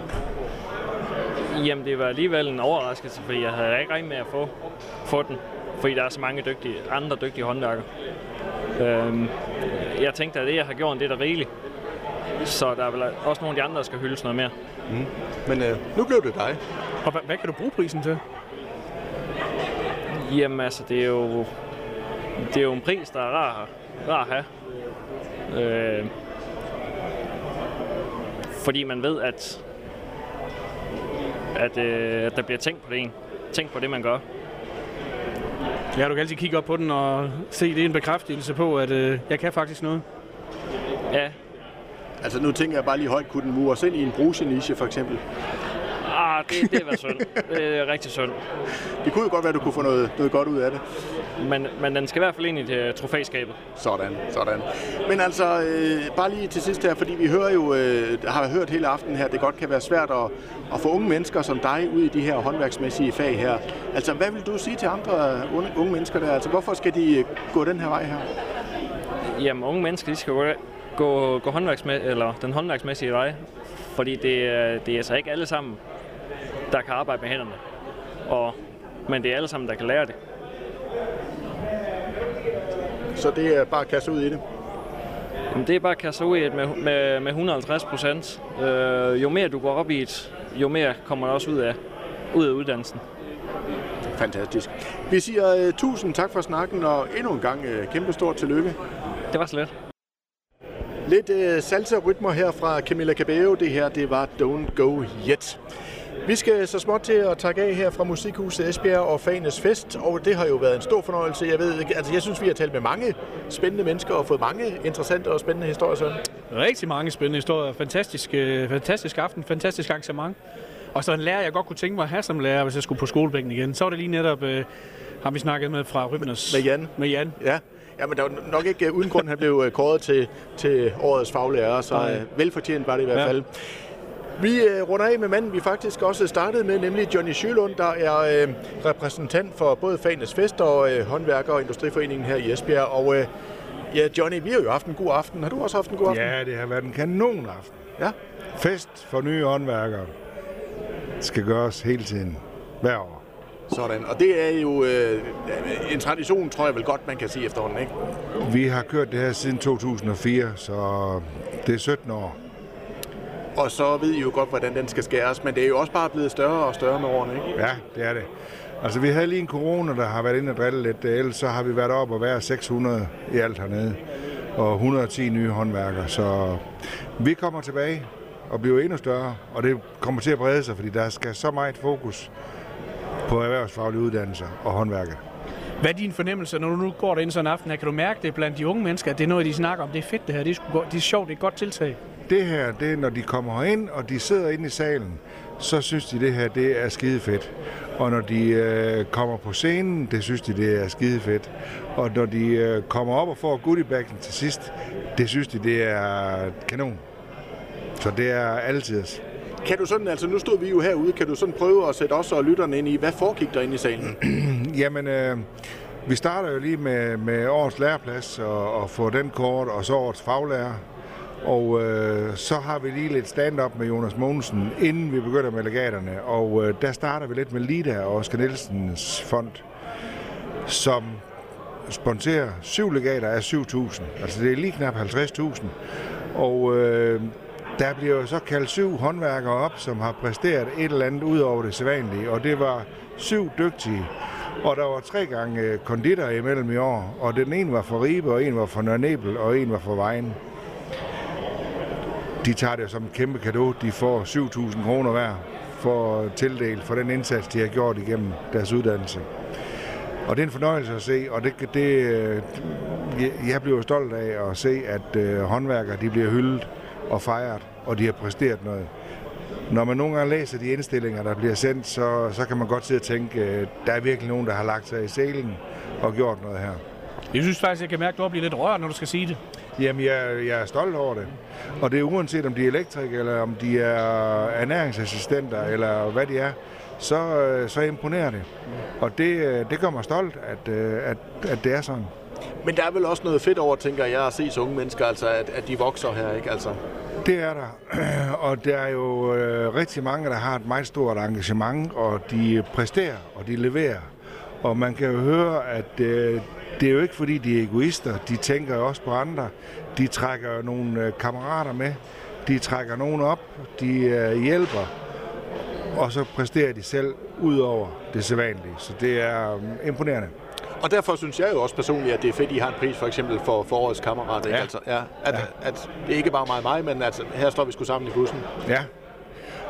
S14: Jamen, det var alligevel en overraskelse, fordi jeg havde ikke regnet med at få, få den, fordi der er så mange dygtige, andre dygtige håndværkere. Øhm, jeg tænkte, at det, jeg har gjort, det er da rigeligt. Så der er vel også nogle af de andre, der skal hyldes noget mere.
S1: Mm. Men øh, nu blev det dig.
S3: Og hvad, hvad kan du bruge prisen til?
S14: Jamen altså, det er jo, det er jo en pris, der er rar, rar at have. Øh, fordi man ved, at, at, øh, at der bliver tænkt på det en. Tænkt på det, man gør.
S3: Ja, du kan altid kigge op på den og se, det er en bekræftelse på, at øh, jeg kan faktisk noget.
S14: Ja.
S1: Altså nu tænker jeg bare lige højt, kunne den mure selv i en bruseniche for eksempel?
S14: Ah, det, det var synd. Det er rigtig synd.
S1: Det kunne jo godt være, at du kunne få noget, noget godt ud af det.
S14: Men, men den skal i hvert fald ind i det trofæskabet.
S1: Sådan, sådan. Men altså, øh, bare lige til sidst her, fordi vi hører jo, øh, har hørt hele aftenen her, det godt kan være svært at, at få unge mennesker som dig ud i de her håndværksmæssige fag her. Altså, hvad vil du sige til andre unge, unge mennesker der? Altså, hvorfor skal de gå den her vej her?
S14: Jamen, unge mennesker, de skal gå, gå, gå håndværksmæ- eller den håndværksmæssige vej. Fordi det, er- det er altså ikke alle sammen, der kan arbejde med hænderne. Og, men det er alle sammen, der kan lære det.
S1: Så det er bare at kaste ud i det?
S14: Jamen, det er bare at kaste ud i det med, med, med 150 procent. Øh, jo mere du går op i det, jo mere kommer der også ud af, ud af uddannelsen.
S1: Fantastisk. Vi siger uh, tusind tak for snakken, og endnu en gang uh, kæmpe stort tillykke.
S14: Det var så let.
S1: Lidt uh, salsa-rytmer her fra Camilla Cabello. Det her, det var Don't Go Yet. Vi skal så småt til at takke af her fra Musikhuset Esbjerg og Fanes Fest, og det har jo været en stor fornøjelse. Jeg ved altså jeg synes, vi har talt med mange spændende mennesker og fået mange interessante og spændende historier. Sådan.
S3: Rigtig mange spændende historier. Fantastisk, øh, fantastisk aften, fantastisk arrangement. Og så en lærer, jeg godt kunne tænke mig at have som lærer, hvis jeg skulle på skolebænken igen. Så var det lige netop, øh, har vi snakket med fra Rybners.
S1: Med Jan.
S3: Med Jan.
S1: Ja. Ja, men der var nok ikke uh, uden grund, han blev uh, kåret til, til årets faglærer, så uh, velfortjent var det i hvert
S3: Ja.
S1: Vi uh, runder af med manden, vi faktisk også startede med, nemlig Johnny Sjølund, der er uh, repræsentant for både Fanes Fest og uh, Håndværker- og Industriforeningen her i Esbjerg. Og uh, ja, Johnny, vi har jo haft en god aften. Har du også haft en god aften?
S4: Ja, det har været en kanon aften.
S1: Ja.
S4: Fest for nye håndværkere skal gøres hele tiden, hver år.
S1: Sådan, og det er jo øh, en tradition, tror jeg vel godt, man kan sige efterhånden, ikke?
S4: Vi har kørt det her siden 2004, så det er 17 år.
S1: Og så ved I jo godt, hvordan den skal skæres, men det er jo også bare blevet større og større med årene, ikke?
S4: Ja, det er det. Altså, vi havde lige en corona, der har været inde og drille lidt. Ellers så har vi været oppe og været 600 i alt hernede. Og 110 nye håndværkere. Så vi kommer tilbage og bliver endnu større. Og det kommer til at brede sig, fordi der skal så meget fokus på erhvervsfaglige uddannelser og håndværket.
S3: Hvad er din fornemmelse, når du nu går derinde sådan en aften her? Kan du mærke det blandt de unge mennesker, at det er noget, de snakker om? Det er fedt det her, det er, sgu godt, det er sjovt, det er et godt tiltag.
S4: Det her, det er, når de kommer herind, og de sidder inde i salen, så synes de, det her det er skide fedt. Og når de øh, kommer på scenen, det synes de, det er skide fedt. Og når de øh, kommer op og får goodiebagen til sidst, det synes de, det er kanon. Så det er altid.
S1: Kan du sådan, altså nu stod vi jo herude, kan du sådan prøve at sætte os og lytterne ind i, hvad foregik der inde i salen? <clears throat>
S4: Jamen, øh, vi starter jo lige med, med årets læreplads og, og få den kort, og så årets faglærer. Og øh, så har vi lige lidt stand-up med Jonas Mogensen, inden vi begynder med legaterne. Og øh, der starter vi lidt med Lida og Oscar Nielsens fond, som sponsorer syv legater af 7.000. Altså det er lige knap 50.000. Og øh, der bliver jo så kaldt syv håndværkere op, som har præsteret et eller andet ud over det sædvanlige. Og det var syv dygtige. Og der var tre gange øh, konditor imellem i år. Og den ene var for Ribe, og en var for Nørnebel, og en var for Vejen de tager det som en kæmpe gave. De får 7.000 kroner hver for tildelt for den indsats, de har gjort igennem deres uddannelse. Og det er en fornøjelse at se, og det, det, øh, jeg bliver stolt af at se, at øh, håndværkere de bliver hyldet og fejret, og de har præsteret noget. Når man nogle gange læser de indstillinger, der bliver sendt, så, så kan man godt sidde og tænke, øh, der er virkelig nogen, der har lagt sig i selen og gjort noget her.
S3: Jeg synes faktisk, jeg kan mærke, at du bliver lidt rørt, når du skal sige det.
S4: Jamen, jeg, jeg er stolt over det. Og det er uanset om de er elektrikere, eller om de er ernæringsassistenter, eller hvad de er, så, så imponerer det. Og det, det gør mig stolt, at, at, at det er sådan.
S1: Men der er vel også noget fedt over, tænker jeg, at se så unge mennesker, altså at, at de vokser her, ikke? Altså.
S4: Det er der. <clears throat> Og der er jo øh, rigtig mange, der har et meget stort engagement, og de præsterer, og de leverer. Og man kan jo høre, at øh, det er jo ikke fordi, de er egoister. De tænker også på andre. De trækker nogle øh, kammerater med. De trækker nogen op. De øh, hjælper. Og så præsterer de selv ud over det sædvanlige. Så det er øh, imponerende.
S1: Og derfor synes jeg jo også personligt, at det er fedt, at I har en pris for eksempel for forårets kammerat. Ikke?
S4: Ja.
S1: Altså, ja, at, ja. at det ikke bare mig mig, men at her står vi sgu sammen i bussen.
S4: Ja.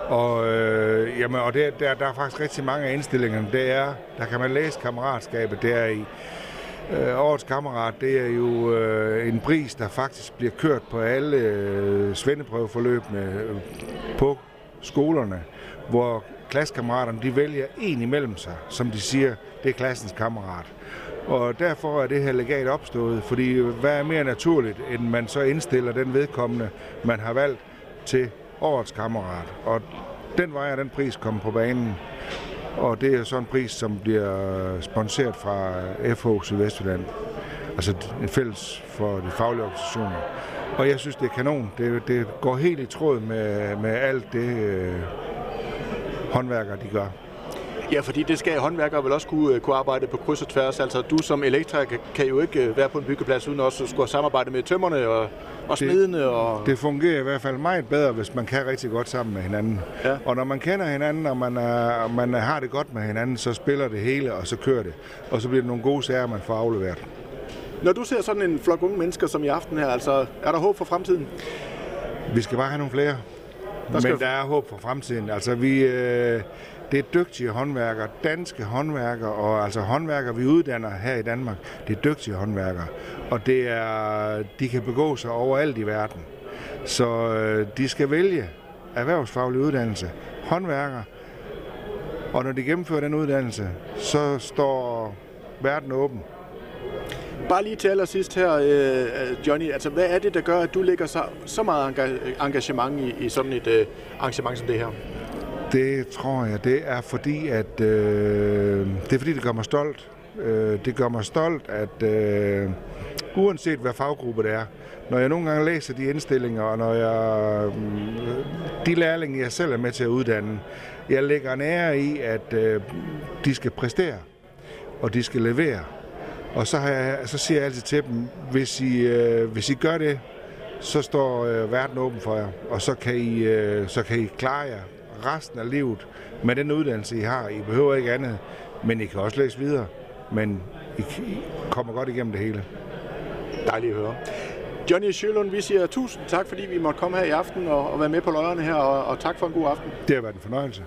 S4: Og, øh, jamen, og det, der, der er faktisk rigtig mange af indstillingerne. Det er, der kan man læse kammeratskabet der i. Øh, årets kammerat, det er jo øh, en pris, der faktisk bliver kørt på alle øh, svendeprøveforløbene øh, på skolerne, hvor klassekammeraterne de vælger en imellem sig, som de siger, det er klassens kammerat. Og derfor er det her legat opstået, fordi øh, hvad er mere naturligt, end man så indstiller den vedkommende, man har valgt til årets kammerat. Og den vej er den pris kommet på banen. Og det er så en pris, som bliver sponsoreret fra FH Sydvestjylland. Altså en fælles for de faglige organisationer. Og jeg synes, det er kanon. Det, det går helt i tråd med, med alt det, øh, håndværkere de gør.
S1: Ja, fordi det skal håndværkere vel også kunne, kunne arbejde på kryds og tværs. Altså du som elektriker kan jo ikke øh, være på en byggeplads uden også at skulle samarbejde med tømmerne og, og smidene. Og...
S4: Det fungerer i hvert fald meget bedre, hvis man kan rigtig godt sammen med hinanden.
S1: Ja.
S4: Og når man kender hinanden, og man, er, man har det godt med hinanden, så spiller det hele, og så kører det. Og så bliver det nogle gode sager, man får afleveret.
S1: Når du ser sådan en flok unge mennesker som i aften her, altså er der håb for fremtiden?
S4: Vi skal bare have nogle flere.
S1: Der skal-
S4: Men der er håb for fremtiden. Altså vi, øh, det er dygtige håndværkere, danske håndværkere, og altså håndværkere, vi uddanner her i Danmark, det er dygtige håndværkere. Og det er, de kan begå sig overalt i verden. Så øh, de skal vælge erhvervsfaglig uddannelse, håndværker, og når de gennemfører den uddannelse, så står verden åben.
S1: Bare lige til allersidst her, øh, Johnny, altså hvad er det, der gør, at du lægger så, så meget engagement i, i sådan et øh, arrangement som det her?
S4: Det tror jeg, det er fordi, at øh, det er fordi, det gør mig stolt. Øh, det gør mig stolt, at øh, uanset hvad faggruppe det er, når jeg nogle gange læser de indstillinger, og når jeg, øh, de lærlinge, jeg selv er med til at uddanne, jeg lægger en ære i, at øh, de skal præstere, og de skal levere. Og så, har jeg, så siger jeg altid til dem, hvis I, øh, hvis I gør det, så står øh, verden åben for jer, og så kan, I, øh, så kan I klare jer resten af livet med den uddannelse, I har. I behøver ikke andet, men I kan også læse videre. Men I, kommer godt igennem det hele.
S1: Dejligt at høre. Johnny Sjølund, vi siger tusind tak, fordi vi måtte komme her i aften og, og være med på løjerne her, og, og tak for en god aften.
S4: Det har været en fornøjelse.